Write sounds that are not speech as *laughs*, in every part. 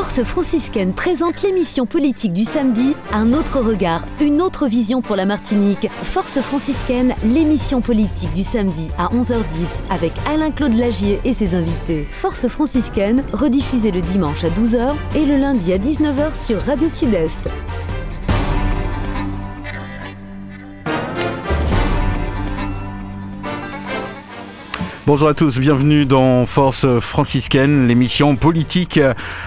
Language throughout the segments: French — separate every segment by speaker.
Speaker 1: Force franciscaine présente l'émission politique du samedi, un autre regard, une autre vision pour la Martinique. Force franciscaine, l'émission politique du samedi à 11h10 avec Alain-Claude Lagier et ses invités. Force franciscaine, rediffusée le dimanche à 12h et le lundi à 19h sur Radio Sud-Est.
Speaker 2: Bonjour à tous, bienvenue dans Force franciscaine, l'émission politique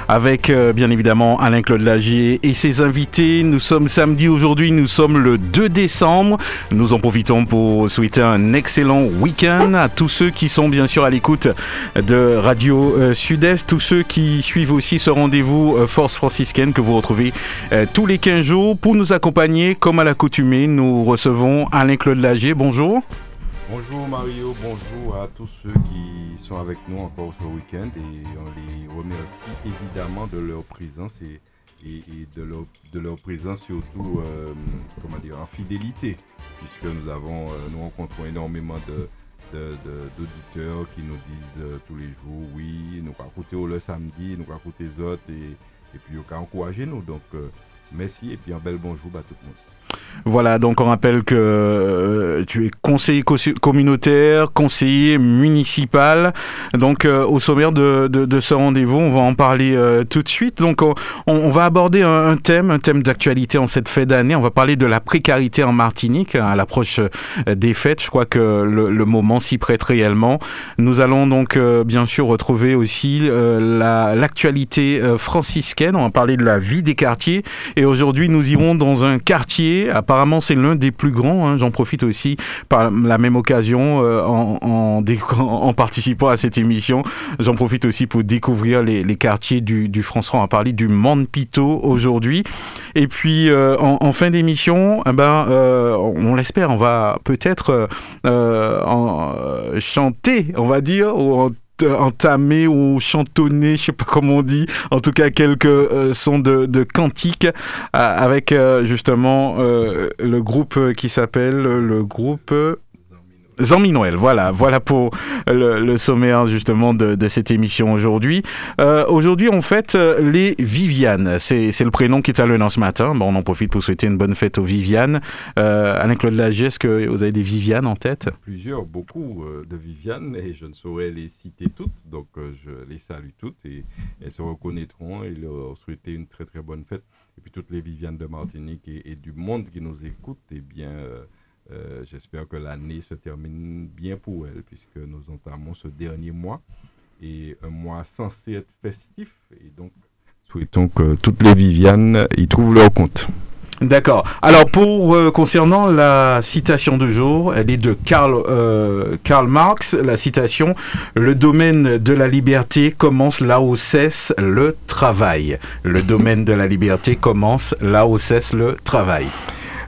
Speaker 2: avec euh, bien évidemment Alain-Claude Lagier et ses invités. Nous sommes samedi aujourd'hui, nous sommes le 2 décembre. Nous en profitons pour souhaiter un excellent week-end à tous ceux qui sont bien sûr à l'écoute de Radio euh, Sud-Est, tous ceux qui suivent aussi ce rendez-vous euh, Force franciscaine que vous retrouvez tous les 15 jours. Pour nous accompagner, comme à l'accoutumée, nous recevons Alain-Claude Lagier. Bonjour.
Speaker 3: Bonjour Mario, bonjour à tous ceux qui sont avec nous encore ce week-end et on les remercie évidemment de leur présence et, de, leur, présence surtout euh, comment dire, en fidélité puisque nous avons euh, rencontrons énormément de, d'auditeurs qui nous disent euh, tous les jours oui, nous écouter le samedi, nous écouter les autres et, et puis nous encourager nous. Donc merci et puis un bel bonjour à tout le monde.
Speaker 2: Voilà, donc on rappelle que euh, tu es conseiller communautaire, conseiller municipal. Donc euh, au sommaire de, ce rendez-vous, on va en parler euh, tout de suite. Donc on, va aborder un, thème, un thème d'actualité en cette fin d'année. On va parler de la précarité en Martinique à l'approche des fêtes. Je crois que le, moment s'y prête réellement. Nous allons donc bien sûr retrouver aussi l'actualité franciscaine. On va parler de la vie des quartiers. Et aujourd'hui, nous irons dans un quartier Apparemment, c'est l'un des plus grands. Hein. J'en profite aussi par la même occasion euh, en, en, *laughs* participant à cette émission. J'en profite aussi pour découvrir les, quartiers du, du France va parler du Monde Pito aujourd'hui. Et puis, euh, en, fin d'émission, eh ben, euh, on l'espère, on va peut-être chanter, on va dire, ou entamer ou chantonner, je sais pas comment on dit, en tout cas quelques euh, sons de, de cantiques euh, avec euh, justement le groupe qui s'appelle le groupe Zambi Noël, voilà, voilà pour le, sommaire justement de, cette émission aujourd'hui. Euh, aujourd'hui, on fête euh, les Viviane. C'est, le prénom qui est à l'honneur ce matin. Bon, on en profite pour souhaiter une bonne fête aux Viviane. Euh, Alain-Claude Lagier, est-ce que vous avez des Viviane en tête?
Speaker 3: Plusieurs, beaucoup de Viviane et je ne saurais les citer toutes. Donc, je les salue toutes et elles se reconnaîtront et leur souhaiter une très très bonne fête. Et puis toutes les Viviane de Martinique et, du monde qui nous écoutent, eh bien... Euh, j'espère que l'année se termine bien pour elle, puisque nous entamons ce dernier mois et un mois censé être festif. Et donc, souhaitons que toutes les Vivianes y trouvent leur compte.
Speaker 2: D'accord. Alors pour euh, concernant la citation du jour, elle est de Karl, euh, Karl Marx. La citation Le domaine de la liberté commence là où cesse le travail. Le domaine de la liberté commence là où cesse le travail.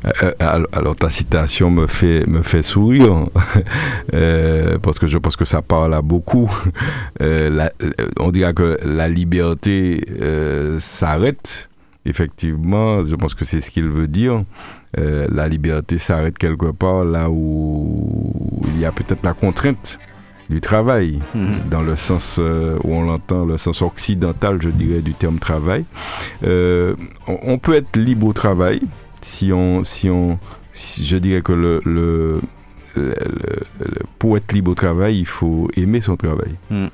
Speaker 3: Euh, alors ta citation me fait me fait sourire *laughs* euh, parce que je pense que ça parle à beaucoup. *laughs* Euh, on dirait que la liberté s'arrête. Effectivement, je pense que c'est ce qu'il veut dire. la liberté s'arrête quelque part là où il y a peut-être la contrainte du travail, mhm. dans le sens où on l'entend, le sens occidental, je dirais, du terme travail. on, peut être libre au travail, si on, si on, je dirais que le, le, pour être libre au travail, il faut aimer son travail. Hmm.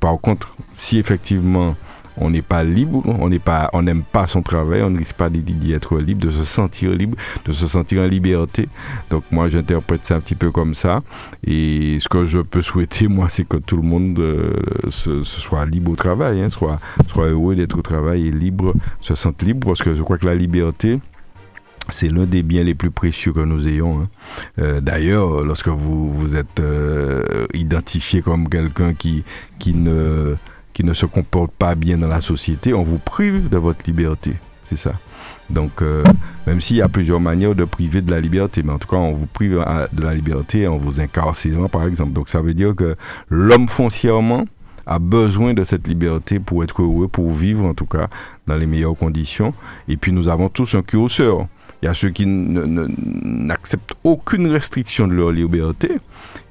Speaker 3: Par contre, si effectivement on n'est pas libre, on n'est pas, on n'aime pas son travail, on ne risque pas d'y être libre, de se sentir libre, de se sentir en liberté. Donc moi, j'interprète ça un petit peu comme ça. Et ce que je peux souhaiter, moi, c'est que tout le monde euh, se, soit libre au travail, hein, soit, soit heureux d'être au travail et libre, se sente libre, parce que je crois que la liberté, c'est l'un des biens les plus précieux que nous ayons. Hein. Euh, d'ailleurs, lorsque vous vous êtes euh, identifié comme quelqu'un qui, qui, ne, qui ne se comporte pas bien dans la société, on vous prive de votre liberté. C'est ça. Donc, euh, même s'il y a plusieurs manières de priver de la liberté, mais en tout cas, on vous prive de la liberté en vous incarcérant, par exemple. Donc, ça veut dire que l'homme foncièrement a besoin de cette liberté pour être heureux, pour vivre en tout cas dans les meilleures conditions. Et puis, nous avons tous un curseur il y a ceux qui n'acceptent aucune restriction de leur liberté,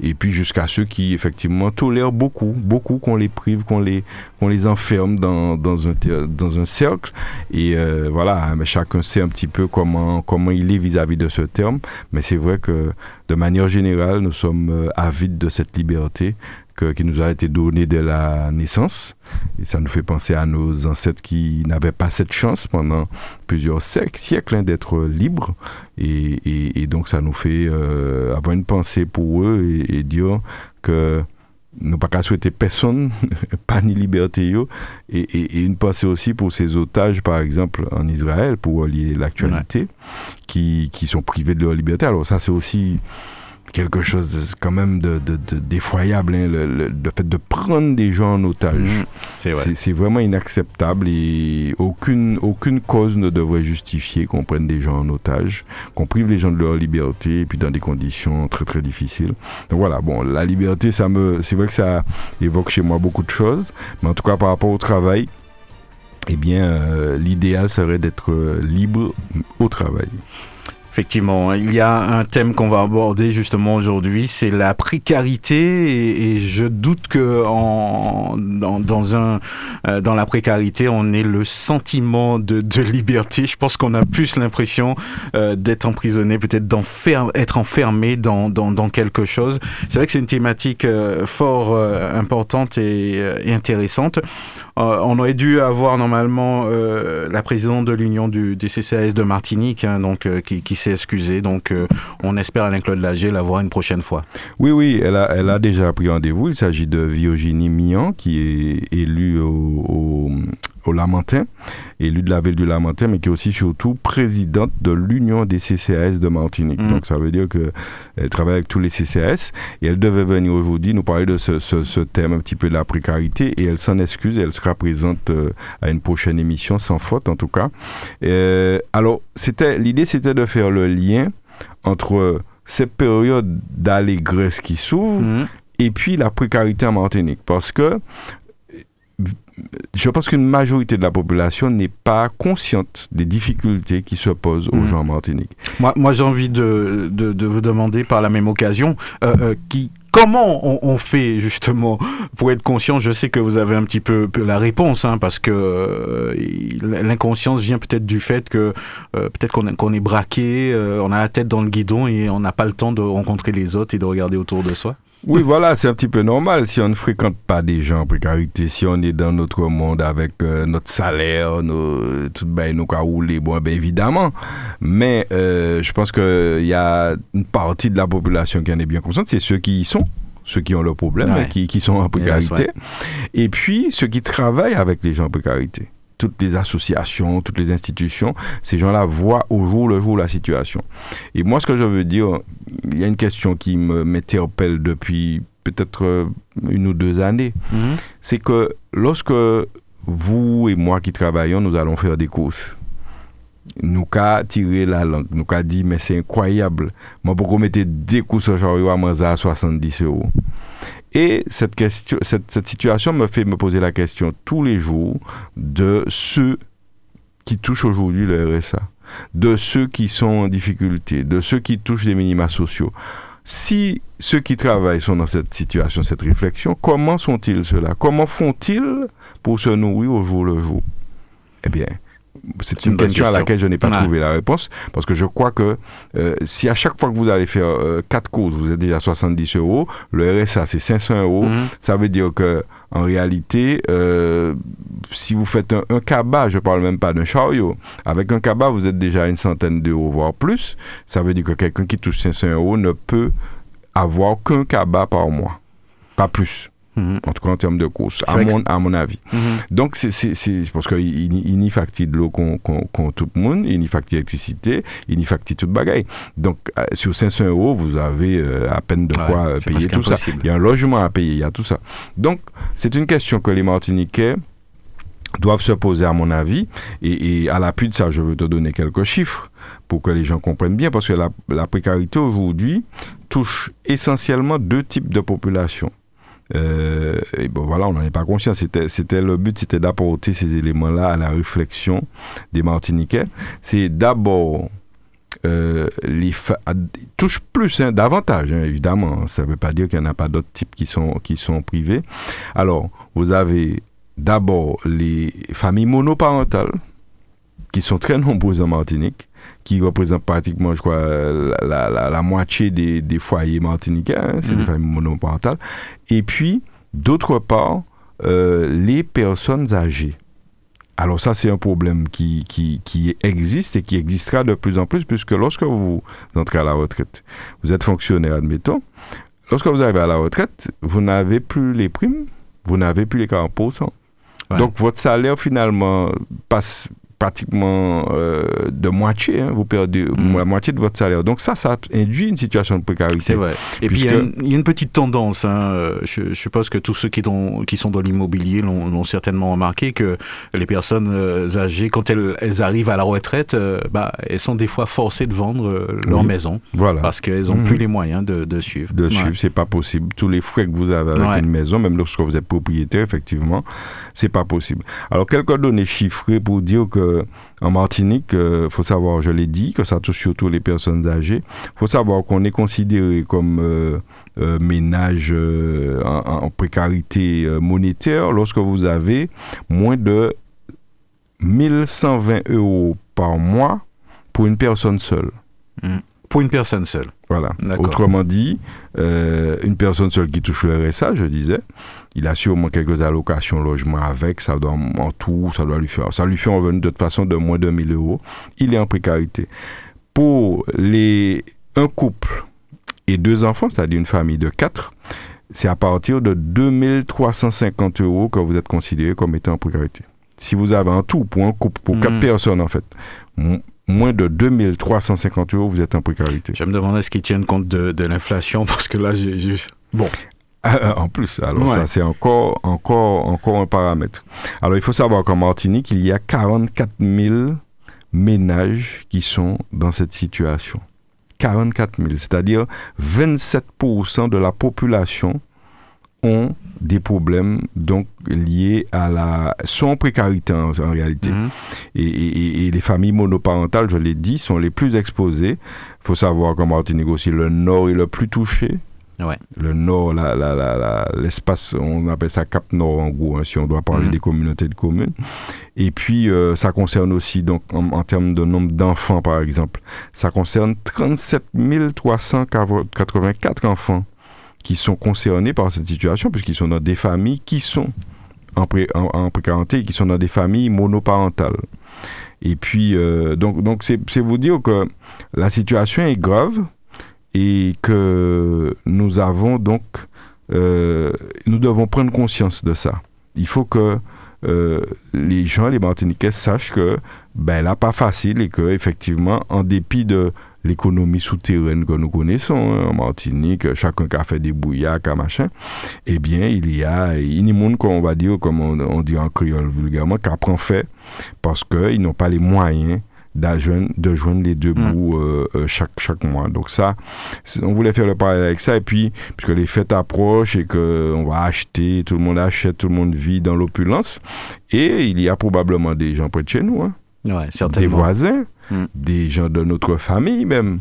Speaker 3: et puis jusqu'à ceux qui effectivement tolèrent beaucoup, beaucoup qu'on les prive, qu'on les, les enferme dans, dans, un, dans un cercle. Et euh, voilà, mais chacun sait un petit peu comment, comment il est vis-à-vis de ce terme, mais c'est vrai que de manière générale, nous sommes euh, avides de cette liberté qui nous a été donnée dès la naissance. Et ça nous fait penser à nos ancêtres qui n'avaient pas cette chance pendant plusieurs siècles, hein, d'être libres. Et, et, donc ça nous fait euh, avoir une pensée pour eux et, dire que nous pas qu'à souhaiter personne, *laughs* pas ni liberté. Et, et, une pensée aussi pour ces otages, par exemple, en Israël, pour lier l'actualité, qui, qui sont privés de leur liberté. Alors ça, c'est aussi quelque chose de, quand même de, d'effroyable, hein, le, fait de prendre des gens en otage.
Speaker 2: Mmh,
Speaker 3: c'est, vraiment inacceptable et aucune, aucune cause ne devrait justifier qu'on prenne des gens en otage, qu'on prive les gens de leur liberté et puis dans des conditions très très difficiles. Donc voilà, bon, la liberté, ça me, c'est vrai que ça évoque chez moi beaucoup de choses, mais en tout cas par rapport au travail, eh bien, euh, l'idéal serait d'être euh, libre au travail.
Speaker 2: Effectivement, il y a un thème qu'on va aborder justement aujourd'hui, c'est la précarité et, je doute que en, dans, un, euh, dans la précarité, on ait le sentiment de, liberté. Je pense qu'on a plus l'impression euh, d'être emprisonné, peut-être d'être enfermé dans, dans, quelque chose. C'est vrai que c'est une thématique euh, fort importante et, et intéressante. On aurait dû avoir normalement la présidente de l'Union du, des CCAS de Martinique, hein, donc qui, qui excusé. Donc, euh, on espère Alain-Claude Lager la voir une prochaine fois.
Speaker 3: Oui, oui, elle a, elle a déjà pris rendez-vous. Il s'agit de Virginie Mian, qui est élue au, au, Lamentin, élue de la ville du Lamentin, mais qui est aussi surtout présidente de l'Union des CCAS de Martinique. Mm. Donc, ça veut dire qu'elle travaille avec tous les CCAS et elle devait venir aujourd'hui nous parler de ce, ce, thème un petit peu de la précarité et elle s'en excuse et elle sera présente euh, à une prochaine émission, sans faute en tout cas. Euh, alors, c'était l'idée, c'était de faire le lien entre cette période d'allégresse qui s'ouvre mm. et puis la précarité en Martinique. Parce que je pense qu'une majorité de la population n'est pas consciente des difficultés qui se posent aux mm. gens en Martinique.
Speaker 2: Moi, moi j'ai envie de, de, vous demander par la même occasion, euh, euh, qui, comment on, fait justement pour être conscient? Je sais que vous avez un petit peu, la réponse, hein, parce que euh, l'inconscience vient peut-être du fait que euh, peut-être qu'on est braqué, euh, on a la tête dans le guidon et on n'a pas le temps de rencontrer les autres et de regarder autour de soi.
Speaker 3: Oui, voilà, c'est un petit peu normal. Si on ne fréquente pas des gens en précarité, si on est dans notre monde avec euh, notre salaire, nos, tout ben, nos cas rouler, bon, ben évidemment. Mais euh, je pense qu'il y a une partie de la population qui en est bien consciente, c'est ceux qui y sont ceux qui ont le problème, qui, qui, sont en précarité, et puis ceux qui travaillent avec les gens en précarité toutes les associations, toutes les institutions, ces gens-là voient au jour le jour la situation. Et moi, ce que je veux dire, il y a une question qui m'interpelle depuis peut-être euh, une ou deux années. Mhm. C'est que lorsque vous et moi qui travaillons, nous allons faire des courses, nous avons tiré la langue, nous avons dit, mais c'est incroyable. Moi, pourquoi mettre des courses à 70 euros et cette, question, cette, situation me fait me poser la question tous les jours de ceux qui touchent aujourd'hui le RSA, de ceux qui sont en difficulté, de ceux qui touchent les minima sociaux. Si ceux qui travaillent sont dans cette situation, cette réflexion, comment sont-ils cela Comment font-ils pour se nourrir au jour le jour? Eh bien, c'est une, question, à laquelle je n'ai pas trouvé la réponse parce que je crois que euh, si à chaque fois que vous allez faire euh, quatre courses, vous êtes déjà 70 euros, le RSA c'est 500 euros, mhm. ça veut dire que en réalité, euh, si vous faites un, un, cabas, je parle même pas d'un chariot, avec un cabas vous êtes déjà à une centaine d'euros voire plus, ça veut dire que quelqu'un qui touche 500 euros ne peut avoir qu'un cabas par mois, pas plus. Mhm. En tout cas, en termes de course, à mon, à mon, avis. Mhm. Donc, c'est parce qu'il n'y facture de l'eau qu'on tout le monde, il n'y facture d'électricité, il n'y facture toute bagaille. Donc, euh, sur 500 euros, vous avez euh, à peine de quoi euh, payer tout ça. Il y a un logement à payer, il y a tout ça. Donc, c'est une question que les Martiniquais doivent se poser à mon avis. Et, à l'appui de ça, je veux te donner quelques chiffres pour que les gens comprennent bien, parce que la, la précarité aujourd'hui touche essentiellement deux types de populations. Euh, et bon, voilà, on n'en est pas conscient. C'était, c'était le but, c'était d'apporter ces éléments-là à la réflexion des Martiniquais. C'est d'abord euh, les touchent plus, hein, davantage, hein, évidemment. Ça ne veut pas dire qu'il n'y en a pas d'autres types qui sont, qui sont privés. Alors, vous avez d'abord les familles monoparentales, qui sont très nombreuses en Martinique, qui représentent pratiquement, je crois, la, la, moitié des, des, foyers martiniquais, hein, c'est des mhm. familles monoparentales. Et puis, d'autre part, euh, les personnes âgées. Alors ça, c'est un problème qui, qui, qui, existe et qui existera de plus en plus, puisque lorsque vous entrez à la retraite, vous êtes fonctionnaire, admettons, lorsque vous arrivez à la retraite, vous n'avez plus les primes, vous n'avez plus les 40%. Donc votre salaire finalement passe pratiquement euh, de moitié, hein, vous perdez mm. la moitié de votre salaire. Donc ça, ça induit une situation de précarité.
Speaker 2: C'est vrai. Et puis il y, a une petite tendance, hein, euh, je, suppose que tous ceux qui, qui sont dans l'immobilier l'ont certainement remarqué, que les personnes euh, âgées, quand elles, elles, arrivent à la retraite, bah, elles sont des fois forcées de vendre leur maison. Voilà. Parce qu'elles n'ont plus mm. les moyens de, de suivre.
Speaker 3: De suivre, c'est pas possible. Tous les frais que vous avez avec une maison, même lorsque vous êtes propriétaire, effectivement, c'est pas possible. Alors, quelques données chiffrées pour dire que en Martinique, il euh, faut savoir, je l'ai dit, que ça touche surtout les personnes âgées. Il faut savoir qu'on est considéré comme euh, euh, ménage en, précarité monétaire lorsque vous avez moins de 1120 euros par mois pour une personne seule.
Speaker 2: Mmh. Pour une personne seule.
Speaker 3: Voilà. Autrement dit, une personne seule qui touche le RSA, je disais, il a sûrement quelques allocations logement avec, ça doit en tout, ça doit lui faire, ça lui fait un revenu de toute façon de moins de 1000 euros. Il est en précarité. Pour les, un couple et deux enfants, c'est-à-dire une famille de quatre, c'est à partir de 2350 euros que vous êtes considéré comme étant en précarité. Si vous avez un tout pour un couple, pour quatre hmm. personnes en fait, moins de 2350 euros, vous êtes en précarité.
Speaker 2: Je me demandais ce qu'ils tiennent compte de, de l'inflation *laughs* parce que là, j'ai. Bon, *laughs*
Speaker 3: en plus, alors ça c'est encore, encore, encore un paramètre. Alors il faut savoir qu'en Martinique, il y a 44 000 ménages qui sont dans cette situation. 44 000, c'est-à-dire 27% de la population ont des problèmes donc liés à la sont en précarité en, réalité mhm. et, et, les familles monoparentales je l'ai dit sont les plus exposées il faut savoir qu'en Martinique aussi le nord est le plus touché le nord, l'espace, on appelle ça Cap Nord en gros, hein, si on doit parler mhm. des communautés de communes. Et puis, euh, ça concerne aussi, donc, en, termes de nombre d'enfants, par exemple, ça concerne 37 384 enfants qui sont concernés par cette situation, puisqu'ils sont dans des familles qui sont en, pré, en, précarité, qui sont dans des familles monoparentales. Et puis, euh, donc, donc c'est vous dire que la situation est grave, et que nous avons donc, euh, nous devons prendre conscience de ça. Il faut que euh, les gens, les Martiniquais sachent que ben là pas facile et que effectivement, en dépit de l'économie souterraine que nous connaissons hein, en Martinique, chacun qui a fait des bouillacs, machin, eh bien, il y a une monde qu'on va dire, comme on, dit en créole vulgairement, qui apprend fait parce qu'ils n'ont pas les moyens de joindre les deux mm. bouts euh, euh, chaque, chaque mois. Donc ça, on voulait faire le parallèle avec ça. Et puis, puisque les fêtes approchent et qu'on va acheter, tout le monde achète, tout le monde vit dans l'opulence. Et il y a probablement des gens près de chez nous, hein. des voisins, mm. des gens de notre famille même,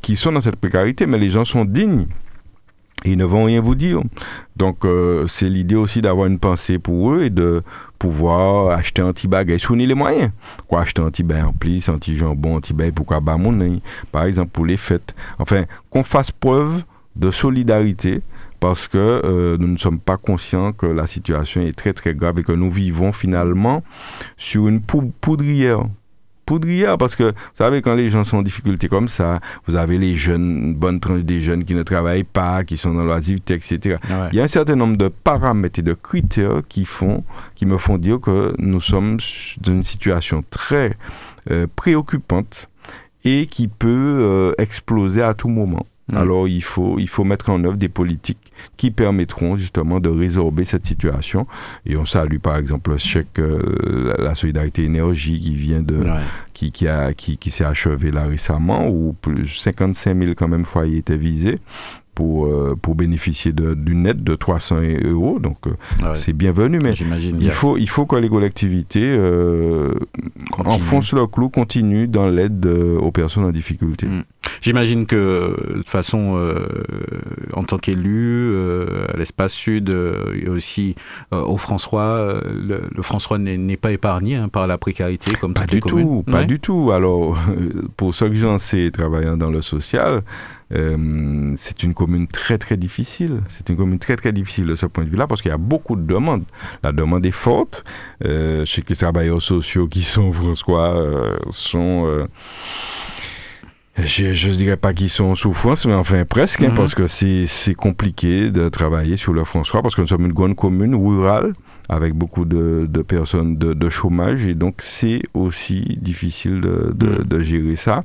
Speaker 3: qui sont dans cette précarité, mais les gens sont dignes ils ne vont rien vous dire. Donc, euh, c'est l'idée aussi d'avoir une pensée pour eux et de pouvoir acheter un petit bagage, fournir les moyens. Quoi, acheter un petit bain en plus, un petit jambon, un petit bain, pourquoi bas mon par exemple, pour les fêtes. Enfin, qu'on fasse preuve de solidarité parce que euh, nous ne sommes pas conscients que la situation est très très grave et que nous vivons finalement sur une poudrière poudrière parce que vous savez quand les gens sont en difficulté comme ça vous avez les jeunes une bonne tranche des jeunes qui ne travaillent pas qui sont dans l'oisiveté etc ah il y a un certain nombre de paramètres et de critères qui font qui me font dire que nous sommes dans une situation très euh, préoccupante et qui peut euh, exploser à tout moment. Mm. alors il faut il faut mettre en œuvre des politiques qui permettront justement de résorber cette situation. Et on salue par exemple le chèque, euh, la solidarité énergie qui vient de, qui, qui, a, qui, qui s'est achevé là récemment, où plus 55 000 quand même foyers étaient visés. pour, euh, pour bénéficier d'une aide de 300 euros. Donc, ah c'est bienvenu. Mais il faut, il faut que les collectivités enfoncent leur clou, continuent dans l'aide aux personnes en difficulté. Mm.
Speaker 2: J'imagine que de toute façon, euh, en tant qu'élu, euh, à l'espace sud euh, et aussi au François, le, François n'est pas épargné hein, par la précarité comme
Speaker 3: pas
Speaker 2: du
Speaker 3: tout, Pas du tout. Alors, *laughs* pour ceux que j'en sais travaillant dans le social, c'est une commune très très difficile. C'est une commune très très difficile de ce point de vue-là parce qu'il y a beaucoup de demandes. La demande est forte. Euh, chez les travailleurs sociaux qui sont *laughs* François sont je ne dirais pas qu'ils sont en souffrance, mais enfin presque, hein, mhm. parce que c'est compliqué de travailler sur le François, parce que nous sommes une grande commune rurale avec beaucoup de, de personnes de, de, chômage et donc c'est aussi difficile de, de, mm. gérer ça.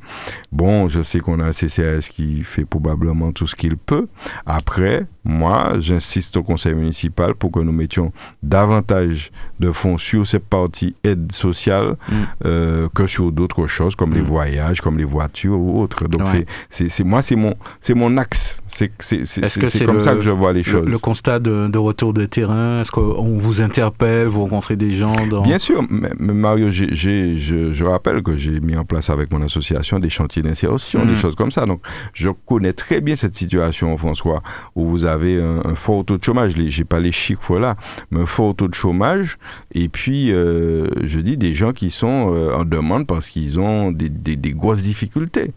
Speaker 3: Bon, je sais qu'on a un CCAS qui fait probablement tout ce qu'il peut. Après, moi, j'insiste au conseil municipal pour que nous mettions davantage de fonds sur cette partie aide sociale mm. euh, que sur d'autres choses comme les mm. voyages, comme les voitures ou autres. Donc c'est moi, c'est mon, mon axe c'est comme ça que je vois les choses.
Speaker 2: Le, constat de, retour de terrain, est-ce qu'on vous interpelle, vous rencontrez des gens dans...
Speaker 3: Bien sûr, mais, Mario, je, je, rappelle que j'ai mis en place avec mon association des chantiers d'insertion, des mm. choses comme ça. Donc, je connais très bien cette situation, François, où vous avez un, fort taux de chômage. Je n'ai pas les chiffres là, mais un fort taux de chômage. Et puis, euh, je dis des gens qui sont euh, en demande parce qu'ils ont des, des, grosses difficultés.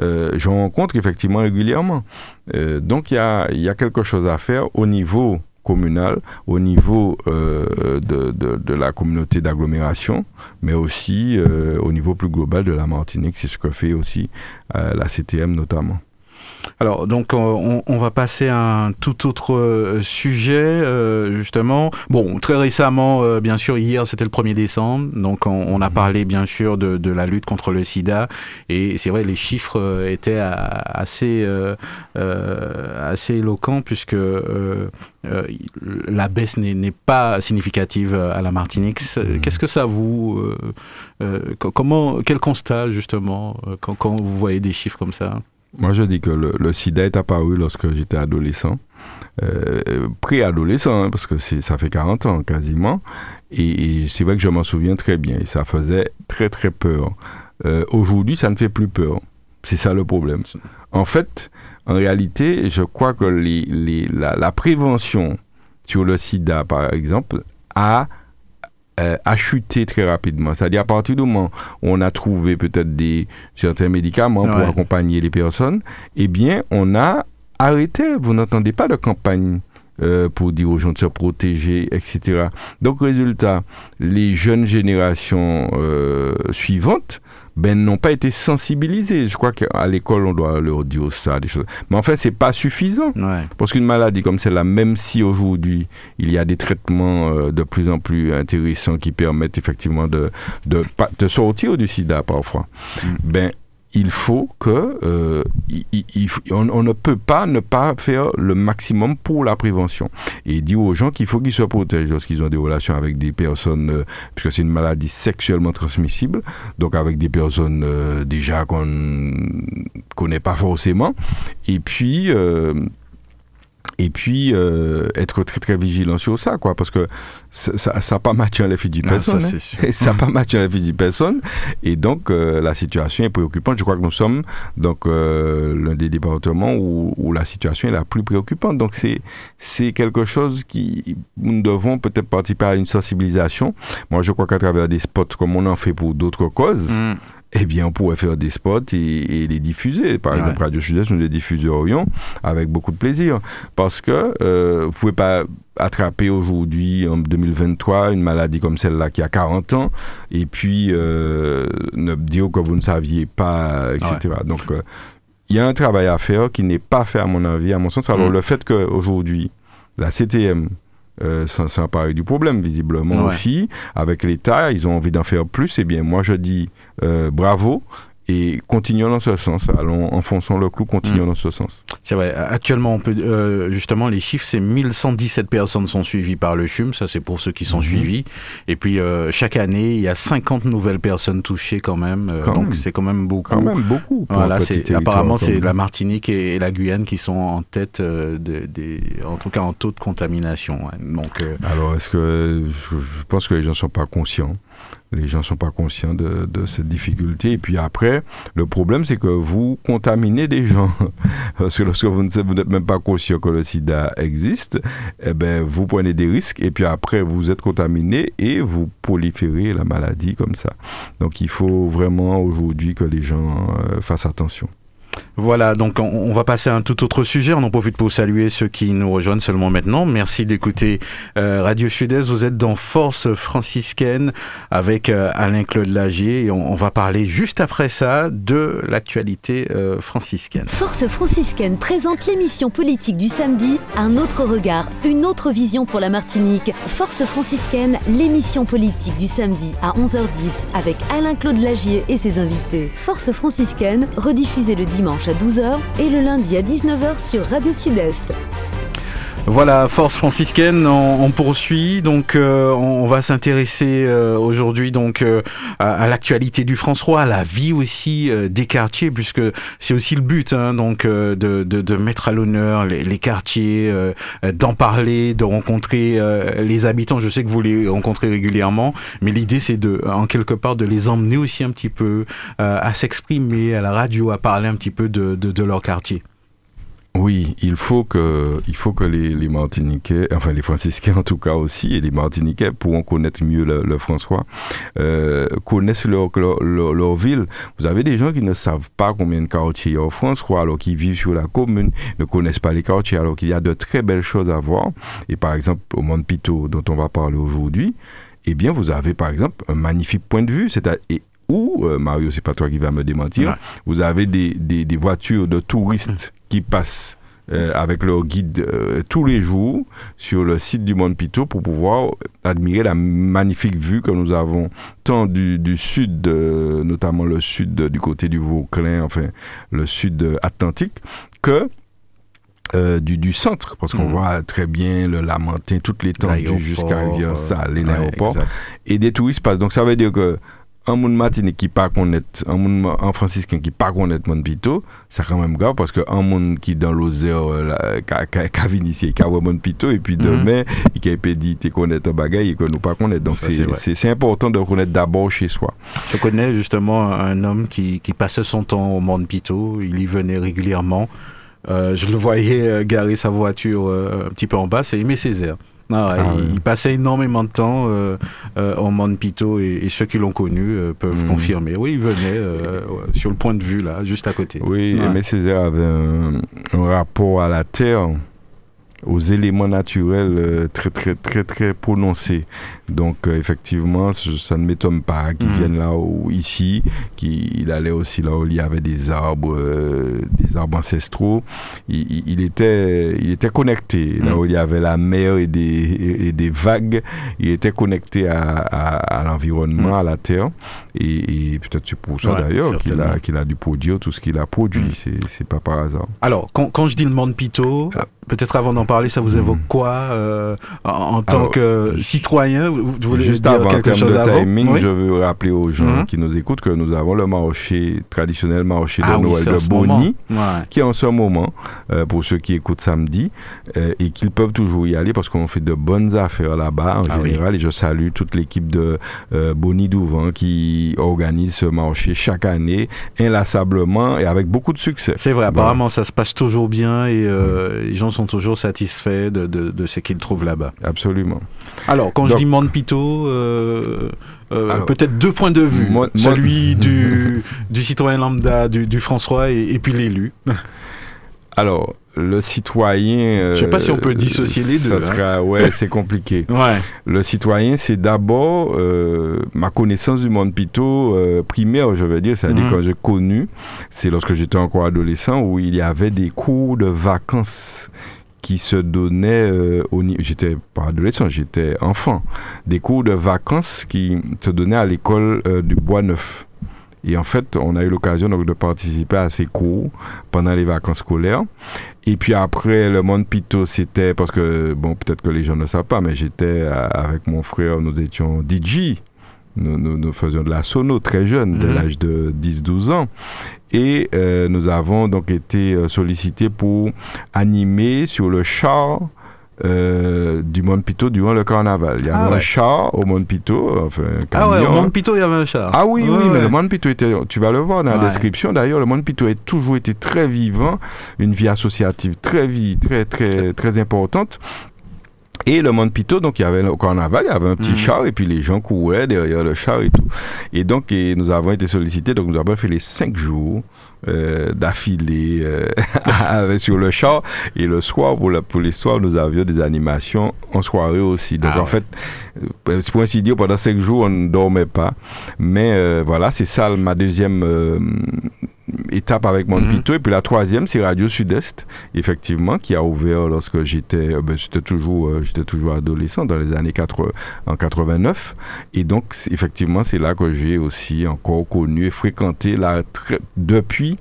Speaker 3: Euh, je rencontre effectivement régulièrement. Euh, donc il y a, quelque chose à faire au niveau communal, au niveau euh, de, la communauté d'agglomération, mais aussi euh, au niveau plus global de la Martinique. C'est ce que fait aussi la CTM notamment.
Speaker 2: Alors, donc, on, va passer à un tout autre euh, sujet, euh, justement. Bon, très récemment, euh, bien sûr, hier, c'était le 1er décembre. Donc, on, a mhm. parlé, bien sûr, de, la lutte contre le sida. Et c'est vrai, les chiffres étaient assez, assez éloquents, puisque la baisse n'est pas significative à la Martinique. Mhm. Qu'est-ce que ça vous. comment, quel constat, justement, quand vous voyez des chiffres comme ça?
Speaker 3: Moi, je dis que le, sida est apparu lorsque j'étais adolescent, euh, pré-adolescent, hein, parce que ça fait 40 ans quasiment. Et, c'est vrai que je m'en souviens très bien. Et ça faisait très, très peur. Euh, aujourd'hui, ça ne fait plus peur. C'est ça le problème. En fait, en réalité, je crois que la, prévention sur le sida, par exemple, a euh, a chuté très rapidement. C'est-à-dire à partir du moment où on a trouvé peut-être des certains médicaments pour accompagner les personnes, eh bien, on a arrêté. Vous n'entendez pas de campagne. Euh, pour dire aux gens de se protéger, etc. Donc, résultat, les jeunes générations euh, suivantes ben, n'ont pas été sensibilisés. Je crois qu'à l'école, on doit leur dire ça, des choses. Mais en fait, c'est pas suffisant. Parce qu'une maladie comme celle-là, même si aujourd'hui, il y a des traitements euh, de plus en plus intéressants qui permettent effectivement de, de, de sortir du sida parfois, mm. ben, il faut que euh, on, ne peut pas ne pas faire le maximum pour la prévention. Et dire aux gens qu'il faut qu'ils se protègent lorsqu'ils ont des relations avec des personnes euh, puisque c'est une maladie sexuellement transmissible donc avec des personnes euh, déjà qu'on connaît pas forcément. Et puis et puis euh, être très très vigilant sur ça quoi parce que ça n'a pas matché à la vie du personne ça, hein. ça pas matché à la vie du personne. Et donc euh, la situation est préoccupante. Je crois que nous sommes donc euh, l'un des départements où, où, la situation est la plus préoccupante. Donc c'est c'est quelque chose qui nous devons peut-être participer à une sensibilisation. Moi je crois qu'à travers des spots comme on en fait pour d'autres causes mm eh bien, on pourrait faire des spots et, les diffuser. Par exemple, Radio Sud-Est, nous les diffuserions avec beaucoup de plaisir. Parce que euh, vous ne pouvez pas attraper aujourd'hui, en 2023, une maladie comme celle-là qui a 40 ans, et puis euh, ne dire que vous ne saviez pas, etc. Donc, euh, il y a un travail à faire qui n'est pas fait, à mon avis, à mon sens. Alors, mm. le fait qu'aujourd'hui, la CTM euh, s'emparer du problème, visiblement aussi. Avec l'État, ils ont envie d'en faire plus. Eh bien, moi, je dis euh, bravo et continuons dans ce sens. Allons, enfonçons le clou, continuons mm. dans ce sens.
Speaker 2: C'est vrai. Actuellement, on peut, euh, justement, les chiffres, c'est 1117 personnes sont suivies par le CHUM. Ça, c'est pour ceux qui sont mhm. suivis. Et puis, euh, chaque année, il y a 50 nouvelles personnes touchées quand même. Euh, donc, c'est quand même beaucoup.
Speaker 3: Quand même beaucoup.
Speaker 2: Voilà, c'est, apparemment, c'est la Martinique et, la Guyane qui sont en tête, des, en tout cas, en taux de contamination. Donc,
Speaker 3: Alors, est-ce que je, pense que les gens ne sont pas conscients les gens ne sont pas conscients de, cette difficulté. Et puis après, le problème, c'est que vous contaminez des gens. *laughs* Parce que lorsque vous n'êtes même pas conscient que le sida existe, eh ben, vous prenez des risques. Et puis après, vous êtes contaminé et vous proliférez la maladie comme ça. Donc il faut vraiment aujourd'hui que les gens euh, fassent attention.
Speaker 2: Voilà, donc on, va passer à un tout autre sujet. On en profite pour saluer ceux qui nous rejoignent seulement maintenant. Merci d'écouter euh, Radio Sud-Est. Vous êtes dans Force franciscaine avec euh, Alain-Claude Lagier on, va parler juste après ça de l'actualité euh, franciscaine.
Speaker 1: Force franciscaine présente l'émission politique du samedi, un autre regard, une autre vision pour la Martinique. Force franciscaine, l'émission politique du samedi à 11h10 avec Alain-Claude Lagier et ses invités. Force franciscaine, rediffusée le dimanche à 12h et le lundi à 19h sur Radio Sud-Est.
Speaker 2: Voilà, Force franciscaine, on, poursuit. Donc, euh, on, va s'intéresser euh, aujourd'hui donc euh, à, l'actualité du François, à la vie aussi des quartiers, puisque c'est aussi le but, hein, donc de, de, mettre à l'honneur les, les, quartiers, d'en parler, de rencontrer les habitants. Je sais que vous les rencontrez régulièrement, mais l'idée c'est de, en quelque part, de les emmener aussi un petit peu à s'exprimer à la radio, à parler un petit peu de, de leur quartier.
Speaker 3: Oui, il faut que, il faut que les, les, Martiniquais, enfin les Franciscains en tout cas aussi, et les Martiniquais pourront connaître mieux le, François, euh, connaissent leur, leur, ville. Vous avez des gens qui ne savent pas combien de quartiers il y a au François, alors qu'ils vivent sur la commune, ne connaissent pas les quartiers, alors qu'il y a de très belles choses à voir. Et par exemple, au Mont Pito, dont on va parler aujourd'hui, eh bien, vous avez par exemple un magnifique point de vue, c'est où, euh, Mario, c'est pas toi qui va me démentir, vous avez des, des, des, voitures de touristes qui passent euh, avec leur guide euh, tous les jours sur le site du Mont Pito pour pouvoir admirer la magnifique vue que nous avons tant du, du sud, notamment le sud du côté du Vauclin, enfin le sud atlantique, que euh, du, du, centre, parce qu'on mmh. voit très bien le Lamentin, toutes les l'étendue jusqu'à Rivière-Sale et l'aéroport. Et des touristes passent. Donc ça veut dire que un monde Martinique qui pas connaître un en franciscain qui pas connaître mon pito c'est quand même grave parce que un monde qui dans l'Ozer qui a ici qui a mon pito et puis mhm. demain il a dit tu connaître un bagage et que nous pas connaître donc c'est important de connaître d'abord chez soi.
Speaker 2: Je connais justement un homme qui, qui passait son temps au monde pito. Il y venait régulièrement. Euh, je le voyais euh, garer sa voiture euh, un petit peu en bas c'est Aimé Césaire ah, ah il, passait énormément de temps euh, euh, au Mont Pito et, ceux qui l'ont connu euh, peuvent mhm. confirmer. Oui, il venait sur le point de vue, là, juste à côté.
Speaker 3: Oui, mais Césaire avait un, rapport à la terre aux éléments naturels euh, très très très très prononcés. Donc euh, effectivement, ça ne m'étonne pas qu'il mm. vienne là ou ici, qu'il allait aussi là où il y avait des arbres, euh, des arbres ancestraux. Il, était il était connecté là mm. où il y avait la mer et des, et, des vagues. Il était connecté à, à, l'environnement, mm. à la terre. Et, peut-être c'est pour ça d'ailleurs qu'il a qu'il a dû produire tout ce qu'il a produit. C'est pas par hasard.
Speaker 2: Alors quand, quand je dis le monde pito, ah. peut-être avant d'en parler, ça vous évoque quoi euh, en, tant que citoyen Vous, voulez juste dire avant, quelque chose
Speaker 3: de timing, je veux rappeler aux gens mhm. qui nous écoutent que nous avons le marché traditionnel marché de ah Noël de Bonny, qui est en ce moment, euh, pour ceux qui écoutent samedi, euh, et qu'ils peuvent toujours y aller parce qu'on fait de bonnes affaires là-bas en ah général. Et je salue toute l'équipe de Bonny Douvent qui organise ce marché chaque année, inlassablement et avec beaucoup de succès.
Speaker 2: C'est vrai, apparemment ça se passe toujours bien et les gens sont toujours satisfaits de, de, ce qu'ils trouvent là-bas.
Speaker 3: Absolument.
Speaker 2: Alors, quand je dis monde pito, euh, euh, peut-être deux points de vue. celui du, *laughs* du citoyen lambda, du, du François, et, puis l'élu. *laughs*
Speaker 3: Alors, le citoyen.
Speaker 2: Je sais pas si on peut euh, dissocier les deux. Ça
Speaker 3: hein. ouais, *laughs* c'est compliqué.
Speaker 2: ouais.
Speaker 3: Le citoyen, c'est d'abord ma connaissance du monde pito primaire, je veux dire, c'est-à-dire mhm. quand j'ai connu, c'est lorsque j'étais encore adolescent où il y avait des cours de vacances qui se donnaient euh, j'étais pas adolescent, j'étais enfant, des cours de vacances qui se donnaient à l'école euh, du Bois Neuf. Et en fait, on a eu l'occasion donc de participer à ces cours pendant les vacances scolaires. Et puis après, le monde Pito, c'était parce que, bon, peut-être que les gens ne savent pas, mais j'étais avec mon frère, nous étions DJ. Nous, nous, faisions de la sono très jeune, de mhm. l'âge de 10-12 ans. Et euh, nous avons donc été euh, sollicités pour animer sur le char euh, du Monde Pito durant le carnaval. Il y avait ah un char au Monde Pito. Enfin,
Speaker 2: ah ouais, au Monde Pito, il y avait un char.
Speaker 3: Ah oui, oui, mais le Monde Pito était, tu vas le voir dans la description d'ailleurs, le Monde Pito a toujours été très vivant, une vie associative très, vie, très, très, très importante. Et le Monde Pito, donc il y avait au carnaval, il y avait un petit mhm. char et puis les gens couraient derrière le char et tout. Et donc nous avons été sollicités, donc nous avons fait les cinq jours euh, d'affilée euh, *laughs* sur le char. Et le soir, pour, pour l'histoire, nous avions des animations en soirée aussi. Donc, ah en fait, euh, pour ainsi dire, pendant cinq jours, on ne dormait pas. Mais voilà, c'est ça ma deuxième étape avec mon mm Et puis la troisième, c'est Radio Sud-Est, effectivement, qui a ouvert lorsque j'étais, ben, j'étais toujours, j'étais toujours adolescent dans les années 80, en 89. Et donc, effectivement, c'est là que j'ai aussi encore connu et fréquenté la, depuis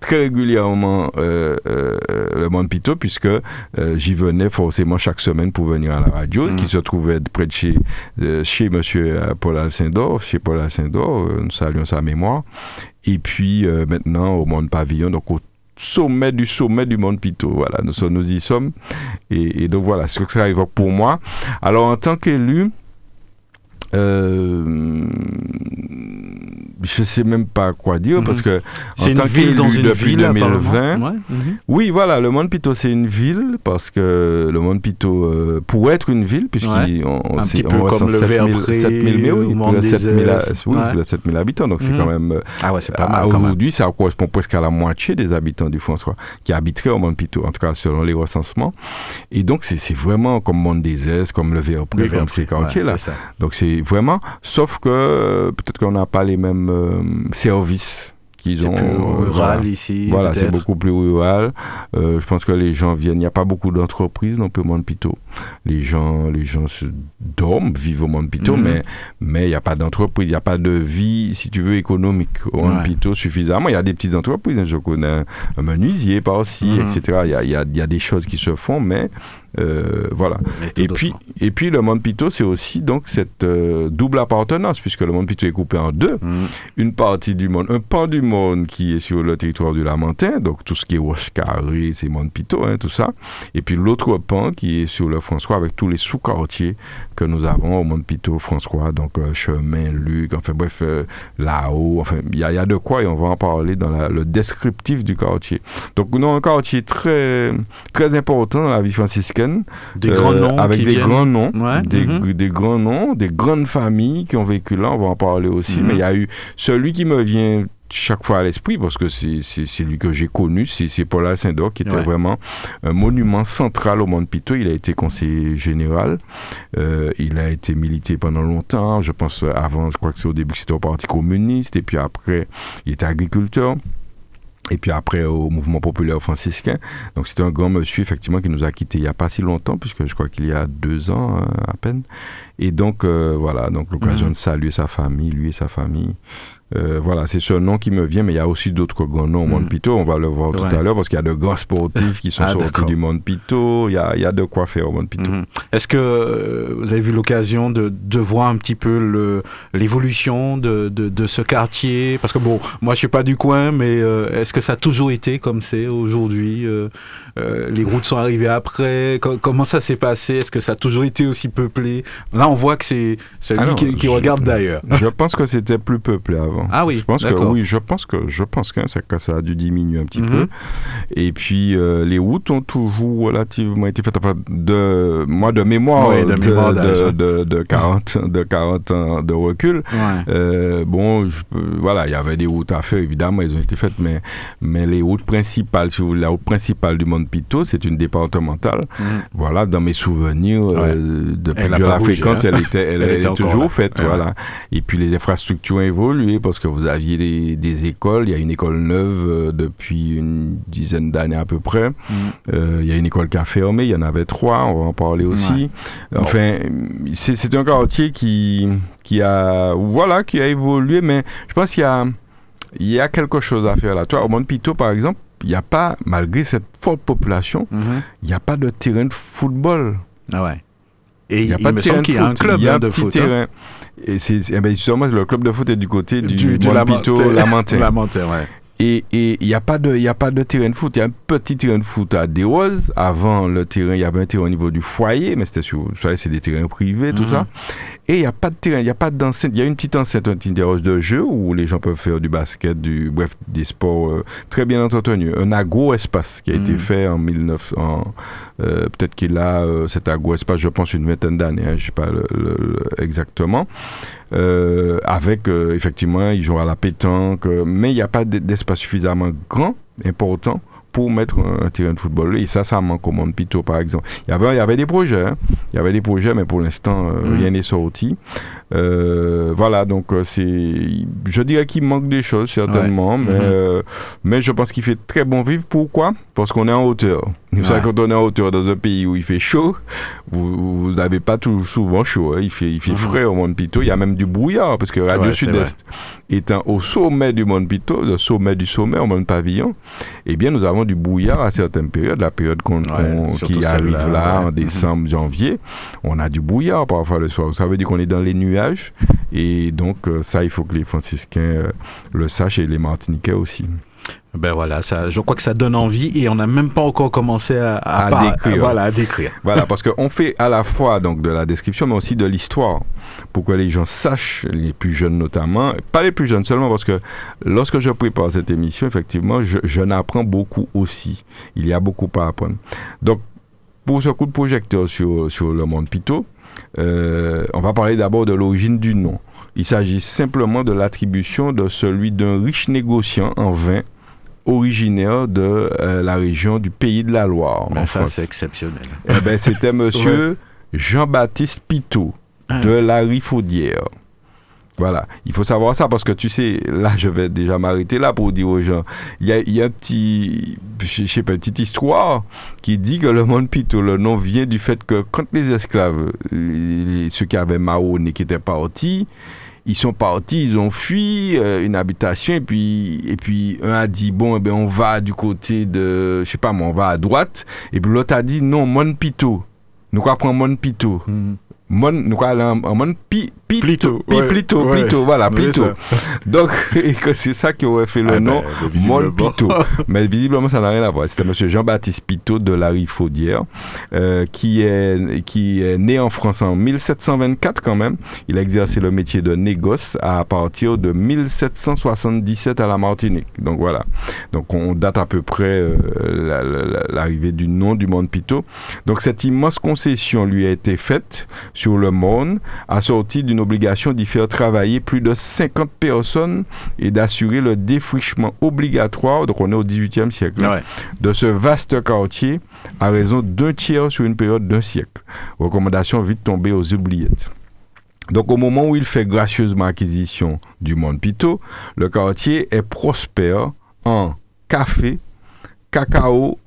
Speaker 3: très régulièrement euh, euh, le Monde Pito, puisque euh, j'y venais forcément chaque semaine pour venir à la radio, mm. qui se trouvait près de chez, chez monsieur Paul Alcindor, chez Paul Alcindor, nous saluons sa mémoire. Et puis maintenant au Monde Pavillon, donc au sommet du sommet du monde Pito. Voilà, nous, sommes, nous y sommes. Et, et donc voilà, ce que ça évoque pour moi. Alors en tant qu'élu, euh, je sais même pas quoi dire parce mhm. que
Speaker 2: c'est une ville dans une
Speaker 3: depuis
Speaker 2: ville
Speaker 3: 2020 mhm. oui voilà le Monde Pito c'est une ville parce que le Monde Pito euh, pourrait être une ville puisqu'on
Speaker 2: on, un petit peu comme le 7000 7000
Speaker 3: oui, 7000 habitants donc c'est mhm. quand même euh,
Speaker 2: ah ouais c'est pas mal
Speaker 3: aujourd'hui ça correspond presque à la moitié des habitants du François qui habiteraient au Monde Pito en tout cas selon les recensements. Et donc c'est vraiment comme Monde des Aises comme le Verpré comme ces quartiers là donc c'est vraiment sauf que peut-être qu'on n'a pas les mêmes euh, service qu'ils ont.
Speaker 2: Plus euh, rural ici.
Speaker 3: Voilà, c'est beaucoup plus rural. Euh, je pense que les gens viennent. Il n'y a pas beaucoup d'entreprises dans le Monde Pito. Les gens, les gens se dorment, vivent au Monde Pito, mhm. mais mais il n'y a pas d'entreprise, il n'y a pas de vie, si tu veux, économique au Monde Pito suffisamment. Il y a des petites entreprises. Hein. je connais un menuisier par-ci, mhm. etc. Il y a, y, a, y a des choses qui se font, mais euh, voilà. Et puis, et puis le monde Pito, c'est aussi donc cette euh, double appartenance, puisque le monde Pito est coupé en deux. Mm. Une partie du monde, un pan du monde qui est sur le territoire du Lamentin, donc tout ce qui est Carré, c'est monde Pito, hein, tout ça. Et puis l'autre pan qui est sur le François avec tous les sous-quartiers que nous avons au monde Pito, François, donc euh, Chemin, Luc, enfin bref, là-haut, enfin il y, a de quoi et on va en parler dans le descriptif du quartier. Donc nous avons un quartier très, très important dans la vie franciscaine
Speaker 2: des grands euh, noms.
Speaker 3: Avec des grands noms. Des, mhm. des, grands noms, des grandes familles qui ont vécu là, on va en parler aussi. Mhm. Mais il y a eu celui qui me vient chaque fois à l'esprit, parce que c'est lui que j'ai connu, c'est Paul Alcindor, qui était vraiment un monument central au monde Pito. Il a été conseiller général, euh, il a été milité pendant longtemps, je pense avant, je crois que c'est au début c'était au Parti communiste, et puis après, il était agriculteur et puis après au mouvement populaire franciscain. Donc c'est un grand monsieur effectivement qui nous a quittés il n'y a pas si longtemps, puisque je crois qu'il y a deux ans euh, à peine. Et donc euh, voilà, donc l'occasion mmh. de saluer sa famille, lui et sa famille. Euh, voilà, c'est ce nom qui me vient, mais il y a aussi d'autres grands noms au monde mm. Pito. On va le voir tout à l'heure parce qu'il y a de grands sportifs qui sont ah, sortis du monde Pito. Il y, a, il y a, de quoi faire au monde Pito. Mm-hmm.
Speaker 2: Est-ce que euh, vous avez vu l'occasion de, de, voir un petit peu l'évolution de, de, de, ce quartier? Parce que bon, moi je suis pas du coin, mais euh, est-ce que ça a toujours été comme c'est aujourd'hui Les routes sont arrivées après Comment ça s'est passé? Est-ce que ça a toujours été aussi peuplé? Là, on voit que c'est celui qui, qui regarde d'ailleurs. *laughs*
Speaker 3: Je pense que c'était plus peuplé avant.
Speaker 2: Ah oui,
Speaker 3: je pense que oui, je pense que je pense que ça, ça a dû diminuer un petit mhm. peu. Et puis euh, les routes ont toujours relativement été faites. Enfin, de moi de mémoire, de, de, de, 40 de 40 ans de recul. Euh, bon, je, voilà, il y avait des routes à faire évidemment, elles ont été faites, mais mais les routes principales, si vous voulez, la route principale du Monde Pito, c'est une départementale. Mhm. Voilà, dans mes souvenirs, euh, depuis que je la fréquente, elle était, elle, *laughs* elle, est toujours faite. Voilà. Et puis les infrastructures ont évolué parce que vous aviez des, écoles. Il y a une école neuve euh, depuis une dizaine d'années à peu près. Mm. Euh, il y a une école qui a fermé. Il y en avait trois. On va en parler aussi. Enfin, c'est un quartier qui, qui a, voilà, qui a évolué, mais je pense qu'il y a il y a quelque chose à faire là. Toi, au Monde Pito, par exemple, il n'y a pas, malgré cette forte population, il n'y a pas de terrain de football.
Speaker 2: Ah ouais. Et
Speaker 3: Il
Speaker 2: il,
Speaker 3: n'y a pas
Speaker 2: me
Speaker 3: de terrain
Speaker 2: semble
Speaker 3: de
Speaker 2: qu'il y a un
Speaker 3: foot.
Speaker 2: club
Speaker 3: Il y a un
Speaker 2: de foot. hein.
Speaker 3: terrain. Et c'est eh ben, justement, le club de foot est du côté du,
Speaker 2: Du, du. Lamentin, *laughs* ouais.
Speaker 3: Et il n'y a, pas de- il y a pas de terrain de foot. Il y a un petit terrain de foot à Desroses. Avant, le terrain, il y avait un terrain au niveau du foyer, mais c'était sur, c'est des terrains privés, tout
Speaker 2: Mhm.
Speaker 3: ça. Et il n'y a pas de terrain, il n'y a pas d'enceinte. Il y a une petite enceinte, une petite terrasse de jeu où les gens peuvent faire du basket, du, bref, des sports euh, très bien entretenus. Un agro-espace qui a été
Speaker 2: Mhm.
Speaker 3: fait en 1900. euh, Peut-être qu'il a euh, cet agro-espace, je pense, une vingtaine d'années, hein, je ne sais pas le- le- le- exactement. Euh, avec, euh, effectivement, ils jouent à la pétanque, euh, mais il n'y a pas d'espace suffisamment grand, important, pour mettre un, un terrain de football. Et ça, ça manque au monde Pito, par exemple. Il y avait, il y avait des projets, hein. il y avait des projets, mais pour l'instant, euh,
Speaker 2: Mhm.
Speaker 3: rien n'est sorti. Euh, voilà, donc euh, c'est, je dirais qu'il manque des choses certainement, mais,
Speaker 2: Mhm.
Speaker 3: euh, mais je pense qu'il fait très bon vivre. Pourquoi? Parce qu'on est en hauteur.
Speaker 2: Ouais.
Speaker 3: quand on est en hauteur dans un pays où il fait chaud, vous n'avez pas tout, souvent chaud. hein. Il fait, il fait
Speaker 2: Mhm.
Speaker 3: frais au Monde Pito. Il y a même du brouillard parce que Radio
Speaker 2: Ouais,
Speaker 3: Sud-Est étant au sommet du Monde Pito, le sommet du sommet au Monde Pavillon, eh bien, nous avons du brouillard à certaines périodes. La période
Speaker 2: Ouais,
Speaker 3: qui arrive là
Speaker 2: ouais.
Speaker 3: en décembre, janvier, on a du brouillard parfois le soir. Ça veut dire qu'on est dans les nuages. Et donc, euh, ça, il faut que les franciscains euh, le sachent et les martiniquais aussi.
Speaker 2: Ben voilà, ça, je crois que ça donne envie et on n'a même pas encore commencé à,
Speaker 3: À
Speaker 2: par-
Speaker 3: décrire.
Speaker 2: Voilà, à décrire. *laughs*
Speaker 3: Voilà, parce qu'on fait à la fois donc de la description, mais aussi de l'histoire, pour que les gens sachent, les plus jeunes notamment, pas les plus jeunes seulement, parce que lorsque je prépare cette émission, effectivement, je, je n'apprends beaucoup aussi. Il y a beaucoup à apprendre. Donc, pour ce coup de projecteur sur, sur le monde Pito, euh, on va parler d'abord de l'origine du nom. Il s'agit simplement de l'attribution de celui d'un riche négociant en vin originaire de euh, la région du Pays de la Loire. En
Speaker 2: ça, c'est exceptionnel.
Speaker 3: Eh ben, c'était *laughs* monsieur Jean-Baptiste Pitot
Speaker 2: Ah.
Speaker 3: de la Rifaudière. Voilà, il faut savoir ça parce que tu sais, là je vais déjà m'arrêter là pour dire aux gens, il y a, il y a un petit, je sais pas, une petite histoire qui dit que le monde Pitot, le nom vient du fait que quand les esclaves, les- ceux qui avaient et qui étaient partis, ils sont partis, ils ont fui euh, une habitation et puis et puis un a dit bon eh ben on va du côté de je sais pas moi on va à droite et puis l'autre a dit non Mon Pito. Nous quoi prendre Mon Pito.
Speaker 2: Mhm.
Speaker 3: Mon nous en Mon Pi Pito.
Speaker 2: Plito,
Speaker 3: Pi-
Speaker 2: ouais,
Speaker 3: Plito,
Speaker 2: ouais.
Speaker 3: Voilà, Plito. Donc *laughs* c'est ça qui aurait fait le
Speaker 2: Ah ben,
Speaker 3: nom
Speaker 2: visiblement.
Speaker 3: Mon Pito. *laughs* Mais visiblement, ça n'a rien à voir. C'était monsieur Jean-Baptiste Pitot de la Rifaudière, euh, qui, est, qui est né en France en 1724 quand même. Il a exercé le métier de négoce à partir de 1777 à la Martinique. Donc voilà. Donc on date à peu près euh, la- la- la- l'arrivée du nom du monde Pitot. Donc cette immense concession lui a été faite sur le monde, assortie d'une obligation d'y faire travailler plus de 50 personnes et d'assurer le défrichement obligatoire, donc on est au 18e siècle,
Speaker 2: Ouais.
Speaker 3: de ce vaste quartier à raison d'un tiers sur une période d'un siècle. Recommandation vite tombée aux oubliettes. Donc au moment où il fait gracieusement acquisition du Monde Pito, le quartier est prospère en café, cacao,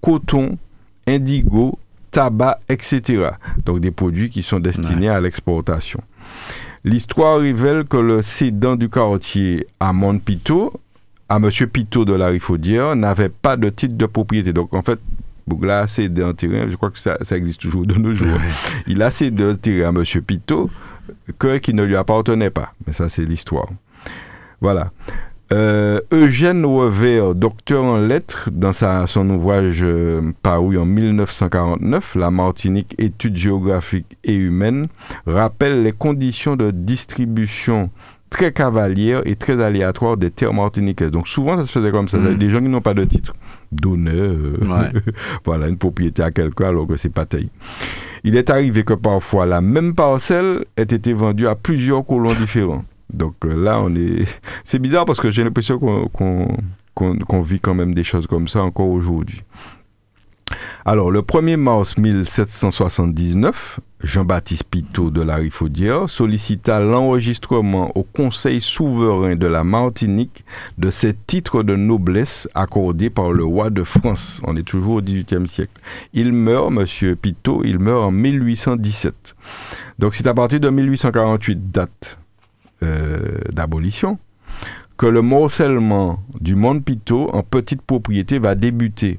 Speaker 3: coton, indigo, tabac, etc. Donc des produits qui sont destinés à l'exportation. L'histoire révèle que le cédant du quartier à Monde Pito, à M. Pito de la Rifaudière, n'avait pas de titre de propriété. Donc en fait, Bougla a cédé un terrain, je crois que ça, ça existe toujours de nos jours. Il a cédé un terrain à M. Pito que, qui ne lui appartenait pas. Mais ça, c'est l'histoire. Voilà. Euh, Eugène Revers, docteur en lettres, dans sa, son ouvrage euh, paru en 1949, La Martinique, études géographiques et humaines, rappelle les conditions de distribution très cavalières et très aléatoires des terres martiniquaises. Donc souvent, ça se faisait comme ça.
Speaker 2: Mhm.
Speaker 3: Des gens qui n'ont pas de titre. Donner, euh,
Speaker 2: Ouais. *laughs*
Speaker 3: voilà, une propriété à quelqu'un alors que c'est pas taillé. Il est arrivé que parfois la même parcelle ait été vendue à plusieurs colons différents. Donc euh, là, on est. *laughs* C'est bizarre parce que j'ai l'impression qu'on vit quand même des choses comme ça encore aujourd'hui. Alors, le 1er mars 1779, Jean-Baptiste Pitot de la Rifaudière sollicita l'enregistrement au Conseil souverain de la Martinique de ces titres de noblesse accordés par le roi de France. On est toujours au XVIIIe siècle. Il meurt, monsieur Pitot, il meurt en 1817. Donc c'est à partir de 1848, date d'abolition, que le morcellement du monde Pito en petite propriété va débuter.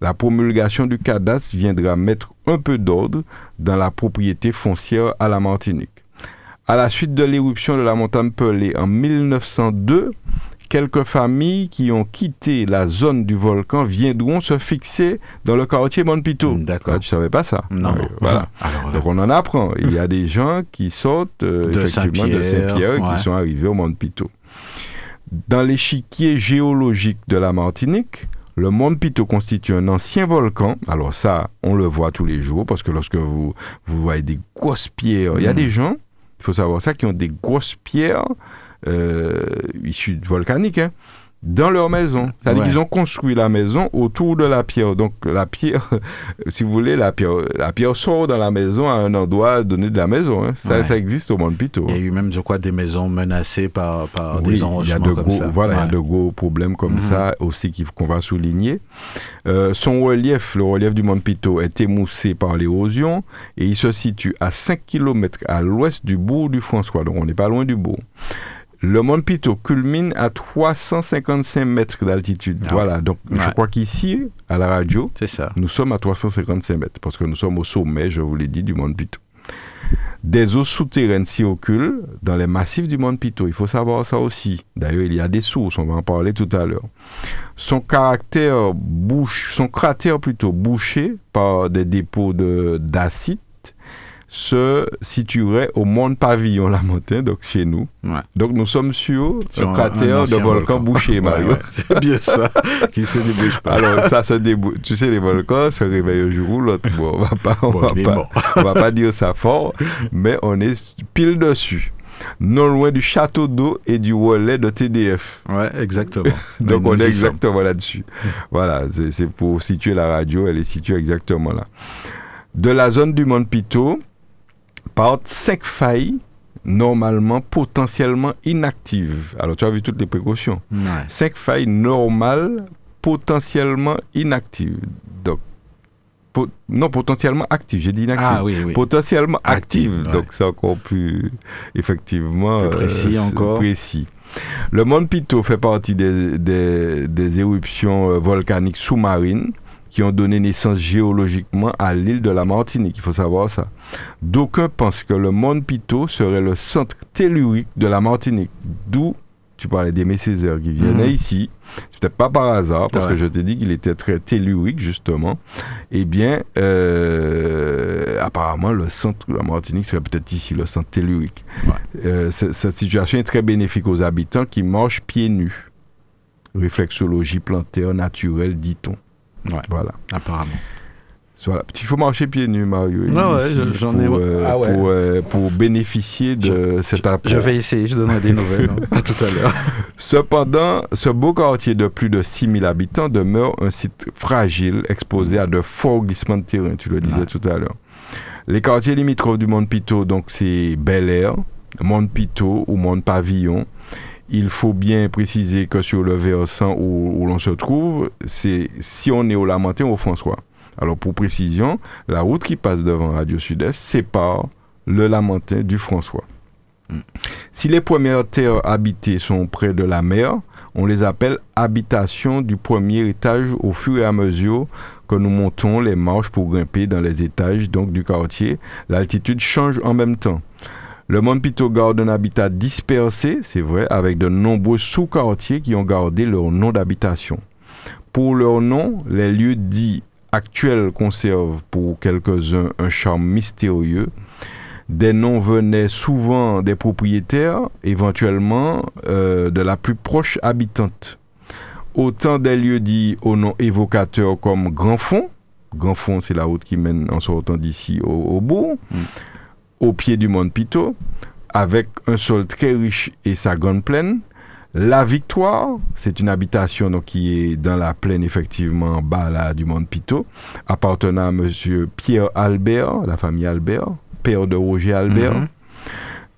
Speaker 3: La promulgation du cadastre viendra mettre un peu d'ordre dans la propriété foncière à la Martinique. À la suite de l'éruption de la montagne Pelée en 1902, quelques familles qui ont quitté la zone du volcan viendront se fixer dans le quartier Montpito.
Speaker 2: Hmm, d'accord.
Speaker 3: Ah, tu savais pas ça?
Speaker 2: Non.
Speaker 3: Ah, Voilà.
Speaker 2: Alors,
Speaker 3: Donc on en apprend. Il y a des gens qui sortent euh,
Speaker 2: De
Speaker 3: effectivement de
Speaker 2: Saint-Pierre, ouais.
Speaker 3: qui sont arrivés au Mont Pito. Dans l'échiquier géologique de la Martinique, le Mont Pito constitue un ancien volcan. Alors ça, on le voit tous les jours parce que lorsque vous, vous voyez des grosses pierres, il y a
Speaker 2: Mm.
Speaker 3: des gens, il faut savoir ça, qui ont des grosses pierres euh, issues de volcaniques hein, dans leur maison. C'est-à-dire
Speaker 2: Ouais.
Speaker 3: qu'ils ont construit la maison autour de la pierre. Donc la pierre, *laughs* si vous voulez, la pierre, la pierre sort dans la maison à un endroit donné de la maison. hein. Ça,
Speaker 2: Ouais.
Speaker 3: ça existe au Mont Pito.
Speaker 2: Il y a eu même, je crois, des maisons menacées par, par
Speaker 3: Oui,
Speaker 2: des enrochements
Speaker 3: de
Speaker 2: comme
Speaker 3: gros,
Speaker 2: ça.
Speaker 3: voilà, il y a de gros problèmes comme
Speaker 2: Mhm.
Speaker 3: ça aussi qu'on va souligner. Euh, son relief, le relief du Mont Pito, est émoussé par l'érosion et il se situe à 5 km à l'ouest du bourg du François. Donc on n'est pas loin du bourg. Le Mont Pito culmine à 355 mètres d'altitude.
Speaker 2: Ah
Speaker 3: voilà, donc je crois qu'ici, à la radio,
Speaker 2: ça.
Speaker 3: nous sommes à 355 mètres parce que nous sommes au sommet, je vous l'ai dit, du Mont Pito. Des eaux souterraines circulent dans les massifs du Mont Pito. Il faut savoir ça aussi. D'ailleurs, il y a des sources, on va en parler tout à l'heure. Son caractère bouche, son cratère plutôt bouché par des dépôts de- d'acide se situerait au Mont Pavillon, la montagne, donc chez nous.
Speaker 2: Ouais.
Speaker 3: Donc nous sommes sur,
Speaker 2: Sur
Speaker 3: un- cratère
Speaker 2: un
Speaker 3: de volcan,
Speaker 2: volcan.
Speaker 3: bouché, Mario.
Speaker 2: ouais, C'est bien ça. Qui se débouche pas.
Speaker 3: Alors ça se débou- Tu sais, les volcans se réveillent un jour ou l'autre. Bon, on va pas, on
Speaker 2: Bon,
Speaker 3: va pas,
Speaker 2: mort.
Speaker 3: on va pas dire ça fort, mais on est pile dessus. Non loin du château d'eau et du relais de TDF.
Speaker 2: Ouais, exactement. *laughs*
Speaker 3: Donc on est exactement là-dessus. Voilà, c'est c'est pour situer la radio, elle est située exactement là. De la zone du Mont Pito partent cinq failles normalement potentiellement inactives. Alors tu as vu toutes les précautions.
Speaker 2: Ouais.
Speaker 3: Cinq failles normales potentiellement inactives. Donc, po- non, potentiellement actives, j'ai dit inactives.
Speaker 2: Ah oui, oui.
Speaker 3: Potentiellement
Speaker 2: Active,
Speaker 3: actives.
Speaker 2: ouais.
Speaker 3: Donc c'est encore plus, effectivement,
Speaker 2: Plus précis
Speaker 3: c'est
Speaker 2: encore.
Speaker 3: précis. Le Mont Pito fait partie des, des- des éruptions euh, volcaniques sous-marines qui ont donné naissance géologiquement à l'île de la Martinique. Il faut savoir ça. D'aucuns pensent que le Mont Pito serait le centre tellurique de la Martinique. D'où tu parlais d'Aimé Césaire qui venait
Speaker 2: Mhm.
Speaker 3: ici. C'est peut-être pas par hasard, parce
Speaker 2: Ouais.
Speaker 3: que je t'ai dit qu'il était très tellurique, justement. Eh bien, euh, apparemment, le centre de la Martinique serait peut-être ici, le centre tellurique.
Speaker 2: Ouais.
Speaker 3: Euh, cette situation est très bénéfique aux habitants qui marchent pieds nus. Réflexologie plantaire naturelle, dit-on.
Speaker 2: Ouais.
Speaker 3: Voilà.
Speaker 2: Apparemment.
Speaker 3: Voilà. Il faut marcher pieds nus, Mario.
Speaker 2: Ah ouais, je- j'en ai-
Speaker 3: pour, euh,
Speaker 2: Ah ouais.
Speaker 3: pour, euh, pour bénéficier de cet apport.
Speaker 2: Je vais essayer, je donnerai des *laughs* nouvelles. hein. À tout à l'heure.
Speaker 3: Cependant, ce beau quartier de plus de 6000 habitants demeure un site fragile, exposé à de forts glissements de terrain, tu le disais
Speaker 2: Ouais.
Speaker 3: tout à l'heure. Les quartiers limitrophes du Mont Pito, donc c'est Bel Air, Mont Pito ou Mont Pavillon. Il faut bien préciser que sur le versant où, où l'on se trouve, c'est si on est au Lamentin ou au François. Alors pour précision, la route qui passe devant Radio Sud-Est sépare le Lamentin du François. Si les premières terres habitées sont près de la mer, on les appelle habitations du premier étage au fur et à mesure que nous montons les marches pour grimper dans les étages donc du quartier. L'altitude change en même temps. Le Mont Pito garde un habitat dispersé, c'est vrai, avec de nombreux sous-quartiers qui ont gardé leur nom d'habitation. Pour leur nom, les lieux dits actuels conservent pour quelques-uns un charme mystérieux. Des noms venaient souvent des propriétaires, éventuellement euh, de la plus proche habitante. Autant des lieux dits au nom évocateur comme Grand Fond. Grand Fond, c'est la route qui mène en sortant d'ici au, au bourg,
Speaker 2: Mm.
Speaker 3: Au pied du Mont Pito, avec un sol très riche et sa grande plaine. La Victoire, c'est une habitation donc, qui est dans la plaine, effectivement, en bas là, du Mont Pito, appartenant à M. Pierre Albert, la famille Albert, père de Roger Albert.
Speaker 2: Mhm.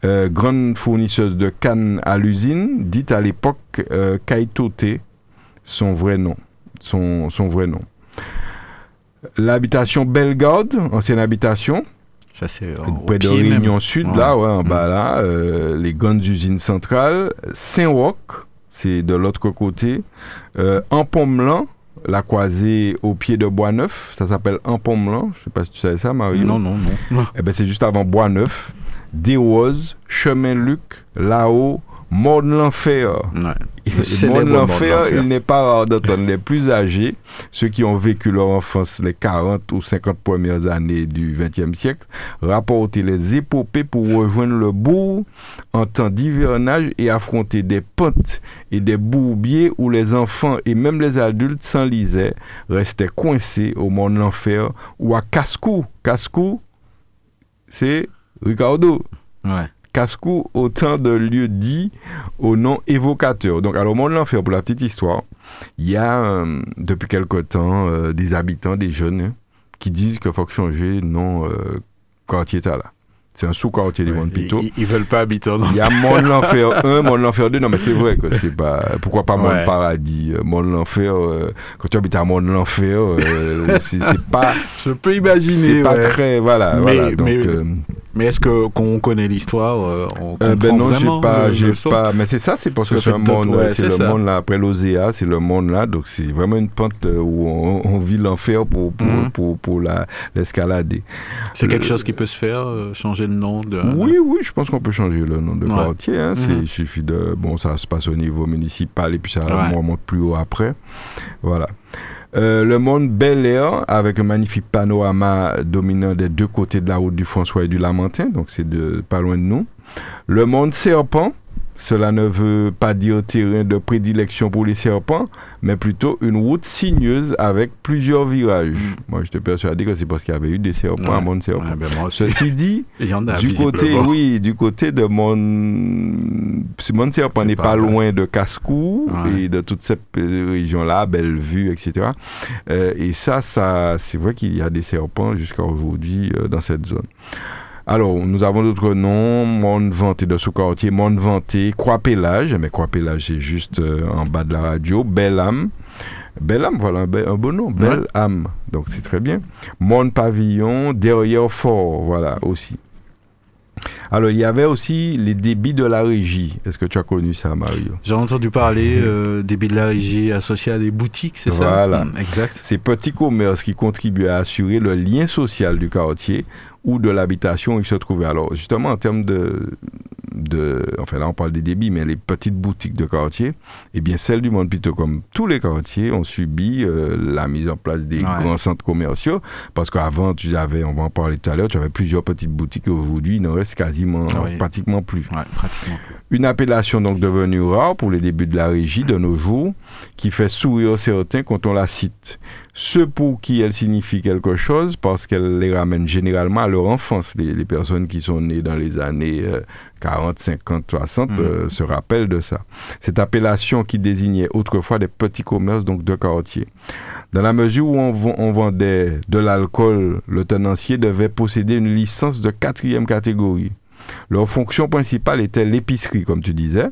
Speaker 3: Euh, grande fournisseuse de cannes à l'usine, dite à l'époque euh, Kaitote, son vrai nom. Son, son vrai nom. L'habitation Bellegarde, ancienne habitation,
Speaker 2: Ça, c'est
Speaker 3: près de. Réunion Sud,
Speaker 2: Ouais.
Speaker 3: là, ouais, en
Speaker 2: Mm.
Speaker 3: bas là, euh, les grandes usines centrales. Saint-Roch, c'est de l'autre côté. Euh, la croisée au pied de Bois-Neuf, ça s'appelle En Pommelan. Je sais pas si tu savais ça, Marie.
Speaker 2: Non, non, non.
Speaker 3: Eh ben, c'est juste avant Bois-Neuf. Desroses, Chemin Luc, là-haut, Mort de l'enfer.
Speaker 2: Ouais. Mort de
Speaker 3: l'enfer,
Speaker 2: l'enfer.
Speaker 3: il n'est pas rare d'entendre les plus âgés, ceux qui ont vécu leur enfance les 40 ou 50 premières années du XXe siècle, rapporter les épopées pour rejoindre le bourg en temps d'hivernage et affronter des pentes et des bourbiers où les enfants et même les adultes s'enlisaient, restaient coincés au monde de l'enfer ou à Cascou. Cascou, c'est Ricardo.
Speaker 2: Ouais.
Speaker 3: Cascou, autant de lieux dits au nom évocateur. Donc, alors, au monde de l'enfer, pour la petite histoire, il y a euh, depuis quelque temps euh, des habitants, des jeunes, hein, qui disent qu'il faut changer le nom euh, quartier là. C'est un sous-quartier du monde Pito.
Speaker 2: Ils, ils veulent pas habiter en
Speaker 3: Il y a Monde de l'Enfer 1, Monde de l'Enfer 2. Non, mais c'est vrai que c'est pas. Pourquoi pas Monde
Speaker 2: Ouais.
Speaker 3: Paradis euh, Monde de l'Enfer, euh, quand tu habites à Monde de l'Enfer, euh, c'est pas. *laughs*
Speaker 2: Je peux imaginer.
Speaker 3: C'est pas
Speaker 2: ouais.
Speaker 3: très. Voilà.
Speaker 2: Mais-
Speaker 3: voilà donc,
Speaker 2: mais-
Speaker 3: euh,
Speaker 2: Mais est-ce que qu'on connaît l'histoire euh, On
Speaker 3: Euh, ben non, j'ai pas, j'ai pas. Mais c'est ça, c'est parce que c'est un
Speaker 2: de-
Speaker 3: monde,
Speaker 2: ouais,
Speaker 3: c'est le
Speaker 2: ça.
Speaker 3: monde là après l'Osea, c'est le monde là, donc c'est vraiment une pente euh, où on, on vit l'enfer pour pour,
Speaker 2: Mhm.
Speaker 3: pour, pour la l'escalader.
Speaker 2: C'est quelque
Speaker 3: le-
Speaker 2: chose qui peut se faire, euh, changer le nom de.
Speaker 3: Oui, oui, je pense qu'on peut changer le nom de
Speaker 2: Ouais.
Speaker 3: quartier. Hein,
Speaker 2: Mhm.
Speaker 3: Il suffit de, bon, ça se passe au niveau municipal et puis ça
Speaker 2: Ouais.
Speaker 3: monte plus haut après. Voilà. Euh, le monde Bel Air avec un magnifique panorama dominant des deux côtés de la route du François et du Lamentin, donc c'est pas loin de nous. Le monde Serpent, cela ne veut pas dire terrain de prédilection pour les serpents, mais plutôt une route sinueuse avec plusieurs virages.
Speaker 2: Mm.
Speaker 3: Moi, j'étais persuadé que c'est parce qu'il y avait eu des serpents à serpent.
Speaker 2: Ouais, ben.
Speaker 3: Ceci dit, *laughs*
Speaker 2: Il y en a
Speaker 3: du côté, oui, du côté de mon, mon Serpent
Speaker 2: C'est
Speaker 3: n'est
Speaker 2: pas
Speaker 3: loin de Cascou
Speaker 2: Ouais.
Speaker 3: et de toute cette région-là, Bellevue, etc. Euh, et ça, ça, c'est vrai qu'il y a des serpents jusqu'à aujourd'hui euh, dans cette zone. Alors, nous avons d'autres noms, Monde Vanté de sous-quartier, Monde Vanté, Croix-Pélage, mais Croix-Pélage, c'est juste euh, en bas de la radio, Belle Âme. Belle Âme, voilà un, be- un beau nom, Belle Âme, donc c'est très bien. Monde Pavillon, Derrière Fort, voilà aussi. Alors, il y avait aussi les débits de la régie. Est-ce que tu as connu ça, Mario?
Speaker 2: J'ai entendu parler euh, billes de la régie associés à des boutiques, c'est ça?
Speaker 3: Voilà.
Speaker 2: Mm, Exact.
Speaker 3: Ces petits commerces qui contribuent à assurer le lien social du quartier ou de l'habitation où se trouvaient. Alors, justement, en termes de, de. Enfin, là, on parle des débits, mais les petites boutiques de quartier, eh bien, celles du Monde Pito, comme tous les quartiers, ont subi euh, la mise en place des
Speaker 2: Ouais.
Speaker 3: grands centres commerciaux. Parce qu'avant, tu avais, on va en parler tout à l'heure, tu avais plusieurs petites boutiques et aujourd'hui, il n'en reste quasiment,
Speaker 2: Oui.
Speaker 3: pratiquement plus.
Speaker 2: Ouais, pratiquement.
Speaker 3: Une appellation donc devenue rare pour les débuts de la régie de nos jours, qui fait sourire certains quand on la cite. Ceux pour qui elle signifie quelque chose, parce qu'elle les ramène généralement à leur enfance. Les, les personnes qui sont nées dans les années euh, 40, 50, 60
Speaker 2: Mhm.
Speaker 3: euh, se rappellent de ça. Cette appellation qui désignait autrefois des petits commerces donc de quartier. Dans la mesure où on, on vendait de l'alcool, le tenancier devait posséder une licence de quatrième catégorie. Leur fonction principale était l'épicerie, comme tu disais,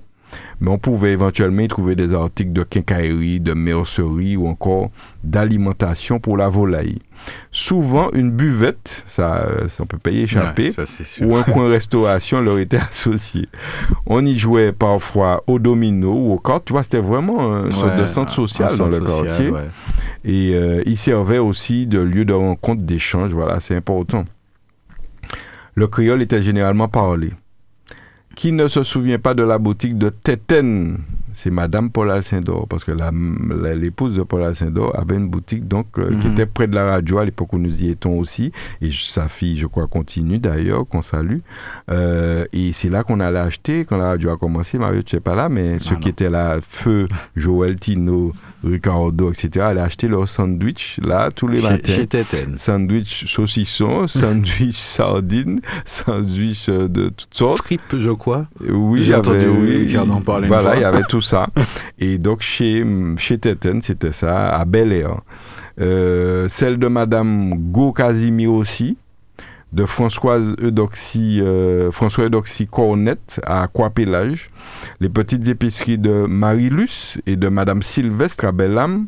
Speaker 3: mais on pouvait éventuellement y trouver des articles de quincaillerie, de mercerie ou encore d'alimentation pour la volaille. Souvent, une buvette, ça, ça on peut payer
Speaker 2: Ouais, sûr.
Speaker 3: ou un coin restauration leur était *laughs* associé. On y jouait parfois au domino ou au cartes. Tu vois, c'était vraiment une sorte de
Speaker 2: Ouais,
Speaker 3: centre
Speaker 2: un-
Speaker 3: social
Speaker 2: un
Speaker 3: dans le
Speaker 2: social,
Speaker 3: quartier.
Speaker 2: ouais.
Speaker 3: Et euh, il servait aussi de lieu de rencontre, d'échange. Voilà, c'est important. Le créole était généralement parlé. Qui ne se souvient pas de la boutique de Téten C'est Madame Paul Alcindor, parce que l'épouse de Paul Alcindor avait une boutique donc euh, qui
Speaker 2: Mhm.
Speaker 3: était près de la radio à l'époque où nous y étions aussi. Et sa fille, je crois, continue d'ailleurs, qu'on salue. Euh, et c'est là qu'on allait acheter quand la radio a commencé. Mario, tu n'es pas là, mais ceux
Speaker 2: Ah
Speaker 3: qui
Speaker 2: non.
Speaker 3: étaient là, Feu, Joël, Tino, Ricardo, etc., allaient acheter leur sandwich là tous les matins.
Speaker 2: chez.
Speaker 3: Sandwich saucisson, *laughs* sandwich sardine, sandwich euh, de toutes sortes.
Speaker 2: Trip, je crois.
Speaker 3: Oui,
Speaker 2: J'ai
Speaker 3: j'avais-
Speaker 2: entendu
Speaker 3: oui,
Speaker 2: en une
Speaker 3: Voilà, il y avait tout Et donc chez chez Téten, c'était ça, à Bel Air. Euh, celle de Madame Go Casimir aussi, de Françoise Eudoxie, euh, François Eudoxie Cornette à Croix-Pélage. Les petites épiceries de Marie-Luce et de Madame Sylvestre à Bellam.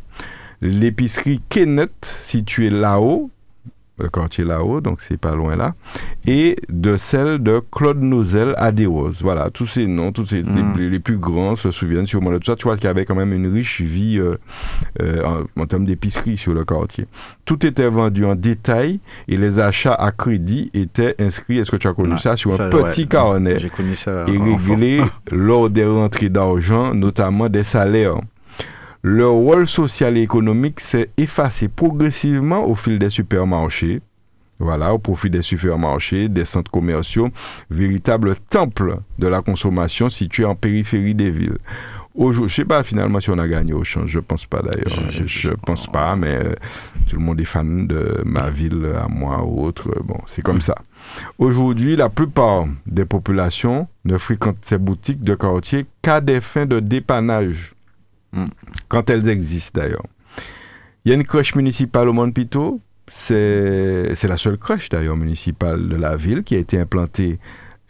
Speaker 3: L'épicerie Kenneth, située là-haut, le quartier là-haut, donc c'est pas loin là, et de celle de Claude Nozel à Desroses. Voilà, tous ces noms, tous ces, les, les plus grands se souviennent sûrement de tout ça. Tu vois qu'il y avait quand même une riche vie euh, euh, en, en termes d'épicerie sur le quartier. Tout était vendu en détail et les achats à crédit étaient inscrits, est-ce que tu as connu
Speaker 2: Ouais,
Speaker 3: ça, sur
Speaker 2: ça,
Speaker 3: un petit
Speaker 2: ouais.
Speaker 3: carnet
Speaker 2: J'ai connu ça.
Speaker 3: et réglé *laughs* lors des rentrées d'argent, notamment des salaires. Le rôle social et économique s'est effacé progressivement au fil des supermarchés. Voilà, au profit des supermarchés, des centres commerciaux, véritables temples de la consommation situés en périphérie des villes. Aujourd'hui, je sais pas finalement si on a gagné au change, je pense pas d'ailleurs.
Speaker 2: Je-
Speaker 3: je- pense pas, mais euh, tout le monde est fan de ma ville à moi ou autre. Bon, c'est comme ça. Aujourd'hui, la plupart des populations ne fréquentent ces boutiques de quartier qu'à des fins de dépannage. Quand elles existent d'ailleurs. Il y a une crèche municipale au Mont-Pito, c'est la seule crèche d'ailleurs municipale de la ville qui a été implantée,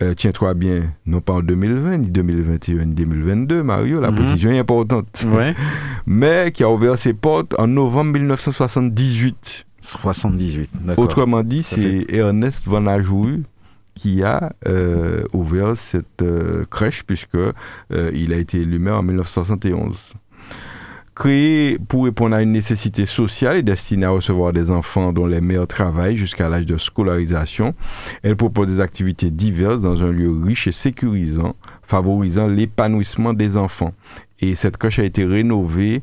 Speaker 3: euh, tiens-toi bien, non pas en 2020, ni 2021, ni 2022, Mario, la
Speaker 2: Mhm.
Speaker 3: précision est importante,
Speaker 2: Ouais. *laughs*
Speaker 3: mais qui a ouvert ses portes en novembre 1978.
Speaker 2: 78. D'accord.
Speaker 3: Autrement dit, c'est Ernest Van Ajou qui a euh, ouvert cette euh, crèche puisque il a été élu maire en 1971. Créée pour répondre à une nécessité sociale et destinée à recevoir des enfants dont les mères travaillent jusqu'à l'âge de scolarisation, elle propose des activités diverses dans un lieu riche et sécurisant, favorisant l'épanouissement des enfants. Et cette crèche a été rénovée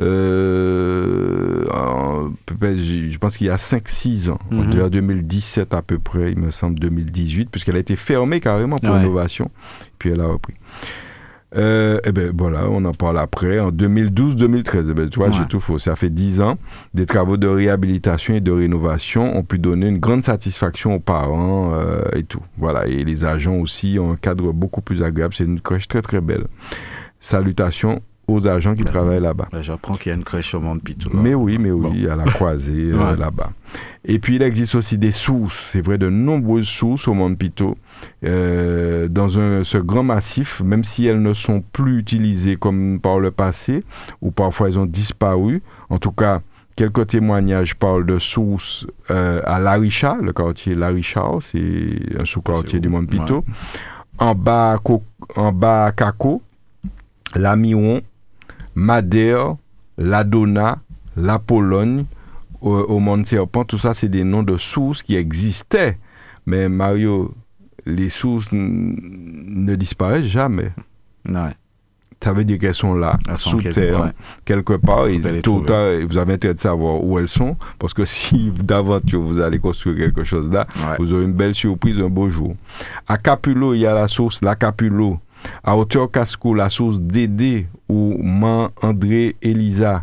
Speaker 3: euh, en- je pense qu'il y a 5-6 ans, en
Speaker 2: Mhm.
Speaker 3: 2017 à peu près, il me semble 2018, puisqu'elle a été fermée carrément pour
Speaker 2: Ouais.
Speaker 3: rénovation, puis elle a repris. Euh, eh ben voilà, on en parle après. En 2012-2013, eh ben, tu vois,
Speaker 2: Ouais.
Speaker 3: j'ai tout faux. Ça fait 10 ans. Des travaux de réhabilitation et de rénovation ont pu donner une grande satisfaction aux parents euh, et tout. Voilà, et les agents aussi ont un cadre beaucoup plus agréable. C'est une crèche très très belle. Salutations aux agents qui
Speaker 2: Ben,
Speaker 3: travaillent là-bas.
Speaker 2: Bah, J'apprends qu'il y a une crèche au Monde Pito.
Speaker 3: Mais oui, mais oui, à la croisée, *laughs* euh, là-bas. Et puis, il existe aussi des sources, c'est vrai, de nombreuses sources au Monde Pito, euh, dans un, ce grand massif, même si elles ne sont plus utilisées comme par le passé, ou parfois elles ont disparu. En tout cas, quelques témoignages parlent de sources euh, à Laricha, le quartier Laricha, c'est un sous-quartier du
Speaker 2: où?
Speaker 3: Monde Pito. En bas, Co- en bas Caco, Lamiron, Madère, la Donna, la Pologne, au, au Mont Serpent, tout ça, c'est des noms de sources qui existaient. Mais Mario, les sources ne disparaissent jamais.
Speaker 2: Ouais.
Speaker 3: Ça veut dire qu'elles sont là,
Speaker 2: Elles sont
Speaker 3: sous
Speaker 2: quelque-
Speaker 3: terre,
Speaker 2: ouais.
Speaker 3: quelque part, et
Speaker 2: trouver.
Speaker 3: tard, vous avez intérêt de savoir où elles sont, parce que *laughs* si d'aventure vous allez construire quelque chose là,
Speaker 2: Ouais.
Speaker 3: vous aurez une belle surprise un beau jour. À Capulo, il y a la source La Capulo. À hauteur Casco, la source Dédé ou Man André Elisa.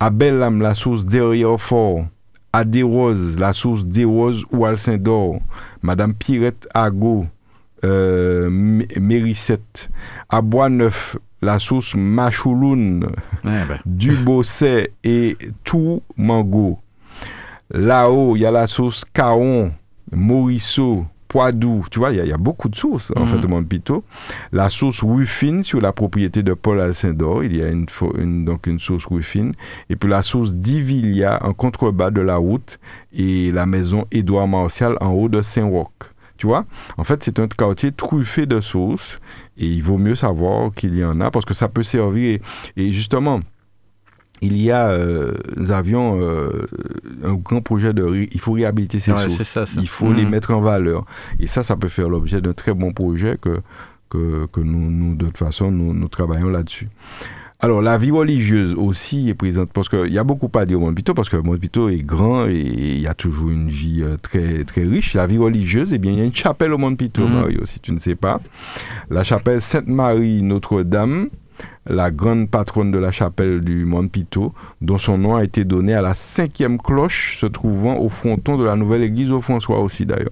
Speaker 3: À Bellam, la source Derrière Fort. À Desroses, la source Desroses ou Alcindor. Madame Pirette Ago, euh, M- Mérissette. À Bois-Neuf, la source Machouloun.
Speaker 2: Ouais, ben,
Speaker 3: Dubosset et tout mango. Là-haut, il y a la sauce Caron, Morisseau, Poidou. Tu vois, il y, a- il y a beaucoup de sources, en fait, de Montpito. La sauce Ruffine sur la propriété de Paul Alcindor. Il y a une, une- donc une sauce Ruffine. Et puis la sauce Divilia en contrebas de la route et la maison Édouard Martial en haut de Saint-Roch. Tu vois, en fait, c'est un quartier truffé de sauces et il vaut mieux savoir qu'il y en a parce que ça peut servir. Et, et justement, il y a, euh, nous avions euh, un grand projet de, il faut réhabiliter ces
Speaker 2: ouais, ça, ça.
Speaker 3: Il faut les
Speaker 2: Mhm.
Speaker 3: mettre en valeur. Et ça, ça peut faire l'objet d'un très bon projet que, que, que nous, nous, de toute façon, nous, nous travaillons là-dessus. Alors, la vie religieuse aussi est présente, parce qu'il y a beaucoup à dire au Montpito, parce que le Montpito est grand et il y a toujours une vie euh, très, très riche. La vie religieuse, eh bien, il y a une chapelle au Montpito,
Speaker 2: Mhm.
Speaker 3: Mario, si tu ne sais pas. La chapelle Sainte-Marie Notre-Dame, la grande patronne de la chapelle du Montpito, dont son nom a été donné à la cinquième cloche se trouvant au fronton de la nouvelle église au François aussi d'ailleurs.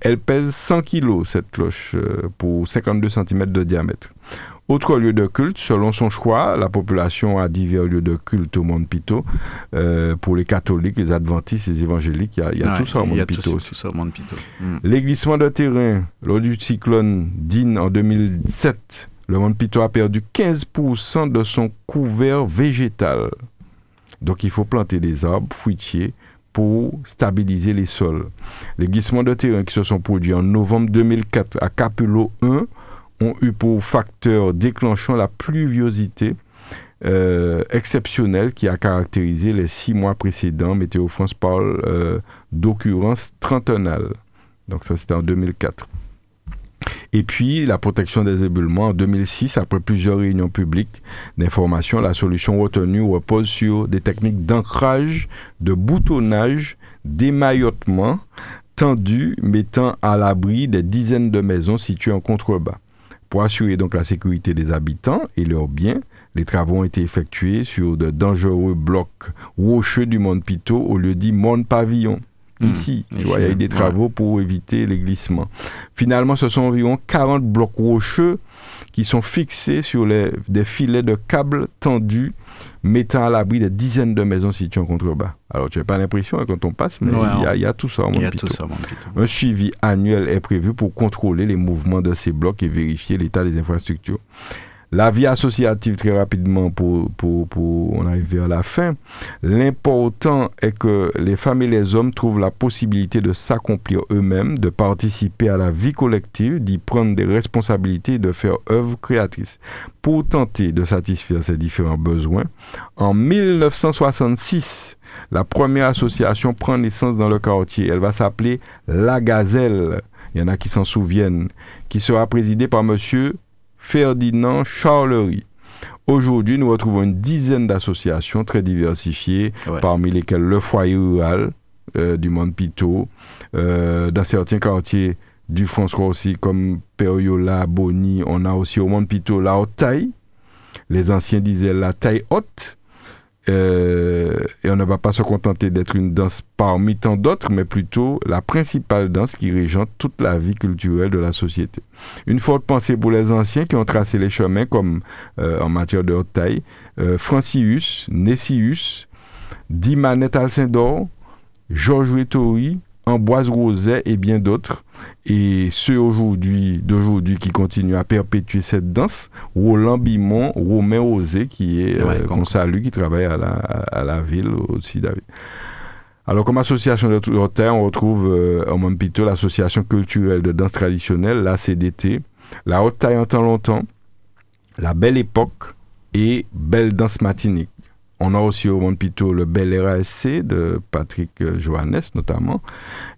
Speaker 3: Elle pèse 100 kilos, cette cloche, euh, pour 52 cm de diamètre. Autre lieu de culte, selon son choix, la population a divers lieux de culte au Montpito. Euh, pour les catholiques, les adventistes, les évangéliques, il y a, il y a
Speaker 2: Ouais,
Speaker 3: tout ça au Montpito
Speaker 2: Pito. Mm.
Speaker 3: Les glissements de terrain lors du cyclone Dean en 2007, le Mont Pito a perdu 15% de son couvert végétal. Donc il faut planter des arbres fruitiers pour stabiliser les sols. Les glissements de terrain qui se sont produits en novembre 2004 à Capullo 1 ont eu pour facteur déclenchant la pluviosité euh, exceptionnelle qui a caractérisé les six mois précédents. Météo France parle euh, d'occurrence trentenale. Donc ça c'était en 2004. Et puis la protection des éboulements en 2006, après plusieurs réunions publiques d'information, la solution retenue repose sur des techniques d'ancrage, de boutonnage, d'émaillotement tendu mettant à l'abri des dizaines de maisons situées en contrebas. Pour assurer donc la sécurité des habitants et leurs biens, les travaux ont été effectués sur de dangereux blocs rocheux du Mont Pito au lieu dit Mont Pavillon. Hmm. Ici, tu vois, il y a eu des travaux pour éviter les glissements. Finalement, ce sont environ 40 blocs rocheux qui sont fixés sur les, des filets de câbles tendus mettant à l'abri des dizaines de maisons situées en contrebas. Alors, tu n'as pas l'impression hein, quand on passe, mais il y, a tout ça en Un suivi annuel est prévu pour contrôler les mouvements de ces blocs et vérifier l'état des infrastructures. La vie associative, très rapidement, pour, pour, pour on arrive vers la fin, l'important est que les femmes et les hommes trouvent la possibilité de s'accomplir eux-mêmes, de participer à la vie collective, d'y prendre des responsabilités de faire œuvre créatrice. Pour tenter de satisfaire ces différents besoins, en 1966, la première association prend naissance dans le quartier. Elle va s'appeler La Gazelle. Il y en a qui s'en souviennent, qui sera présidée par monsieur Ferdinand Charlery. Aujourd'hui, nous retrouvons une dizaine d'associations très diversifiées, parmi lesquelles le foyer rural euh, du Mont Pito, euh, dans certains quartiers du François aussi, comme Periola, Boni, on a aussi au Mont Pito la haute taille. Les anciens disaient la taille haute. Euh, et on ne va pas se contenter d'être une danse parmi tant d'autres, mais plutôt la principale danse qui régente toute la vie culturelle de la société. Une forte pensée pour les anciens qui ont tracé les chemins, comme euh, en matière de haute taille, euh, Francius, Nessius, Dimanet Alcindor, Georges Rétori, Amboise Roset et bien d'autres. Et ceux aujourd'hui, d'aujourd'hui qui continuent à perpétuer cette danse, Roland Bimon, Romain Osé, qui est, euh, qu'on salue, qui travaille à la, à la ville aussi, David. Alors, comme association de terre, on retrouve euh, au Montpito l'association culturelle de danse traditionnelle, la CDT, la haute taille en temps longtemps, la belle époque et belle danse matinique. On a aussi au Monde Pito le Bel RASC de Patrick euh, Johannes notamment,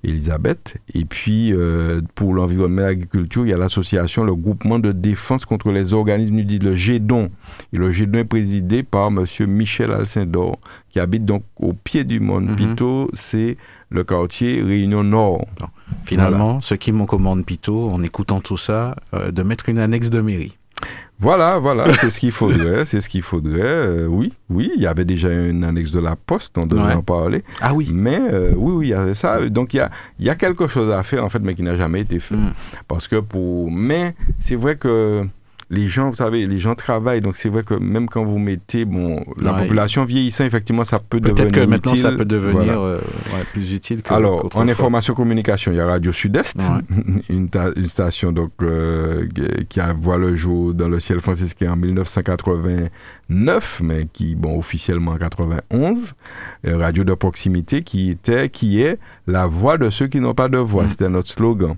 Speaker 3: Elisabeth. Et puis euh, pour l'environnement et l'agriculture, il y a l'association, le groupement de défense contre les organismes dit le GEDON. Et le GEDON est présidé par M. Michel Alcindor, qui habite donc au pied du Monde mhm. C'est le quartier Réunion Nord.
Speaker 2: Finalement, ce qui m'en commande Pito, en écoutant tout ça, euh, de mettre une annexe de mairie.
Speaker 3: Voilà, voilà, *laughs* c'est ce qu'il faudrait, c'est ce qu'il faudrait. Euh, oui, oui, il y avait déjà une annexe de la poste, on devait en parler.
Speaker 2: Ah oui.
Speaker 3: Mais euh, oui, oui, il y avait ça. Donc il y a, y a quelque chose à faire en fait, mais qui n'a jamais été fait. Mm. Parce que pour, mais c'est vrai que les gens, vous savez, les gens travaillent, donc c'est vrai que même quand vous mettez, bon, la population vieillissant, effectivement, ça peut, devenir
Speaker 2: Peut-être que maintenant, ça peut devenir euh, plus utile que
Speaker 3: Alors, en information communication, il y a Radio Sud-Est, *laughs* une, station donc euh, qui a voit le jour dans le ciel franciscain en 1989, mais qui, bon, officiellement en 91, euh, radio de proximité qui était, qui est la voix de ceux qui n'ont pas de voix. Mm. C'était notre slogan.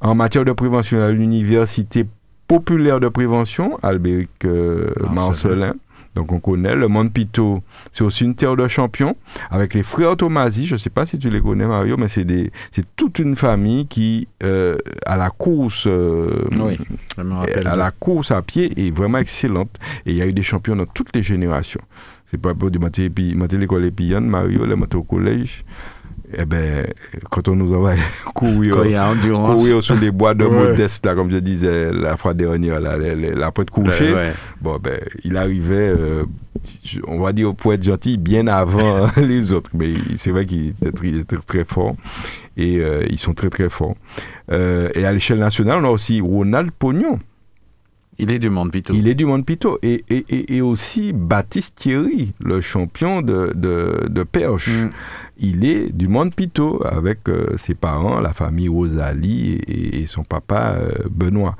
Speaker 3: En matière de prévention à l'université populaire de prévention, Albéric euh, Marcelin. Donc on connaît le Monde Pito, c'est aussi une terre de champions avec les frères Tomasi. Je ne sais pas si tu les connais Mario, mais c'est des, c'est toute une famille qui euh, à la course, euh, à la course à pied est vraiment excellente. Et il y a eu des champions dans toutes les générations. C'est pas pour de l'école Épillane, Mario, les au collège eh ben, quand on nous envoie *laughs* courir, courir sur les bois de *laughs* modeste, là, comme je disais la fois dernière, là, la, la, de coucher, bon, ben, il arrivait, euh, on va dire pour être gentil, bien avant *laughs* les autres. Mais c'est vrai qu'il était, très, très fort. Et euh, ils sont très, très forts. Euh, et à l'échelle nationale, on a aussi Ronald Pognon.
Speaker 2: Il est du monde Pito.
Speaker 3: Il est du monde Pito. Et, et, et, aussi Baptiste Thierry, le champion de, de, de perche. Mm il est du monde Pito avec euh, ses parents, la famille Rosalie et, son papa euh, Benoît.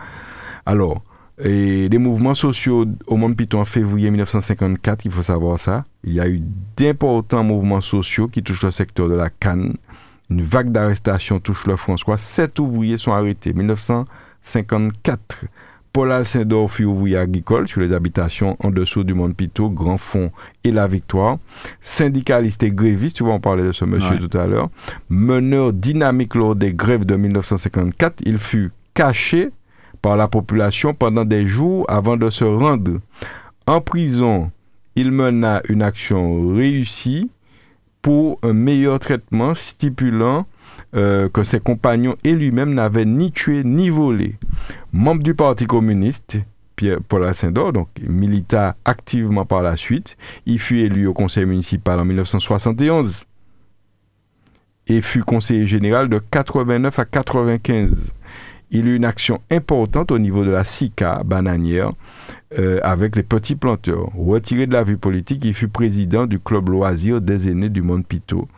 Speaker 3: Alors, Et les mouvements sociaux au Monde Piton en février 1954, il faut savoir ça. Il y a eu d'importants mouvements sociaux qui touchent le secteur de la canne. Une vague d'arrestations touche le François. Sept ouvriers sont arrêtés. 1954, Paul Alcindor fut ouvrier agricole sur les habitations en dessous du Monde Pitot, Grand Fond et La Victoire. Syndicaliste et gréviste, tu vois, on parlait de ce monsieur tout à l'heure. Meneur dynamique lors des grèves de 1954, il fut caché par la population pendant des jours avant de se rendre. En prison, il mena une action réussie pour un meilleur traitement stipulant euh, que ses compagnons et lui-même n'avaient ni tué ni volé. Membre du Parti communiste, Pierre Paul Alcindor, donc milita activement par la suite. Il fut élu au conseil municipal en 1971 et fut conseiller général de 89 à 95 il eut une action importante au niveau de la SICA bananière euh, avec les petits planteurs. Retiré de la vie politique, il fut président du club loisir des aînés du Monde Pitot.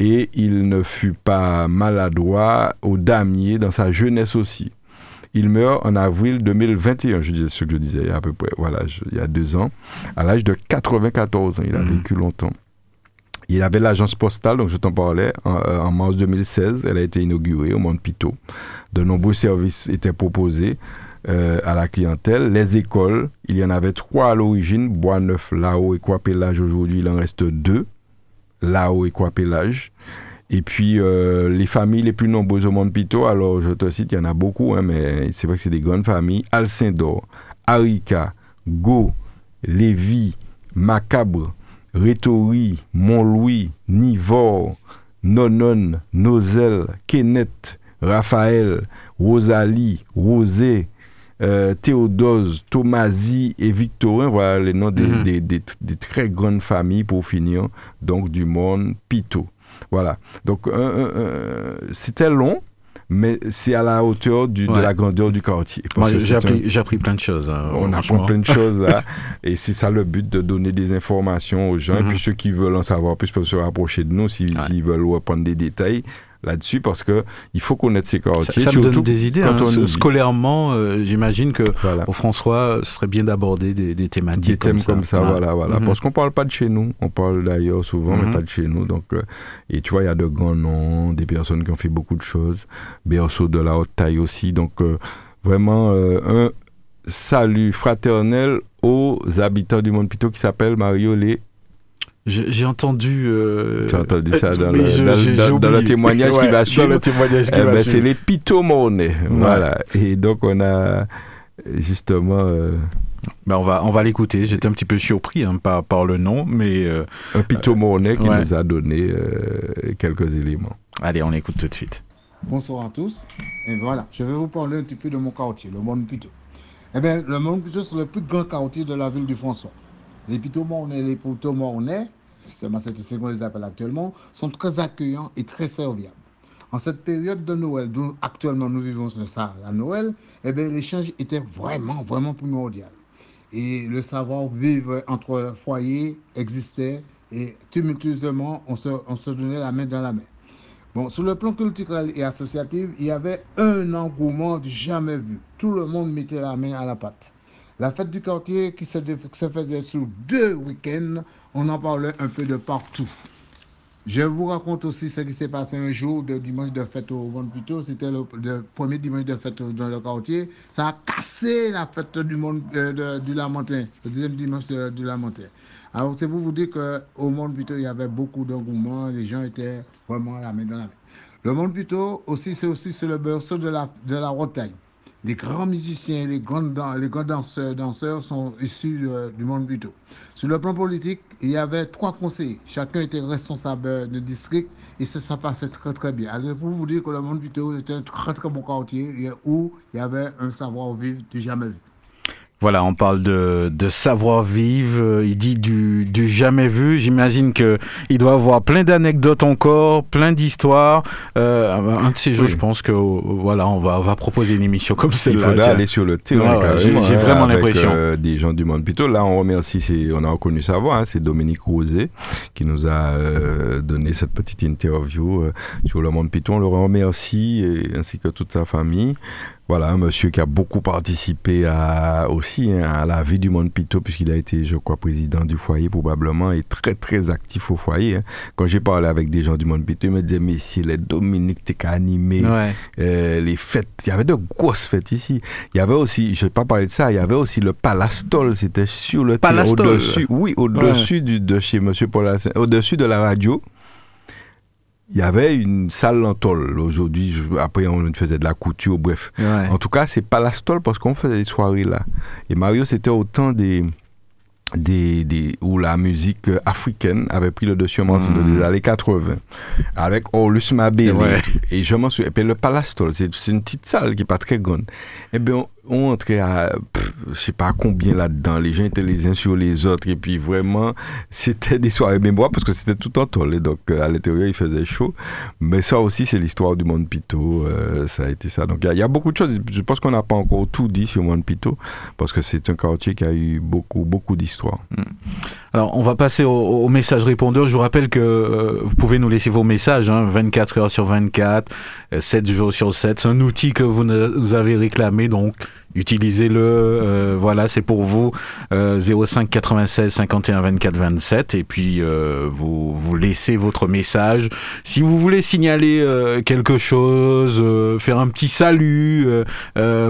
Speaker 3: Et il ne fut pas maladroit au damier dans sa jeunesse aussi. Il meurt en avril 2021, je disais ce que je disais à peu près, voilà, il y a deux ans, à l'âge de 94 ans. Il a mhm. vécu longtemps. Il avait l'agence postale, donc je t'en parlais, euh, en, mars 2016. Elle a été inaugurée au Monde Pitot. De nombreux services étaient proposés euh, à la clientèle. Les écoles, il y en avait trois à l'origine, Bois-Neuf, Lao et Coapélage. Aujourd'hui, il en reste deux, Lao et. Et puis, euh, les familles les plus nombreuses au Monde Pitot, alors je te cite, il y en a beaucoup, hein, mais c'est vrai que c'est des grandes familles. Alcindor, Arica, Go, Lévi, Macabre, Rétori, Montlouis, Nivor, Nonon, Nozel, Kenneth, Raphaël, Rosalie, Rosé, euh, Théodose, Thomasie et Victorin, voilà les noms des, mhm. des, très grandes familles pour finir, donc du monde Pito. Voilà. Donc, c'était long, mais c'est à la hauteur du, de la grandeur du quartier.
Speaker 2: j'ai appris, appris, plein de choses. Hein,
Speaker 3: on apprend plein de *laughs* choses là. et c'est ça le but de donner des informations aux gens. Et puis mhm. ceux qui veulent en savoir plus peuvent se rapprocher de nous s'ils veulent reprendre des détails là-dessus parce que il faut connaître ces quartiers.
Speaker 2: Ça, me donne des idées. Hein. scolairement, euh, j'imagine que au François, ce serait bien d'aborder des, des, thématiques
Speaker 3: des thèmes comme ça. voilà, voilà. Mhm. Parce qu'on parle pas de chez nous. On parle d'ailleurs souvent, mais mhm. pas de chez nous. Donc, euh, et tu vois, il y a de grands noms, des personnes qui ont fait beaucoup de choses, berceau de la haute taille aussi. Donc, euh, vraiment un salut fraternel aux habitants du monde plutôt qui s'appelle Mario Les
Speaker 2: j'ai entendu.
Speaker 3: Euh, J'ai entendu ça dans, le, témoignage qui va suivre.
Speaker 2: Dans le témoignage qui eh
Speaker 3: va ben, C'est les pitomornais. Voilà. Et donc, on a justement. Euh,
Speaker 2: ben on va, on va l'écouter. J'étais un petit peu surpris hein, par, par, le nom, mais. Euh,
Speaker 3: un pitomornais qui nous a donné quelques éléments.
Speaker 2: Allez, on écoute tout de suite.
Speaker 4: Bonsoir à tous. Et voilà, je vais vous parler un petit peu de mon quartier, le Monde Pito. Eh bien, le Monde Pito, c'est le plus grand quartier de la ville du François. Les Pitomornais, les Pitomornais, justement c'est ce qu'on les appelle actuellement, sont très accueillants et très serviables. En cette période de Noël, dont actuellement nous vivons ça, la Noël, eh bien, l'échange était vraiment, vraiment primordial. Et le savoir-vivre entre foyers existait et tumultueusement, on se, on se donnait la main dans la main. Bon, sur le plan culturel et associatif, il y avait un engouement jamais vu. Tout le monde mettait la main à la pâte. La fête du quartier qui se, faisait sur deux week-ends, on en parlait un peu de partout. Je vous raconte aussi ce qui s'est passé un jour de dimanche de fête au monde plutôt. C'était le, premier dimanche de fête dans le quartier. Ça a cassé la fête du monde euh, du Lamentin, le deuxième dimanche du Lamentin. Alors c'est pour vous dire qu'au monde plutôt, il y avait beaucoup d'engouement. Les gens étaient vraiment à la main dans la main. Le monde plutôt aussi, c'est aussi sur le berceau de la, de la les grands musiciens, les grands, les grands danseurs, danseurs sont issus euh, du monde plutôt. Sur le plan politique, il y avait trois conseillers. Chacun était responsable de district et ça, ça passait très très bien. Alors, pour vous dire que le monde plutôt était un très très bon quartier où il y avait un savoir-vivre du jamais vu.
Speaker 2: Voilà, on parle de, de savoir-vivre, il dit du, du jamais vu. J'imagine qu'il doit avoir plein d'anecdotes encore, plein d'histoires. Euh, un de ces jours, je pense que voilà, on va, on va proposer une émission comme celle-là.
Speaker 3: Il faudra aller sur le terrain.
Speaker 2: J'ai hein, vraiment l'impression.
Speaker 3: Euh, des gens du monde. Plutôt là, on remercie, on a reconnu sa voix, hein, c'est Dominique Rosé qui nous a euh, donné cette petite interview sur le monde Python. On le remercie, et, ainsi que toute sa famille. Voilà, un monsieur qui a beaucoup participé à, aussi hein, à la vie du monde Pito, puisqu'il a été, je crois, président du foyer probablement, et très, très actif au foyer. Hein. Quand j'ai parlé avec des gens du monde Pito, ils me disaient, mais si les Dominique, t'es animé, euh, les fêtes, il y avait de grosses fêtes ici. Il y avait aussi, je ne vais pas parler de ça, il y avait aussi le Palastol, c'était sur le au-dessus, oui, au-dessus de chez monsieur Paul au-dessus de la radio il y avait une salle en tôle. Aujourd'hui, après, on faisait de la couture, bref. En tout cas, c'est pas la stole parce qu'on faisait des soirées là. Et Mario, c'était autant des, des, des, où la musique africaine avait pris le dessus en mmh. des années 80 avec Orlus Mabé et je m'en souviens et puis le Palastol c'est une petite salle qui n'est pas très grande et eh bien on entrait à, je sais pas combien là-dedans. Les gens étaient les uns sur les autres. Et puis vraiment, c'était des soirées mémoire parce que c'était tout en toile. Donc euh, à l'intérieur, il faisait chaud. Mais ça aussi, c'est l'histoire du Monde Pito. Euh, ça a été ça. Donc il y, a beaucoup de choses. Je pense qu'on n'a pas encore tout dit sur Monde Pito parce que c'est un quartier qui a eu beaucoup, beaucoup d'histoires. Hmm.
Speaker 2: Alors, on va passer au, message répondeur. Je vous rappelle que euh, vous pouvez nous laisser vos messages, 24 hein, heures sur 24, 7 jours sur 7. C'est un outil que vous nous avez réclamé, donc utilisez-le. Euh, voilà, c'est pour vous. 05 96 51 24 27. Et puis, euh, vous, vous laissez votre message. Si vous voulez signaler euh, quelque chose, faire un petit salut,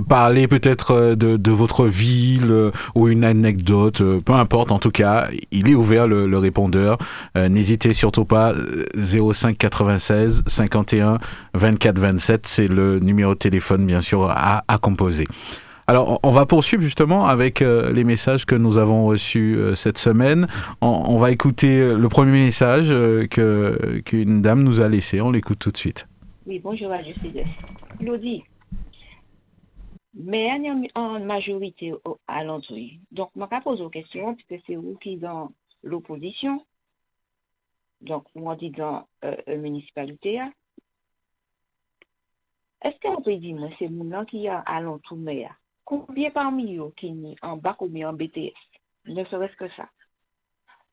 Speaker 2: parler peut-être de, de, votre ville ou une anecdote, peu importe. En tout cas, il est ouvert le, répondeur. N'hésitez surtout pas. 05 96 51 24 27. C'est le numéro de téléphone, bien sûr, à, à composer. Alors, on va poursuivre justement avec euh, les messages que nous avons reçus euh, cette semaine. On, va écouter euh, le premier message que qu'une dame nous a laissé. On l'écoute tout de suite.
Speaker 5: Oui, bonjour à Justine. Claudie, mais en majorité à l'entrée. Donc, je vais poser une question, puisque c'est vous qui dans l'opposition, donc on dit dans la municipalité. Hein. Est-ce qu'on peut dire, c'est mon qui a à l'entour combien parmi eux qui sont en bac ou en BTS Ne serait-ce que ça.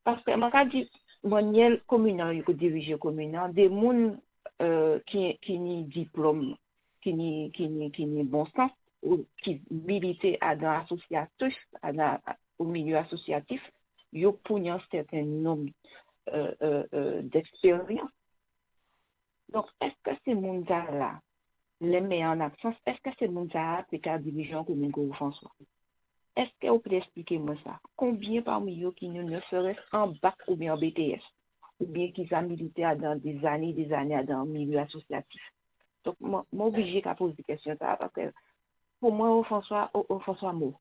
Speaker 5: Parce que, je dit, mon communal, je dirige communal, des gens euh, qui, qui ont diplôme, qui ont qui, qui bon sens, ou qui militent dans l'associatif, au milieu associatif, ils ont un certain nombre euh, euh, euh, d'expérience. Donc, est-ce que ces gens-là, les meilleurs en absence, est-ce que c'est mon ça c'est qu'à dirigeant comme Gros François? Est-ce que vous pouvez expliquer moi ça? Combien parmi eux qui ne seraient en bac ou bien en BTS? Ou bien qui ont milité dans des années, des années dans le milieu associatif? Donc, moi, suis obligé poser des questions ça parce que pour moi, François, au François Mo.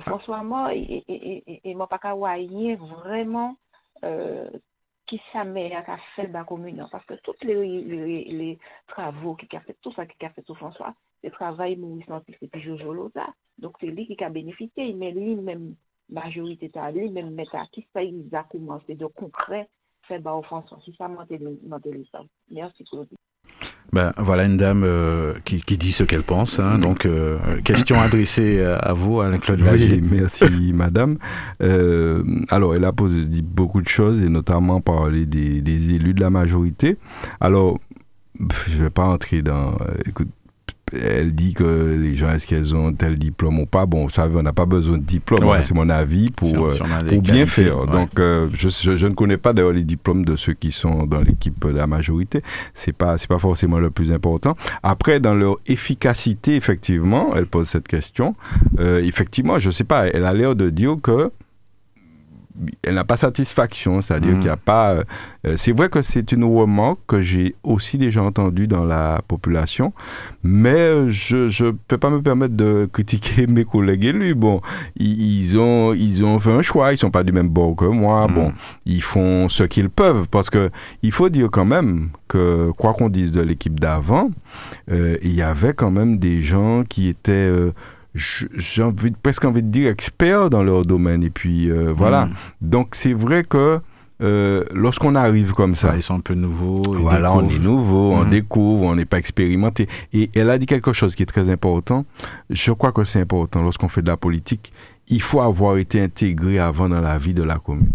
Speaker 5: François Mo, il m'a pas qu'à vraiment ki sa mè a ka fèl ba komunyon. Paske tout le, le, le travou ki ka fèt, tout sa ki ka fèt sou François, se travay Maurice Nantis ki pi Jojo Loza. Donk se li ki ka benefite, men li men majorite ta, li men meta ki sa yi zakouman, se de konkre fèl ba ou François. Si sa mante li sa. Mersi Claudie.
Speaker 2: Ben, voilà une dame euh, qui, qui, dit ce qu'elle pense. Hein, donc, euh, question *coughs* adressée à vous, Alain-Claude
Speaker 3: Lagier. Oui, merci, *laughs* madame. Euh, alors, elle a posé dit beaucoup de choses, et notamment parler des, des élus de la majorité. Alors, je ne vais pas entrer dans... Écoute, elle dit que les gens, est-ce qu'elles ont tel diplôme ou pas? Bon, vous savez, on n'a pas besoin de diplôme, hein, c'est mon avis, pour, euh, pour bien faire. Donc, euh, je, je, ne connais pas d'ailleurs les diplômes de ceux qui sont dans l'équipe de la majorité. C'est pas, c'est pas forcément le plus important. Après, dans leur efficacité, effectivement, elle pose cette question. Euh, effectivement, je sais pas, elle a l'air de dire que elle n'a pas satisfaction, c'est-à-dire qu'il n'y a mm. pas. Euh, euh, c'est vrai que c'est une remarque que j'ai aussi déjà entendue dans la population, mais je ne peux pas me permettre de critiquer *laughs* mes collègues élus. Bon, ils, ont, ils ont fait un choix, ils ne sont pas du même bord que moi. Mm. Bon, ils font ce qu'ils peuvent, parce que il faut dire quand même que, quoi qu'on dise de l'équipe d'avant, euh, il y avait quand même des gens qui étaient j'ai envie, presque envie de dire experts dans leur domaine. Et puis euh, voilà. Hmm. Donc c'est vrai que euh, lorsqu'on arrive comme ça.
Speaker 2: ils sont un peu nouveaux.
Speaker 3: Voilà, on est nouveau, on hmm. découvre, on n'est pas expérimenté. Et elle a dit quelque chose qui est très important. Je crois que c'est important lorsqu'on fait de la politique. Il faut avoir été intégré avant dans la vie de la commune.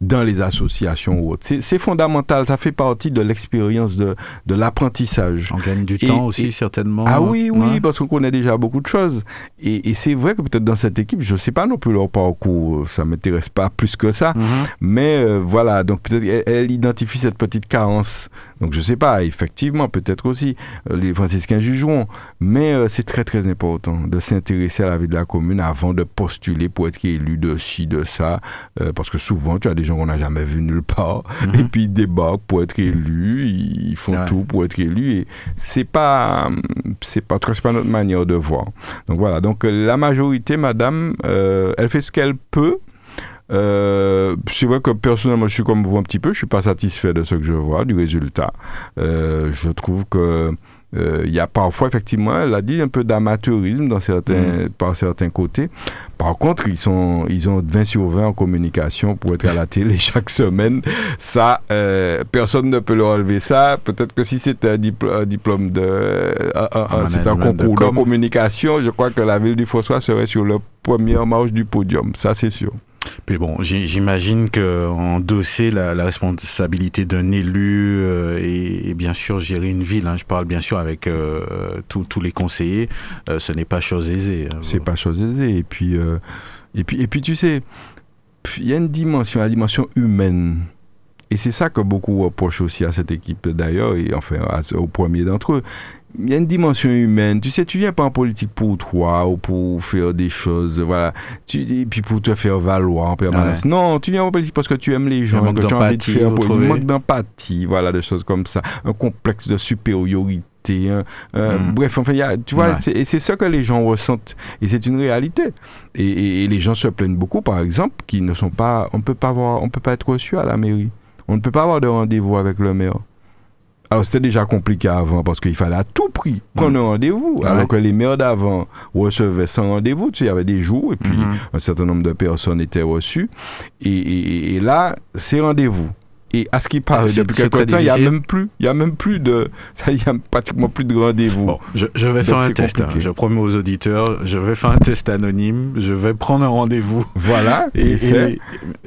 Speaker 3: Dans les associations ou autres. C'est fondamental, ça fait partie de l'expérience de, de l'apprentissage.
Speaker 2: On gagne du temps aussi, certainement.
Speaker 3: Ah oui, oui, parce qu'on connaît déjà beaucoup de choses. Et, et c'est vrai que peut-être dans cette équipe, je ne sais pas non plus leur parcours, ça ne m'intéresse pas plus que ça.
Speaker 2: Mhm.
Speaker 3: Mais euh, voilà, donc peut-être elle, elle, identifie cette petite carence. Donc je ne sais pas, effectivement, peut-être aussi, euh, les franciscains jugeront. Mais euh, c'est très très important de s'intéresser à la vie de la commune avant de postuler pour être élu de ci, de ça. Euh, parce que souvent, tu as des gens qu'on n'a jamais vus nulle part.
Speaker 2: Mhm.
Speaker 3: Et puis ils débarquent pour être élus, ils font
Speaker 2: Ouais.
Speaker 3: tout pour être élus. Et c'est pas, c'est pas, notre manière de voir. Donc voilà. Donc la majorité, madame, euh, elle fait ce qu'elle peut. Euh, c'est vrai que personnellement, je suis comme vous un petit peu. Je suis pas satisfait de ce que je vois, du résultat. Euh, je trouve que euh, il y a parfois, effectivement, elle a dit un peu d'amateurisme dans certains, par certains côtés. Par contre, ils, sont, ils ont 20 sur 20 en communication pour être à la télé *laughs* chaque semaine. Ça, euh, personne ne peut leur enlever ça. Peut-être que si c'était un, dipl- un diplôme de. un- c'est un
Speaker 2: de
Speaker 3: concours de,
Speaker 2: com.
Speaker 3: communication, je crois que la ville du François serait sur le première marche du podium. Ça, c'est sûr.
Speaker 2: Puis bon, j'imagine que endosser la, la responsabilité d'un élu euh, et, bien sûr gérer une ville, hein, je parle bien sûr avec euh, tous les conseillers, euh, ce n'est pas chose aisée. hein.
Speaker 3: C'est pas chose aisée. Et puis, euh, et puis, et puis tu sais, il y a une dimension, la dimension humaine. Et c'est ça que beaucoup reprochent aussi à cette équipe d'ailleurs, et enfin au premier d'entre eux. Il y a une dimension humaine. Tu sais, tu viens pas en politique pour toi ou pour faire des choses, voilà. Tu, et puis pour te faire valoir en permanence. Non, tu viens en politique parce que tu aimes les gens,
Speaker 2: manque
Speaker 3: que tu as envie de faire pour un manque d'empathie, voilà, des choses comme ça. Un complexe de supériorité. un- un-
Speaker 2: Mm.
Speaker 3: Bref, enfin, y a, tu vois,
Speaker 2: Ouais.
Speaker 3: c'est- ça que les gens ressentent. Et c'est une réalité. Et, et- et les gens se plaignent beaucoup, par exemple, qui ne sont pas. On peut pas avoir, on peut pas être reçu à la mairie. On ne peut pas avoir de rendez-vous avec le maire. Alors c'était déjà compliqué avant parce qu'il fallait à tout prix prendre un rendez-vous.
Speaker 2: Ouais.
Speaker 3: Alors que les maires d'avant recevaient sans rendez-vous. Tu sais, il y avait des jours et puis
Speaker 2: Mhm.
Speaker 3: un certain nombre de personnes étaient reçues. Et, et- et là, c'est rendez-vous. Et à ce qui paraît,
Speaker 2: C'est-
Speaker 3: depuis
Speaker 2: c'est
Speaker 3: quelque temps, il n'y a même plus, il y a même plus de, *laughs* il y a pratiquement plus de rendez-vous.
Speaker 2: Bon, je, je vais
Speaker 3: Donc,
Speaker 2: faire un
Speaker 3: c'est
Speaker 2: test. hein. Je promets aux auditeurs, je vais faire un test anonyme. Je vais prendre un rendez-vous.
Speaker 3: Voilà, *laughs* et, c'est,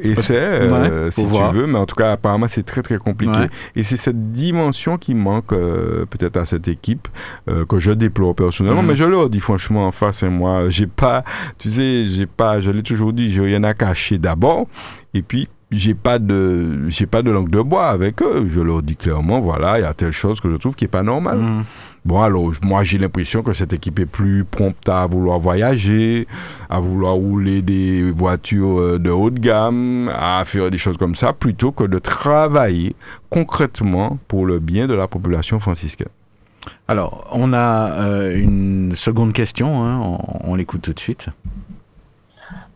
Speaker 2: et-
Speaker 3: c'est, euh,
Speaker 2: Ouais,
Speaker 3: si tu veux, mais en tout cas, apparemment, c'est très très compliqué.
Speaker 2: Ouais.
Speaker 3: Et c'est cette dimension qui manque euh, peut-être à cette équipe euh, que je déplore personnellement,
Speaker 2: Mhm.
Speaker 3: mais je leur dis franchement en face, et moi, j'ai pas, tu sais, j'ai pas, je l'ai toujours dit, j'ai rien à cacher d'abord, et puis j'ai pas de, j'ai pas de langue de bois avec eux. Je leur dis clairement, voilà, il y a telle chose que je trouve qui est pas normale.
Speaker 2: Mhm.
Speaker 3: Bon, alors, moi, j'ai l'impression que cette équipe est plus prompte à vouloir voyager, à vouloir rouler des voitures euh, de haut de gamme, à faire des choses comme ça, plutôt que de travailler concrètement pour le bien de la population franciscaine.
Speaker 2: Alors, on a euh, une seconde question. hein. On, on l'écoute tout de suite.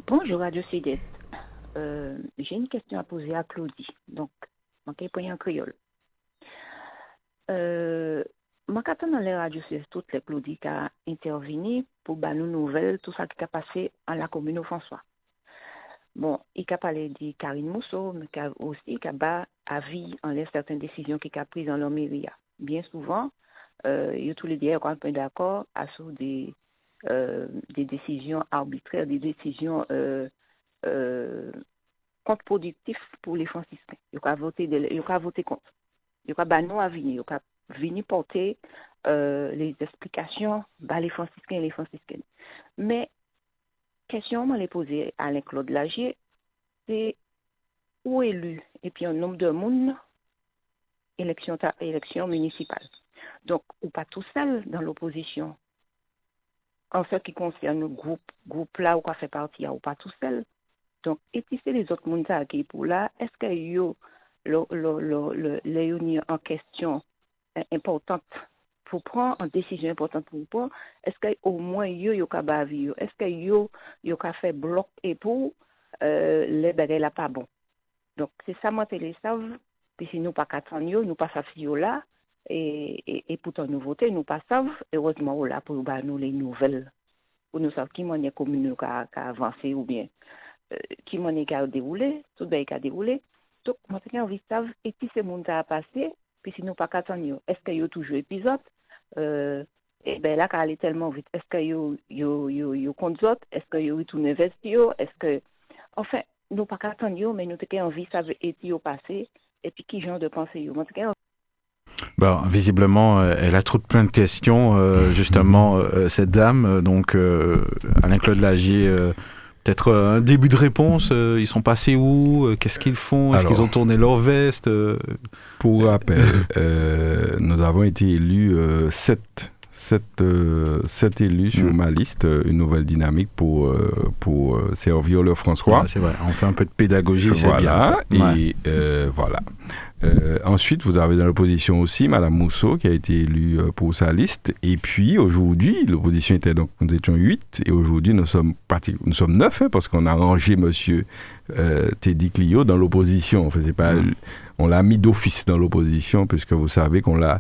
Speaker 5: Bonjour Radio Sud-Est. Euh, J'ai une question à poser à Claudie. Donc, manquez point en créole? Euh, quand dans les radios Sud-Est, toutes les Claudie qui a intervenu pour bah, nous nouvelles, tout ça qui a passé en la commune au François. Bon, il a parlé de Karine Mousseau, mais qui a aussi qui a bas avis en les certaines décisions qu'il a prises dans leur mairie. Bien souvent, euh, les deux sont un peu d'accord à sur des euh, des décisions arbitraires, des décisions euh, euh, contre-productives pour les franciscains. Ils ont voté, voté contre. Ils ont bah, nous à venir, porter euh, les explications bah, les franciscains et les franciscaines. Mais question moi les poser à Alain Claude Lagier, c'est où élu? Et puis un nombre de monde élection élection municipale. Donc ou pas tout seul dans l'opposition en ce qui concerne le groupe, groupe là où on fait partie, ou pas tout seul. Donc, c'est les autres monde qui pour là, est-ce que yo le, le, le, le, en question euh, importante pour prendre une décision importante pour vous, est-ce que au moins yo yo ka est-ce que yo yo ka fait bloc et pour euh, les bagages là pas bon? Donc, c'est ça moi les savent, puis si nous pas qu'attendre yo, nous pas yo là, et, et, et pour ton nouveauté, nous pas savent, heureusement, là, pour bah, nous les nouvelles, pour nous savoir qui est commune qui a, qui a avancé ou bien euh, qui m'en est qui a déroulé, tout bien qui a déroulé. Donc, moi, j'ai envie de savoir, et puis ce monde a passé, puis si nous pas qu'attendre, est-ce qu'il y a toujours épisode, euh, et ben là, quand elle est tellement vite, est-ce qu'il y a, yo, yo, yo, compte autres, est-ce qu'il y a retourné vestio, est-ce que, enfin, nous pas qu'attendre, yo, ça et puis au passé, et puis qui genre de penser, yo? Moi, t'avons
Speaker 2: Bon, visiblement, euh, elle a trop plein de questions, euh, justement, euh, cette dame. Donc, Alain-Claude Lagier, peut-être euh, un début de réponse. euh, ils sont passés où Euh, Qu'est-ce qu'ils font? Est-ce qu'ils ont tourné leur veste
Speaker 3: Pour rappel, *laughs* euh, nous avons été élus euh, sept, sept, euh, sept élus sur
Speaker 2: Mm.
Speaker 3: ma liste, une nouvelle dynamique pour, euh, pour servir le François.
Speaker 2: C'est vrai, on fait un peu de pédagogie, c'est bien.
Speaker 3: Voilà,
Speaker 2: ça. Ouais.
Speaker 3: et euh, voilà. Euh, ensuite, vous avez dans l'opposition aussi Madame Mousseau qui a été élue euh, pour sa liste. Et puis aujourd'hui, l'opposition était donc, nous étions huit, et aujourd'hui nous sommes parti- nous sommes neuf hein, parce qu'on a rangé Monsieur euh, Teddy Clio dans l'opposition. Enfin, c'est pas,
Speaker 2: Mm.
Speaker 3: on l'a mis d'office dans l'opposition puisque vous savez qu'on l'a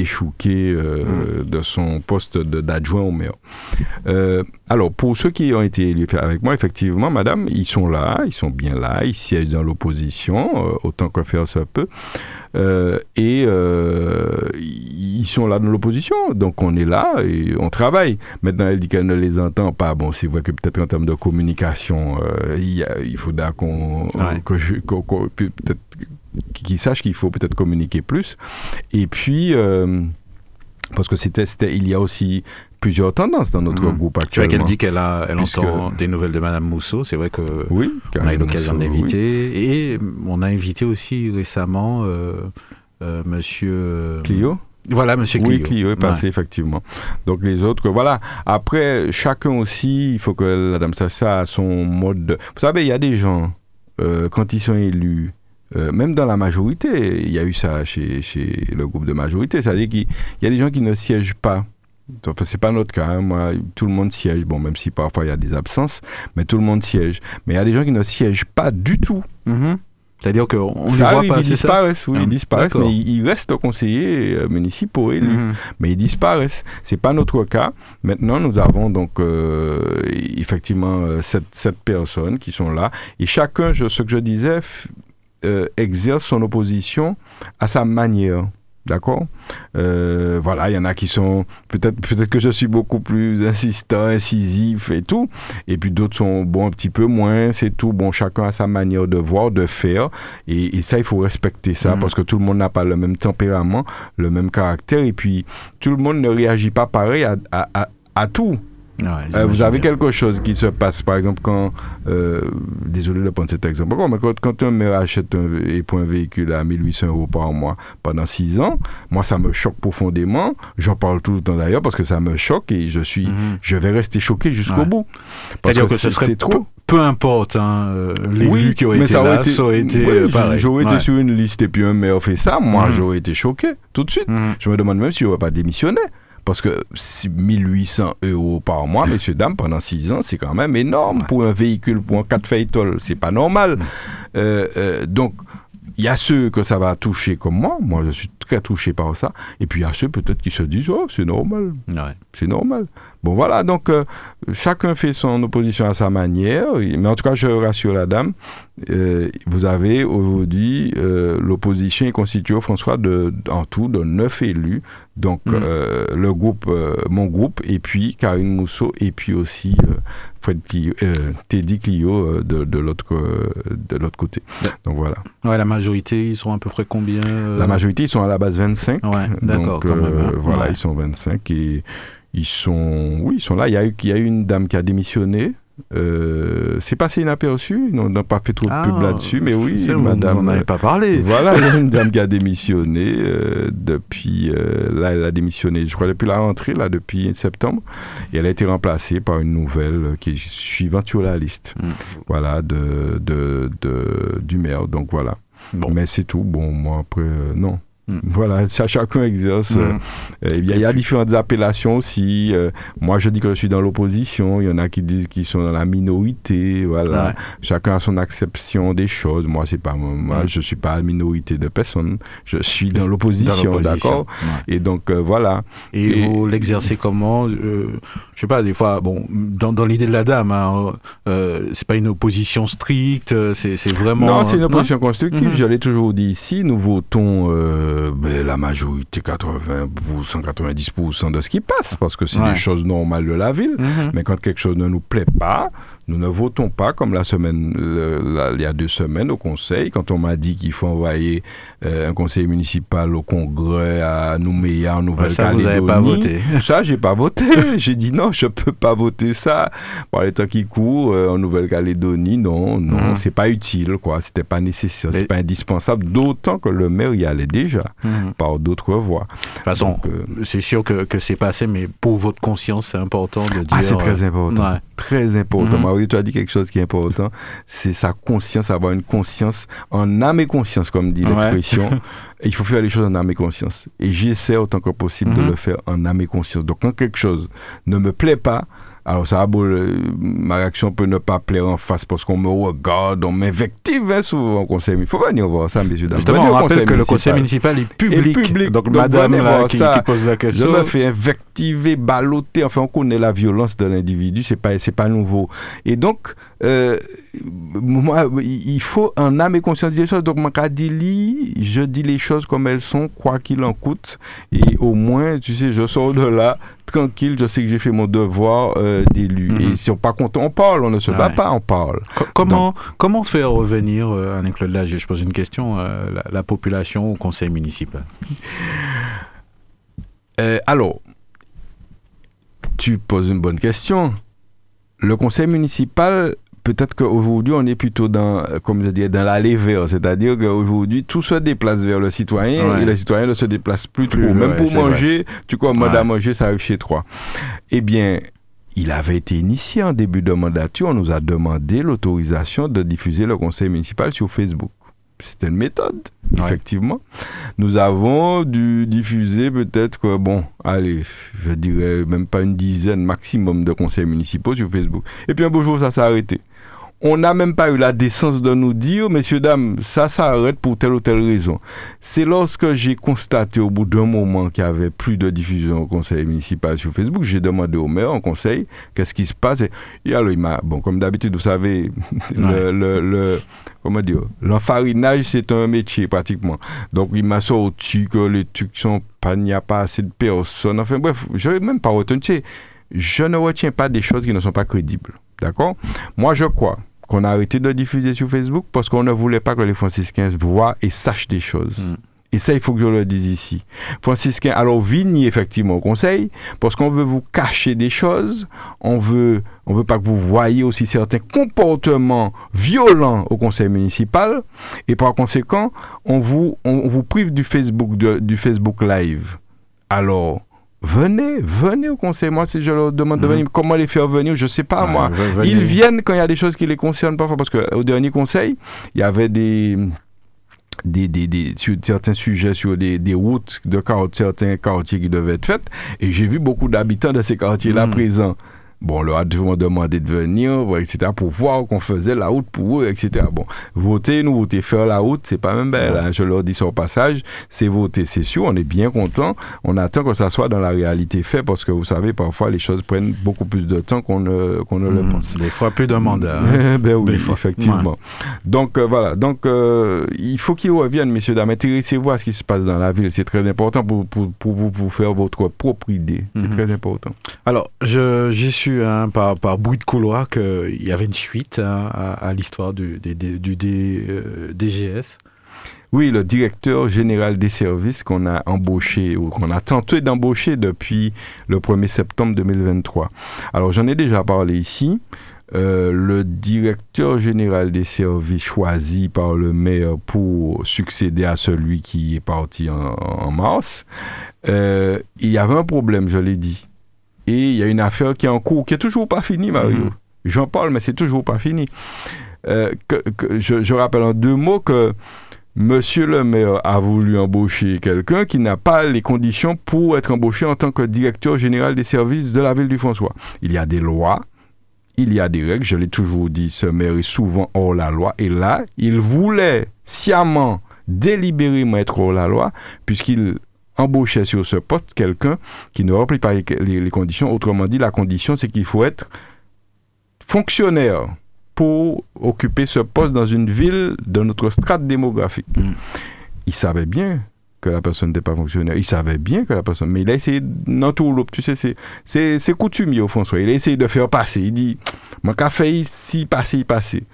Speaker 3: déchouqué euh, de son poste d'adjoint au maire. Euh, alors, pour ceux qui ont été élus avec moi, effectivement, madame, ils sont là, ils sont bien là, ils siègent dans l'opposition, euh, autant que faire se peut. Et ils sont là dans l'opposition, donc on est là et on travaille. Maintenant, elle dit qu'elle ne les entend pas. Bon, c'est vrai que peut-être en termes de communication, il, y a- il faudra qu'on,
Speaker 2: Ouais.
Speaker 3: peut-être qu'ils sachent qu'il faut peut-être communiquer plus. Et puis, euh, parce que c'était, il y a aussi plusieurs tendances dans notre
Speaker 2: Mhm.
Speaker 3: groupe
Speaker 2: Tu vois
Speaker 3: actuellement.
Speaker 2: qu'elle dit qu'elle a, elle
Speaker 3: Puisque-
Speaker 2: entend des nouvelles de Madame Mousseau. C'est vrai que
Speaker 3: Oui,
Speaker 2: on a eu l'occasion
Speaker 3: oui.
Speaker 2: l'inviter. Et on a invité aussi récemment euh, euh, Monsieur.
Speaker 3: Clio
Speaker 2: Voilà, Monsieur Clio.
Speaker 3: Oui, Clio est passé, effectivement. Donc les autres, que voilà. Après, chacun aussi, il faut que la dame sache ça a son mode. de- Vous savez, il y a des gens, euh, quand ils sont élus, euh, même dans la majorité, il y a eu ça chez, chez le groupe de majorité, c'est-à-dire qu'il il y a des gens qui ne siègent pas. Enfin, c'est pas notre cas. hein. Moi, tout le monde siège. Bon, même si parfois il y a des absences, mais tout le monde siège. Mais il y a des gens qui ne siègent pas du tout.
Speaker 2: Mhm. C'est-à-dire qu'on ne les voit pas,
Speaker 3: ils
Speaker 2: ça
Speaker 3: disparaissent, oui,
Speaker 2: Ah,
Speaker 3: ils disparaissent,
Speaker 2: d'accord.
Speaker 3: mais ils, ils restent conseillers euh, municipaux élus
Speaker 2: Mhm.
Speaker 3: mais ils disparaissent. C'est pas notre cas. Maintenant, nous avons donc euh, effectivement sept, sept personnes qui sont là et chacun, je- ce que je disais, euh, exerce son opposition à sa manière. D'accord? Euh, Voilà, il y en a qui sont. Peut-être peut que je suis beaucoup plus insistant, incisif et tout. Et puis d'autres sont, bon, un petit peu moins, c'est tout. Bon, chacun a sa manière de voir, de faire. Et, et ça, il faut respecter ça
Speaker 2: Mhm.
Speaker 3: parce que tout le monde n'a pas le même tempérament, le même caractère. Et puis, tout le monde ne réagit pas pareil à, à, à, à tout.
Speaker 2: Ouais,
Speaker 3: Euh, vous avez
Speaker 2: bien.
Speaker 3: quelque chose qui se passe, par exemple, quand. euh, désolé de prendre cet exemple. encore, mais quand, quand un maire achète un, et pour un véhicule à 1800 euros par mois pendant 6 ans, moi, ça me choque profondément. J'en parle tout le temps d'ailleurs parce que ça me choque et je suis.
Speaker 2: Mhm.
Speaker 3: Je vais rester choqué jusqu'au
Speaker 2: Ouais.
Speaker 3: bout. Parce
Speaker 2: C'est-à-dire que, ce serait
Speaker 3: trop.
Speaker 2: peu importe hein, euh, l'élu qui aurait été
Speaker 3: ça
Speaker 2: là, ça aurait été
Speaker 3: oui,
Speaker 2: pareil.
Speaker 3: J'aurais
Speaker 2: Ouais.
Speaker 3: été sur une liste et puis un maire fait ça, moi
Speaker 2: Mhm.
Speaker 3: j'aurais été choqué tout de suite.
Speaker 2: Mhm.
Speaker 3: Je me demande même si j'aurais pas démissionné. Parce que si 1800 euros par mois, messieurs, dames, pendant 6 ans, c'est quand même énorme pour un véhicule, pour un 4 Phaétol. C'est pas normal. Euh, euh, donc, il y a ceux que ça va toucher comme moi. Moi, je suis très touché par ça. Et puis, il y a ceux peut-être qui se disent, oh, c'est normal.
Speaker 2: Ouais.
Speaker 3: C'est normal. Bon, voilà, donc euh, chacun fait son opposition à sa manière. Mais en tout cas, je rassure la dame, euh, vous avez aujourd'hui, euh, l'opposition est constituée, François, de, en tout de neuf élus. Donc,
Speaker 2: Mm.
Speaker 3: euh, le groupe, mon groupe, et puis Karine Mousseau, et puis aussi Fred Clio, Teddy Clio de, de l'autre de l'autre côté. Donc voilà.
Speaker 2: Ouais, la majorité, ils sont à peu près combien
Speaker 3: La majorité, ils sont à la base 25.
Speaker 2: Ouais, d'accord, hein.
Speaker 3: voilà,
Speaker 2: Ouais.
Speaker 3: ils sont 25 et ils sont, oui, ils sont là. Il y a eu, il y a eu une dame qui a démissionné. Euh, c'est passé inaperçu. On n'a pas fait trop de
Speaker 2: Ah,
Speaker 3: pub là-dessus, mais oui,
Speaker 2: c'est, vous
Speaker 3: madame.
Speaker 2: n'en avez pas parlé.
Speaker 3: Voilà, il y a une dame qui a démissionné euh, depuis. euh, là, elle a démissionné, je crois, depuis la rentrée, là, depuis septembre. Et elle a été remplacée par une nouvelle euh, qui est suivante sur la liste.
Speaker 2: Mm.
Speaker 3: Voilà, de, de, de- du maire. Donc voilà.
Speaker 2: Bon.
Speaker 3: Mais c'est tout. Bon, moi, après, euh, non.
Speaker 2: Mm.
Speaker 3: Voilà, chacun exerce. euh,
Speaker 2: Mhm.
Speaker 3: euh, Il y, a- il y a différentes appellations aussi. euh, moi, je dis que je suis dans l'opposition. Il y en a qui disent qu'ils sont dans la minorité. Voilà.
Speaker 2: Ouais.
Speaker 3: Chacun a son acception des choses. Moi, c'est pas moi.
Speaker 2: Mm.
Speaker 3: Je suis pas la minorité de personnes. Je suis dans l'opposition, d'accord.
Speaker 2: Ouais.
Speaker 3: Et donc euh, voilà.
Speaker 2: Et,
Speaker 3: Et-
Speaker 2: vous l'exercez comment euh, Je sais pas, des fois, bon, dans, dans l'idée de la dame, hein, euh, c'est pas une opposition stricte, euh, c'est, vraiment.
Speaker 3: non, c'est une
Speaker 2: euh,
Speaker 3: opposition constructive.
Speaker 2: Mhm.
Speaker 3: Je l'ai toujours dit ici. Nous votons euh, ben, la majorité, 80%, 90% de ce qui passe, parce que c'est
Speaker 2: Ouais.
Speaker 3: des choses normales de la ville.
Speaker 2: Mhm.
Speaker 3: Mais quand quelque chose ne nous plaît pas, Nous ne votons pas comme la semaine, il y a deux semaines au conseil, quand on m'a dit qu'il faut envoyer euh, un conseil municipal au congrès à Nouméa en Nouvelle-Calédonie.
Speaker 2: ça, vous pas voté. *laughs*
Speaker 3: Ça, j'ai pas voté. *laughs* j'ai dit non, je peux pas voter ça. Par les temps qui courent euh, en Nouvelle-Calédonie, non, non, mhm. c'est pas utile, quoi. C'était pas nécessaire, c'est pas indispensable. D'autant que le maire y allait déjà mhm. par d'autres voies.
Speaker 2: De toute façon, euh, c'est sûr que, que c'est passé, mais pour votre conscience, c'est important de dire.
Speaker 3: Ah, c'est très important. Très important. Mhm. Tu as dit quelque chose qui est important, c'est sa conscience, avoir une conscience en âme et conscience, comme dit l'expression. *laughs* il faut faire les choses en âme et conscience. Et j'essaie autant que possible de mhm. le faire en âme et conscience. Donc quand quelque chose ne me plaît pas, alors, ça ma réaction peut ne pas plaire en face parce qu'on me regarde, on m'invective hein, souvent au conseil. Il faut venir voir ça, messieurs, dames.
Speaker 2: Justement, on rappelle que le conseil municipal est public. Donc, madame qui, pose la question.
Speaker 3: Je me fais invectiver, balloter. Enfin, on connaît la violence de l'individu. C'est pas, c'est pas nouveau. Et donc, euh, moi, il faut un âme et conscience des choses. Donc, dis, je dis les choses comme elles sont, quoi qu'il en coûte. Et au moins, tu sais, je sors de là tranquille, je sais que j'ai fait mon devoir euh, d'élu. Mhm. Et si on n'est pas content, on parle, on ne se bat pas, on parle.
Speaker 2: comment, comment faire revenir, euh, Alain-Claude Lager, je pose une question, euh, la, population au conseil municipal *laughs*
Speaker 3: Alors, tu poses une bonne question. Le conseil municipal peut-être qu'aujourd'hui, on est plutôt dans, comme je dis, dans l'allée vers. C'est-à-dire qu'aujourd'hui, tout se déplace vers le citoyen et le citoyen ne se déplace plus, trop. Même pour manger, tu commandes à manger, ça arrive chez toi. Eh bien, il avait été initié en début de mandature. On nous a demandé l'autorisation de diffuser le conseil municipal sur Facebook. C'était une méthode, effectivement. Nous avons dû diffuser peut-être, bon, allez, je dirais même pas une dizaine maximum de conseils municipaux sur Facebook. Et puis un beau jour, ça s'est arrêté on n'a même pas eu la décence de nous dire, messieurs, dames, ça s'arrête pour telle ou telle raison. C'est lorsque j'ai constaté au bout d'un moment qu'il n'y avait plus de diffusion au conseil municipal sur Facebook, j'ai demandé au maire en conseil qu'est-ce qui se passe. Et alors, il m'a, bon, comme d'habitude, vous savez, *laughs* le, le, comment dire, l'enfarinage, c'est un métier pratiquement. Donc, il m'a sorti que les trucs sont pas, il n'y a pas assez de personnes. Enfin, bref, je n'ai même pas retenu. Je ne retiens pas des choses qui ne sont pas crédibles. D'accord? Moi, je crois qu'on a arrêté de diffuser sur Facebook parce qu'on ne voulait pas que les franciscains voient et sachent des choses. Hmm. Et ça, il faut que je le dise ici. Franciscains, alors Vigny, effectivement, au conseil, parce qu'on veut vous cacher des choses, on veut, on veut pas que vous voyez aussi certains comportements violents au conseil municipal, et par conséquent, on vous, on, vous prive du Facebook, du Facebook Live. Alors, Venez, venez au conseil. Moi, si je leur demande de mhm. venir, comment les faire venir, je ne sais pas, moi. Ils viennent quand il y a des choses qui les concernent parfois. Parce qu'au dernier conseil, il y avait des, des, des, des, sur certains sujets, sur des, des routes de certains quartiers qui devaient être faites. Et j'ai vu beaucoup d'habitants de ces quartiers-là mhm. présents. Bon, on leur a demandé de venir, etc., pour voir qu'on faisait la route pour eux, etc. Bon, voter, nous voter, faire la route, c'est pas même belle. Hein. Je leur dis ça au passage, c'est voter, c'est sûr, on est bien content. On attend que ça soit dans la réalité fait parce que vous savez, parfois les choses prennent beaucoup plus de temps qu'on ne, qu'on ne le hmm. pense.
Speaker 2: Des fois plus de mandat. Hein. *laughs*
Speaker 3: ben oui, effectivement. Donc euh, voilà, donc euh, il faut qu'ils reviennent, messieurs, dames. Intéressez-vous à ce qui se passe dans la ville, c'est très important pour, pour, pour vous, vous, faire votre propre idée. C'est hmm. très important.
Speaker 2: Alors, j'y suis Hein, par, par, bruit de couloir qu'il y avait une suite hein, à, l'histoire du, du, DGS. Euh,
Speaker 3: oui, le directeur général des services qu'on a embauché ou qu'on a tenté d'embaucher depuis le 1er septembre 2023. Alors j'en ai déjà parlé ici. Euh, le directeur général des services choisi par le maire pour succéder à celui qui est parti en, mars, euh, il y avait un problème, je l'ai dit. Et il y a une affaire qui est en cours, qui est toujours pas finie, Mario. Mhm. J'en parle, mais c'est toujours pas fini. Euh, que, je, rappelle en deux mots que Monsieur le maire a voulu embaucher quelqu'un qui n'a pas les conditions pour être embauché en tant que directeur général des services de la ville du François. Il y a des lois, il y a des règles, je l'ai toujours dit, ce maire est souvent hors la loi. Et là, il voulait sciemment, délibérément être hors la loi, puisqu'il embaucher sur ce poste quelqu'un qui ne remplit pas les, conditions. Autrement dit, la condition, c'est qu'il faut être fonctionnaire pour occuper ce poste dans une ville de notre strate démographique. Mm. Il savait bien que la personne n'était pas fonctionnaire. Il savait bien que la personne... Mais il a essayé, tout tu sais, c'est coutumier au François. Il a essayé de faire passer. Il dit, Mon café ici, passé, passé.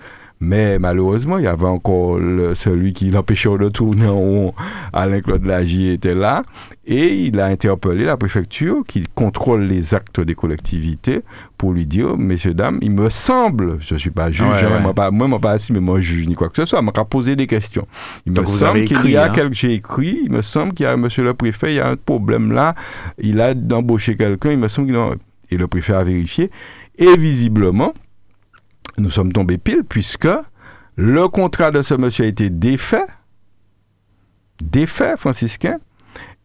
Speaker 3: Mais malheureusement, il y avait encore celui qui l'empêchait de tourner en rond. Alain-Claude Lagier était là. Et il a interpellé la préfecture qui contrôle les actes des collectivités pour lui dire, messieurs, dames, il me semble, je ne suis pas juge, hein, moi, pas, moi, pas assis, mais moi, je juge ni quoi que ce soit, m'a posé des questions. Il me semble qu'il y a hein. j'ai écrit, il me semble qu'il y a, monsieur le préfet, il y a un problème là, il a embauché quelqu'un, il me semble qu'il a... Et le préfet a vérifié. Et visiblement, nous sommes tombés pile puisque le contrat de ce monsieur a été défait, défait franciscain,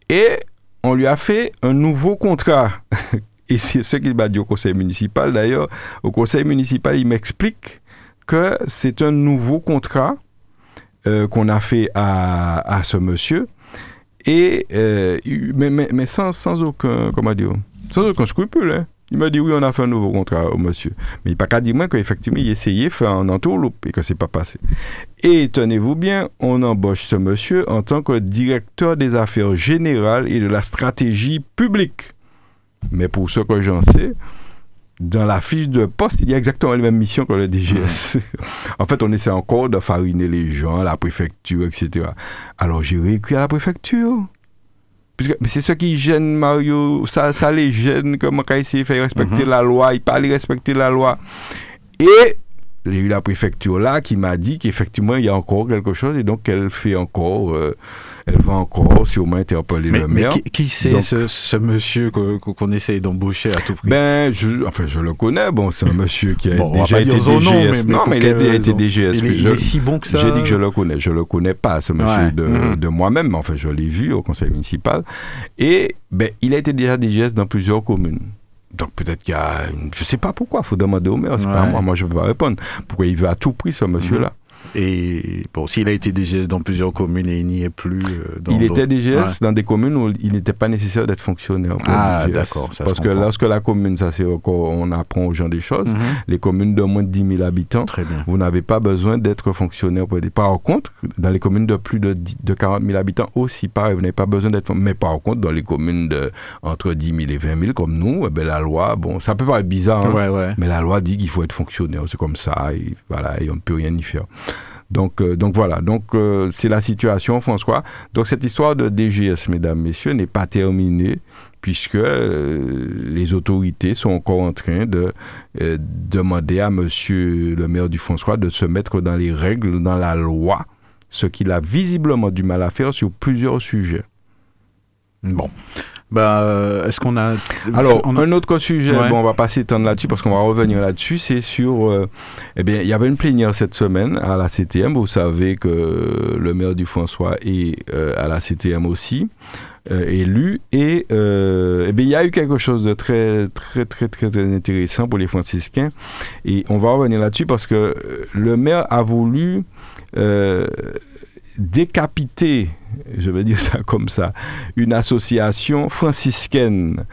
Speaker 3: et on lui a fait un nouveau contrat. *laughs* et c'est ce qu'il m'a dit au conseil municipal. D'ailleurs, au conseil municipal, il m'explique que c'est un nouveau contrat euh, qu'on a fait à, ce monsieur. Euh, mais, sans, sans, aucun, comment sans aucun scrupule. Hein. Il m'a dit oui, on a fait un nouveau contrat au monsieur. Mais il n'a pas qu'à dire moi qu'effectivement, il essayait de faire un entourloupe et que c'est pas passé. Et tenez-vous bien, on embauche ce monsieur en tant que directeur des affaires générales et de la stratégie publique. Mais pour ce que j'en sais, dans la fiche de poste, il y a exactement la même mission que le DGS. *laughs* en fait, on essaie encore de fariner les gens, la préfecture, etc. Alors j'ai réécrit à la préfecture mais c'est ce qui gêne Mario, ça, ça les gêne, essaie de faire respecter mhm. la loi, il parle respecter la loi. Et a eu la préfecture là qui m'a dit qu'effectivement il y a encore quelque chose et donc elle fait encore euh, elle va encore sûrement interpeller le maire.
Speaker 2: Mais qui, c'est ce, monsieur qu'on essaye d'embaucher à tout prix?
Speaker 3: Ben, je, enfin, je le connais. Bon, c'est un monsieur qui a déjà été DGS. non, mais il a été DGS.
Speaker 2: Il est, si bon que ça.
Speaker 3: J'ai dit que je le connais. Je le connais pas, ce monsieur de, mhm. de moi-même. Enfin, je l'ai vu au conseil municipal. Et ben, il a été déjà DGS dans plusieurs communes. Donc peut-être qu'il y a, une... je sais pas pourquoi, il faut demander au maire, c'est pas moi, moi je peux pas répondre. Pourquoi il veut à tout prix ce monsieur-là?
Speaker 2: Et bon, s'il a été DGS dans plusieurs communes et il n'y est plus. Euh,
Speaker 3: dans il était DGS dans des communes où il n'était pas nécessaire d'être fonctionnaire.
Speaker 2: ah, d'accord.
Speaker 3: Parce que lorsque la commune, ça c'est encore, on apprend aux gens des choses, mhm. les communes de moins de 10 000 habitants, vous n'avez pas besoin d'être fonctionnaire pour. Par contre, dans les communes de plus de, de 40 000 habitants aussi, pareil, vous n'avez pas besoin d'être Mais par contre, dans les communes de entre 10 000 et 20 000 comme nous, eh ben, la loi, bon, ça peut paraître bizarre, hein, mais la loi dit qu'il faut être fonctionnaire. C'est comme ça, et, voilà, et on ne peut rien y faire. Donc, euh, donc voilà, donc euh, c'est la situation, François. Donc cette histoire de DGS, mesdames, messieurs, n'est pas terminée puisque euh, les autorités sont encore en train de demander à Monsieur le maire du François de se mettre dans les règles, dans la loi, ce qu'il a visiblement du mal à faire sur plusieurs sujets.
Speaker 2: Bon. Bah, euh, est-ce qu'on a.
Speaker 3: Alors, un autre sujet, bon, on va pas s'étendre là-dessus parce qu'on va revenir là-dessus, c'est sur. Euh, eh bien, il y avait une plénière cette semaine à la CTM. Vous savez que le maire du François est euh, à la CTM aussi. élu et eh bien, il y a eu quelque chose de très très très très très intéressant pour les franciscains et on va revenir là-dessus parce que le maire a voulu décapiter, je vais dire ça comme ça, une association franciscaine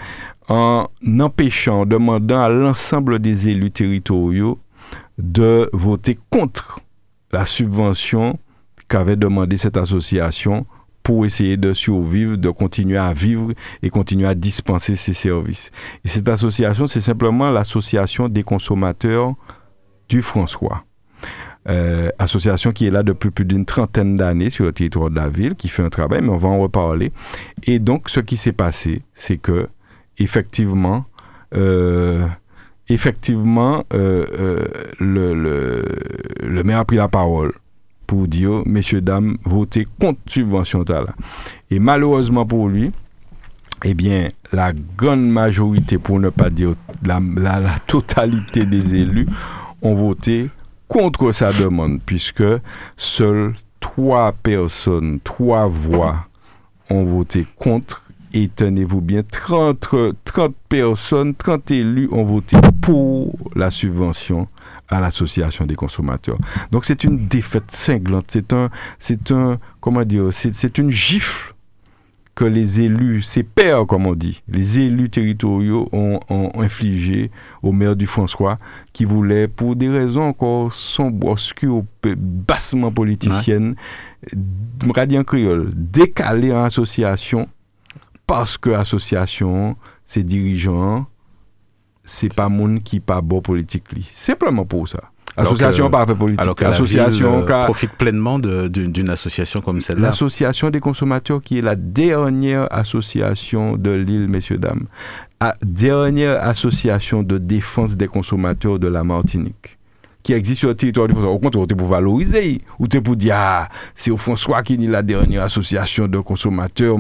Speaker 3: en empêchant, en demandant à l'ensemble des élus territoriaux de voter contre la subvention qu'avait demandé cette association pour essayer de survivre, de continuer à vivre et continuer à dispenser ses services. Et cette association, c'est simplement l'association des consommateurs du François. Euh, association qui est là depuis plus d'une trentaine d'années sur le territoire de la ville, qui fait un travail, mais on va en reparler. Et donc, ce qui s'est passé, c'est que, effectivement, euh, effectivement, euh, le, le, le, maire a pris la parole pour dire, messieurs, dames, votez contre subvention là. Et malheureusement pour lui, eh bien, la grande majorité, pour ne pas dire la, la, la totalité des élus, ont voté contre sa demande, puisque seules trois personnes, trois voix ont voté contre. Et tenez-vous bien, 30, 30 personnes, 30 élus ont voté pour la subvention à l'association des consommateurs. Donc c'est une défaite cinglante, c'est un, c'est un, comment dire, c'est une gifle que les élus, ces pairs, comme on dit, les élus territoriaux ont, infligé au maire du François, qui voulait, pour des raisons encore sombres, obscures, bassement politiciennes, ouais. en créole, décaler en association, parce que l'association, ses dirigeants, c'est pas monde qui pas bon politique. Simplement pour ça. Association pas fait politique.
Speaker 2: Alors que l'association profite pleinement d'une association comme celle-là.
Speaker 3: L'association des consommateurs qui est la dernière association de l'île, messieurs, dames. La dernière association de défense des consommateurs de la Martinique qui existe sur le territoire du François. Au contraire, tu pour valoriser, ou tu pour dire, ah, c'est au François qui est la dernière association de consommateurs,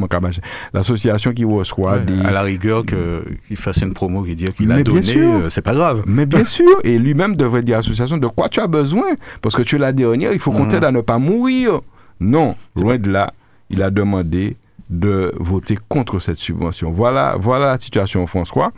Speaker 3: l'association qui reçoit des...
Speaker 2: À la rigueur, qu'il fasse une promo qui dit qu'il a donné, euh, c'est pas grave.
Speaker 3: Mais bien *laughs* sûr, et lui-même devrait dire association de quoi tu as besoin, parce que tu es la dernière, il faut compter mmh. à ne pas mourir. Non, loin de là, il a demandé de voter contre cette subvention. Voilà, voilà la situation François.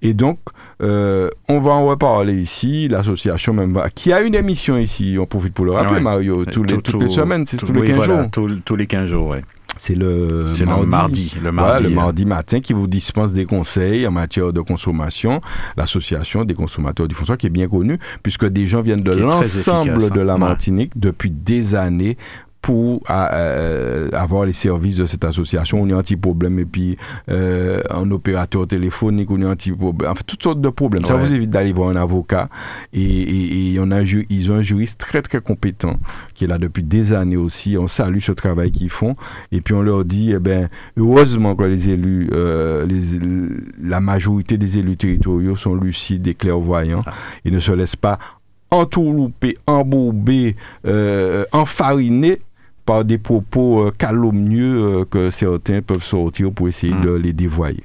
Speaker 3: Et donc, euh, on va en reparler ici, l'association même, qui a une émission ici, on profite pour le rappeler, Mario, tous les, toutes les semaines, c'est tous les 15 jours.
Speaker 2: tous les 15 jours, oui.
Speaker 3: C'est le,
Speaker 2: mardi, le mardi,
Speaker 3: le mardi matin qui vous dispense des conseils en matière de consommation. L'association des consommateurs du François qui est bien connue puisque des gens viennent de l'ensemble de la hein. Martinique depuis des années pour euh, avoir les services de cette association. On est anti-problème et puis euh, un opérateur téléphonique, on est anti-problème. Enfin, toutes sortes de problèmes. Ça vous évite d'aller voir un avocat. Et, et, et on a, ils ont un juriste très, très compétent qui est là depuis des années aussi. On salue ce travail qu'ils font. Et puis on leur dit, eh ben, heureusement que les élus, euh, les, la majorité des élus territoriaux sont lucides et clairvoyants ah. et ne se laissent pas entourlouper, embourbés, euh, enfarinés par des propos euh, calomnieux euh, que certains peuvent sortir pour essayer de hmm. les dévoyer.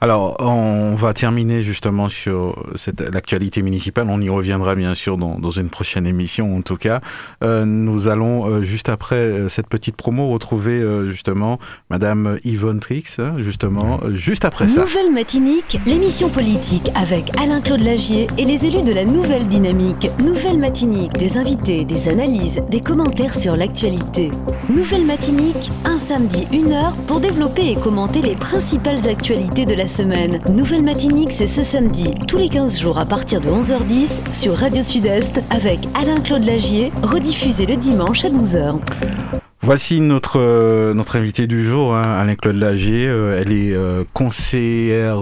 Speaker 2: Alors, on va terminer justement sur l'actualité municipale. On y reviendra bien sûr dans, dans, une prochaine émission, en tout cas. Euh, nous allons, euh, juste après euh, cette petite promo, retrouver euh, justement Madame Yvonne Trix, hein, justement, juste après ça.
Speaker 1: Nouvelle Matinique, l'émission politique avec Alain-Claude Lagier et les élus de la Nouvelle Dynamique. Nouvelle Matinique, des invités, des analyses, des commentaires sur l'actualité. Nouvelle Matinique, un samedi, une heure pour développer et commenter les principales actualités de la semaine. Nouvelle Matinique, c'est ce samedi, tous les 15 jours à partir de 11h10 sur Radio Sud-Est avec Alain-Claude Lagier, rediffusé le dimanche à 12h.
Speaker 2: Voici notre, euh, notre invité du jour, hein, Alain-Claude Lagier. Euh, elle est euh, conseillère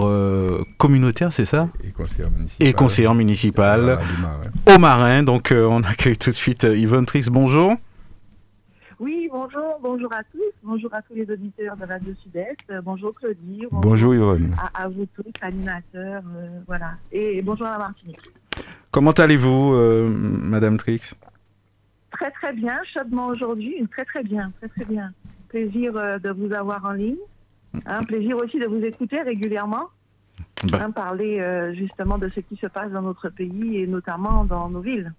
Speaker 2: communautaire, c'est ça?
Speaker 3: Et conseillère municipale.
Speaker 2: Et conseillère municipale au Marin. Donc on accueille tout de suite Yvonne Trix. Bonjour.
Speaker 6: Bonjour, bonjour à tous, bonjour à tous les auditeurs de Radio Sud-Est, euh, bonjour Claudie,
Speaker 3: bonjour, Yvonne,
Speaker 6: à, vous tous, animateurs, euh, voilà, et, bonjour à la Martinique.
Speaker 2: Comment allez-vous, euh, Madame Trix?
Speaker 6: Très très bien, chaudement aujourd'hui, très très bien, très très bien. Plaisir de vous avoir en ligne, un plaisir aussi de vous écouter régulièrement. Ben. Hein, parler justement de ce qui se passe dans notre pays et notamment dans nos villes.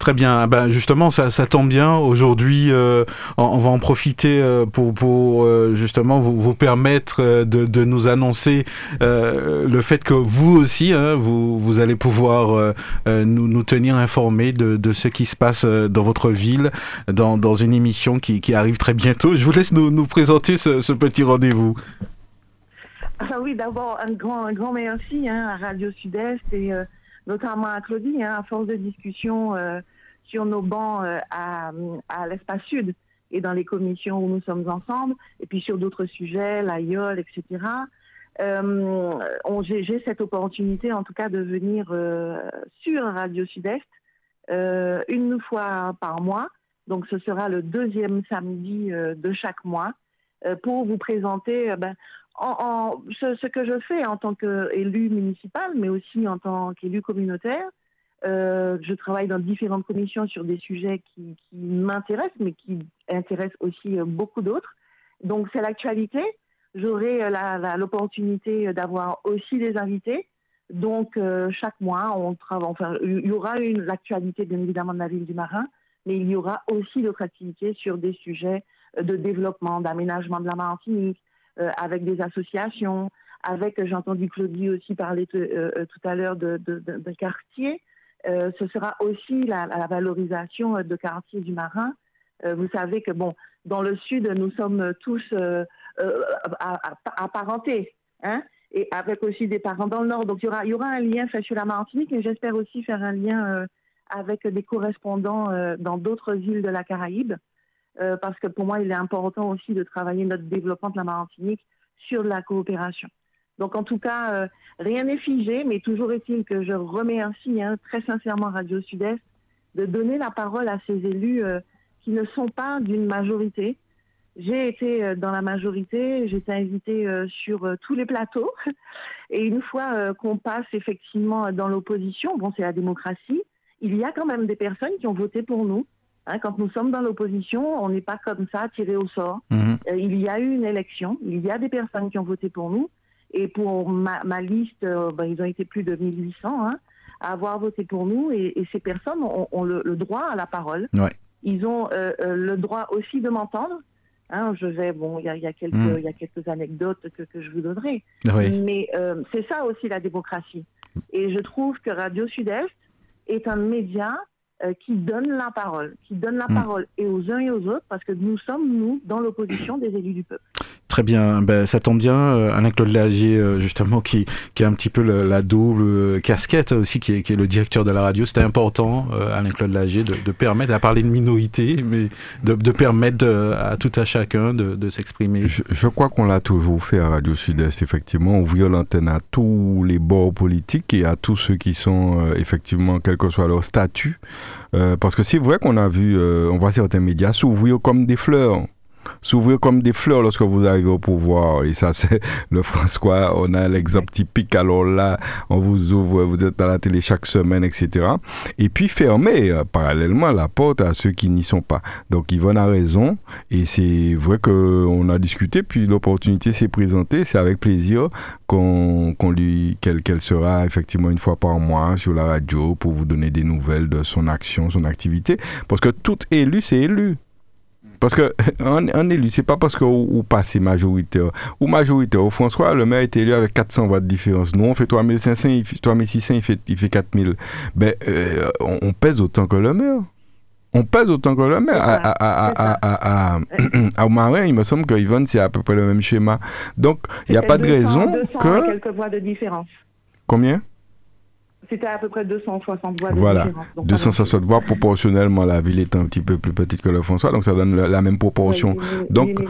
Speaker 2: Très bien. Ben justement, ça, ça tombe bien. Aujourd'hui, euh, on, va en profiter euh, pour, pour euh, justement vous, vous permettre de, de, nous annoncer le fait que vous aussi, hein, vous, vous allez pouvoir nous, nous tenir informés de, de, ce qui se passe dans votre ville, dans, dans une émission qui, qui, arrive très bientôt. Je vous laisse nous, nous présenter ce, ce petit rendez-vous.
Speaker 6: Ah oui, d'abord un grand, un grand merci hein, à Radio Sud-Est et notamment à Claudie, hein, à force de discussion euh, sur nos bancs euh, à, l'espace sud et dans les commissions où nous sommes ensemble, et puis sur d'autres sujets, l'AIOL, etc. Euh, J'ai cette opportunité, en tout cas, de venir sur Radio Sud-Est une fois par mois. Donc, ce sera le deuxième samedi de chaque mois pour vous présenter ben, ce, que je fais en tant qu'élu municipal, mais aussi en tant qu'élu communautaire, euh, je travaille dans différentes commissions sur des sujets qui, m'intéressent, mais qui intéressent aussi euh, beaucoup d'autres. Donc c'est l'actualité. J'aurai euh, l'opportunité d'avoir aussi des invités. Donc chaque mois, on travaille. Enfin, il y aura l'actualité bien évidemment de la ville du Marin, mais il y aura aussi d'autres activités sur des sujets de développement, d'aménagement de la Martinique, avec des associations, avec, j'ai entendu Claudie aussi parler euh, euh, tout à l'heure de, de, quartiers. ce sera aussi la, valorisation de quartiers du marin. vous savez que, bon, dans le sud, nous sommes tous apparentés, hein, et avec aussi des parents dans le nord. Donc, il y aura, un lien fait sur la Martinique, et j'espère aussi faire un lien avec des correspondants dans d'autres îles de la Caraïbe. Euh, parce que pour moi, il est important aussi de travailler notre développement de la Martinique sur la coopération. Donc en tout cas, euh, rien n'est figé, mais toujours est-il que je remercie hein, très sincèrement Radio Sud-Est de donner la parole à ces élus euh, qui ne sont pas d'une majorité. J'ai été dans la majorité, j'ai été invitée sur tous les plateaux. *laughs* Et une fois qu'on passe effectivement dans l'opposition, bon, c'est la démocratie, il y a quand même des personnes qui ont voté pour nous. Hein, quand nous sommes dans l'opposition, on n'est pas comme ça tiré au sort.
Speaker 2: Mhm.
Speaker 6: Euh, il y a eu une élection, il y a des personnes qui ont voté pour nous. Et pour ma, ma liste, euh, ben, ils ont été plus de 1800 hein, à avoir voté pour nous. Et, et ces personnes ont, ont le, le droit à la parole.
Speaker 2: Ouais.
Speaker 6: Ils ont euh, le droit aussi de m'entendre. Hein, je vais, bon, il y a, y, a quelques, il y a quelques anecdotes que, que je vous donnerai.
Speaker 2: Oui.
Speaker 6: Mais c'est ça aussi la démocratie. Et je trouve que Radio Sud-Est est un média euh, qui donne la parole, qui donne la
Speaker 2: Mm.
Speaker 6: parole et aux uns et aux autres, parce que nous sommes, nous, dans l'opposition des élus du peuple.
Speaker 2: Très bien, ben, ça tombe bien. euh, Alain-Claude Lagier, euh, justement, qui, qui un petit peu le- la double casquette aussi, qui est, le directeur de la radio. C'était important, euh, Alain-Claude Lagier, de, de permettre, à parler de minorité, mais de, permettre à tout à chacun de, s'exprimer.
Speaker 3: Je, crois qu'on l'a toujours fait à Radio Sud-Est, effectivement, ouvrir l'antenne à tous les bords politiques et à tous ceux qui sont, effectivement, quel que soit leur statut. Parce que c'est vrai qu'on a vu, on voit certains médias s'ouvrir comme des fleurs. S'ouvrir comme des fleurs lorsque vous arrivez au pouvoir. Et ça, c'est *laughs* le François. On a l'exemple typique. Alors là, on vous ouvre, vous êtes à la télé chaque semaine, etc. Et puis fermer euh, parallèlement la porte à ceux qui n'y sont pas. Donc Yvonne a raison. Et c'est vrai qu'on a discuté, puis l'opportunité s'est présentée. C'est avec plaisir qu'on qu'on lui, qu'elle qu'elle sera effectivement une fois par mois sur la radio pour vous donner des nouvelles de son action, son activité. Parce que tout élu, c'est élu. Parce que *laughs* un, un élu, c'est pas parce que ou, ou pas c'est majoritaire. Ou majoritaire. Au François, le maire est élu avec 400 voix de différence. Nous, on fait 3500, il fait 3600, il fait, il fait 4000. Ben, euh, on, on pèse autant que le maire. On pèse autant que le maire. À, Marin, il me semble que Yvonne, c'est à peu près le même schéma. Donc, il n'y a pas de
Speaker 6: 200,
Speaker 3: raison
Speaker 6: 200 et
Speaker 3: que.
Speaker 6: quelques voix de différence.
Speaker 3: Combien?
Speaker 6: C'était à peu près 260 voix
Speaker 3: Voilà.
Speaker 6: Donc,
Speaker 3: 260 voix proportionnellement, la ville est un petit peu plus petite que le François, donc ça donne la, la même proportion. Donc,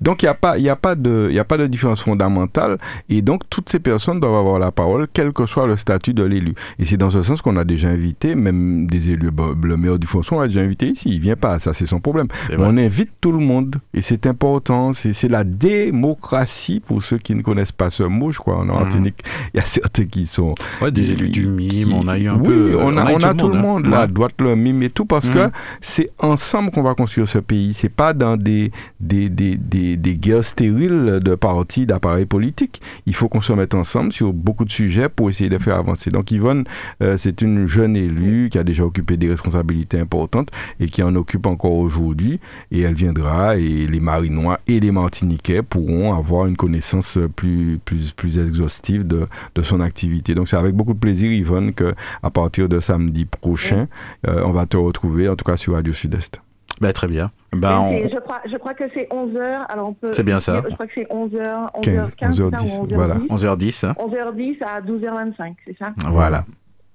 Speaker 3: Donc, il n'y a, pas- y a, pas de- y a pas de différence fondamentale. Et donc, toutes ces personnes doivent avoir la parole, quel que soit le statut de l'élu. Et c'est dans ce sens qu'on a déjà invité, même des élus. Le maire du François, on l'a déjà invité ici. Il ne vient pas, ça, c'est son problème. On invite tout le monde. Et c'est important. C'est c'est la démocratie pour ceux qui ne connaissent pas ce mot, je crois. En Martinique, il y a certains qui sont.
Speaker 2: Ouais, des élus du MIM,
Speaker 3: qui-
Speaker 2: on a eu un
Speaker 3: oui,
Speaker 2: peu.
Speaker 3: on a, on a tout le
Speaker 2: hein.
Speaker 3: monde, la
Speaker 2: Ouais.
Speaker 3: droite, le mime et tout, parce que c'est ensemble qu'on va construire ce pays. C'est pas dans des, des, des, des, des guerres stériles de partis, d'appareils politiques. Il faut qu'on se mette ensemble sur beaucoup de sujets pour essayer de faire avancer. Donc Yvonne, euh, c'est une jeune élue qui a déjà occupé des responsabilités importantes et qui en occupe encore aujourd'hui. Et elle viendra et les Marinois et les Martiniquais pourront avoir une connaissance plus, plus, plus exhaustive de, de son activité. Donc c'est avec beaucoup de plaisir, Yvonne, que à partir de samedi prochain, euh, on va te retrouver, en tout cas sur Radio Sud-Est.
Speaker 2: Ben, très bien. Ben, on-
Speaker 6: Je, crois, je crois que c'est 11h. Alors on peut.
Speaker 2: C'est bien ça.
Speaker 6: Je crois que c'est 11h,
Speaker 3: 15,
Speaker 6: 11h15,
Speaker 3: 11h10, voilà.
Speaker 2: 11h10. hein.
Speaker 6: 11h10 à 12h25, c'est ça?
Speaker 2: Voilà.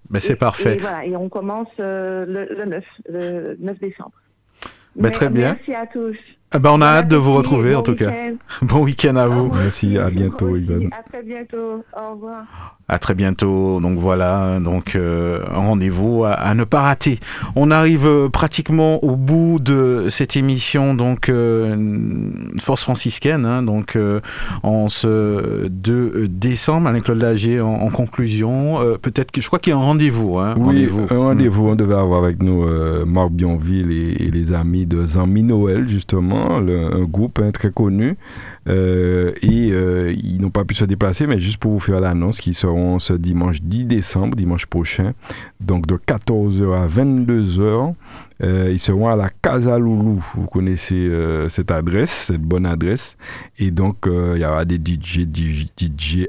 Speaker 2: Ben, c'est
Speaker 6: Et-
Speaker 2: parfait.
Speaker 6: Et, voilà, et on commence euh, le, le 9, le 9 décembre.
Speaker 2: Ben, très bien.
Speaker 6: Merci à tous.
Speaker 2: Eh ben, on a hâte de vous retrouver,
Speaker 6: bon
Speaker 2: en tout cas. Bon week-end à vous.
Speaker 3: Merci, à bientôt, Yvonne.
Speaker 6: À très bientôt. Au revoir.
Speaker 2: À très bientôt. Donc voilà, donc euh, un rendez-vous à, à ne pas rater. On arrive euh, pratiquement au bout de cette émission, donc euh, Force franciscaine, hein, donc euh, en ce 2 décembre. Alain-Claude Lager, en, en conclusion, euh, peut-être que je crois qu'il y a un rendez-vous. Hein,
Speaker 3: Oui,
Speaker 2: rendez-vous.
Speaker 3: un rendez-vous. On devait avoir avec nous euh, Marc Bionville et, et les amis de Zami Noël, justement, le- un groupe hein, très connu. Euh, et euh, ils n'ont pas pu se déplacer, mais juste pour vous faire l'annonce, qu'ils seront ce dimanche 10 décembre, dimanche prochain, donc de 14h à 22h. Euh, ils seront à la Casa Loulou. Vous connaissez euh, cette adresse, cette bonne adresse. Et donc, il y aura des DJ, DJ, DJ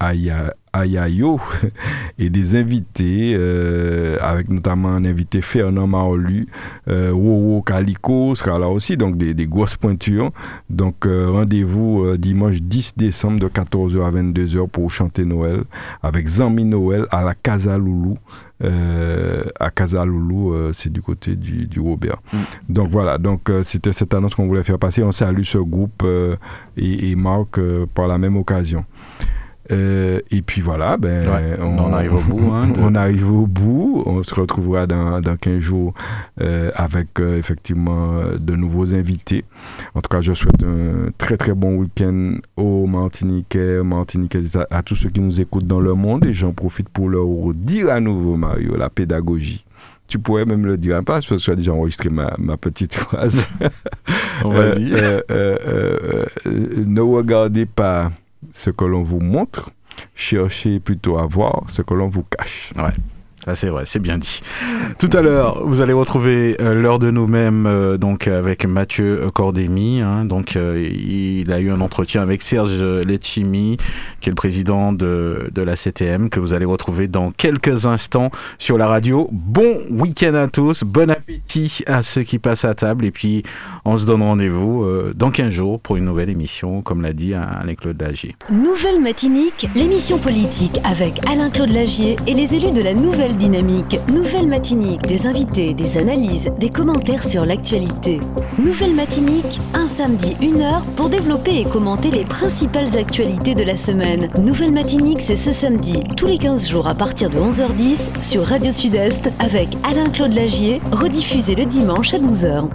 Speaker 3: Ayayo *laughs* et des invités, euh, avec notamment un invité Fernand Maolu, euh, Wowo Calico sera là aussi, donc des, des grosses pointures. Donc euh, rendez-vous euh, dimanche 10 décembre de 14h à 22h pour chanter Noël avec Zami Noël à la Casa Loulou. Euh, à Casa Loulou, euh, c'est du côté du, du Robert.
Speaker 2: Mm.
Speaker 3: Donc voilà, donc euh, c'était cette annonce qu'on voulait faire passer. On salue ce groupe euh, et, et Marc euh, par la même occasion. Euh, et puis voilà, ben,
Speaker 2: Ouais, on en arrive au bout, hein, *laughs* de-
Speaker 3: on arrive au bout. On se retrouvera dans, dans 15 jours euh, avec euh, effectivement de nouveaux invités. En tout cas, je souhaite un très très bon week-end aux Martiniquais, aux Martiniquaises, à, à tous ceux qui nous écoutent dans le monde. Et j'en profite pour leur dire à nouveau, Mario, la pédagogie. Tu pourrais même le dire un peu, parce que tu as déjà enregistré ma, ma petite phrase. *laughs* Euh, euh, euh, ne regardez pas ce que l'on vous montre, cherchez plutôt à voir ce que l'on vous cache.
Speaker 2: Ça c'est vrai, c'est bien dit. Tout à l'heure, vous allez retrouver euh, l'heure de nous-mêmes euh, donc avec Mathieu Cordémy. hein. donc euh, il a eu un entretien avec Serge Letchimi, qui est le président de, de la CTM, que vous allez retrouver dans quelques instants sur la radio. Bon week-end à tous, bon appétit à ceux qui passent à table, et puis on se donne rendez-vous dans 15 jours pour une nouvelle émission, comme l'a dit Alain-Claude Lagier.
Speaker 1: Nouvelle Matinique, l'émission politique avec Alain-Claude Lagier et les élus de la Nouvelle Dynamique. Nouvelle Matinique, des invités, des analyses, des commentaires sur l'actualité. Nouvelle Matinique, un samedi, une heure pour développer et commenter les principales actualités de la semaine. Nouvelle Matinique, c'est ce samedi, tous les 15 jours à partir de 11h10 sur Radio Sud-Est avec Alain-Claude Lagier, rediffusé le dimanche à 12h.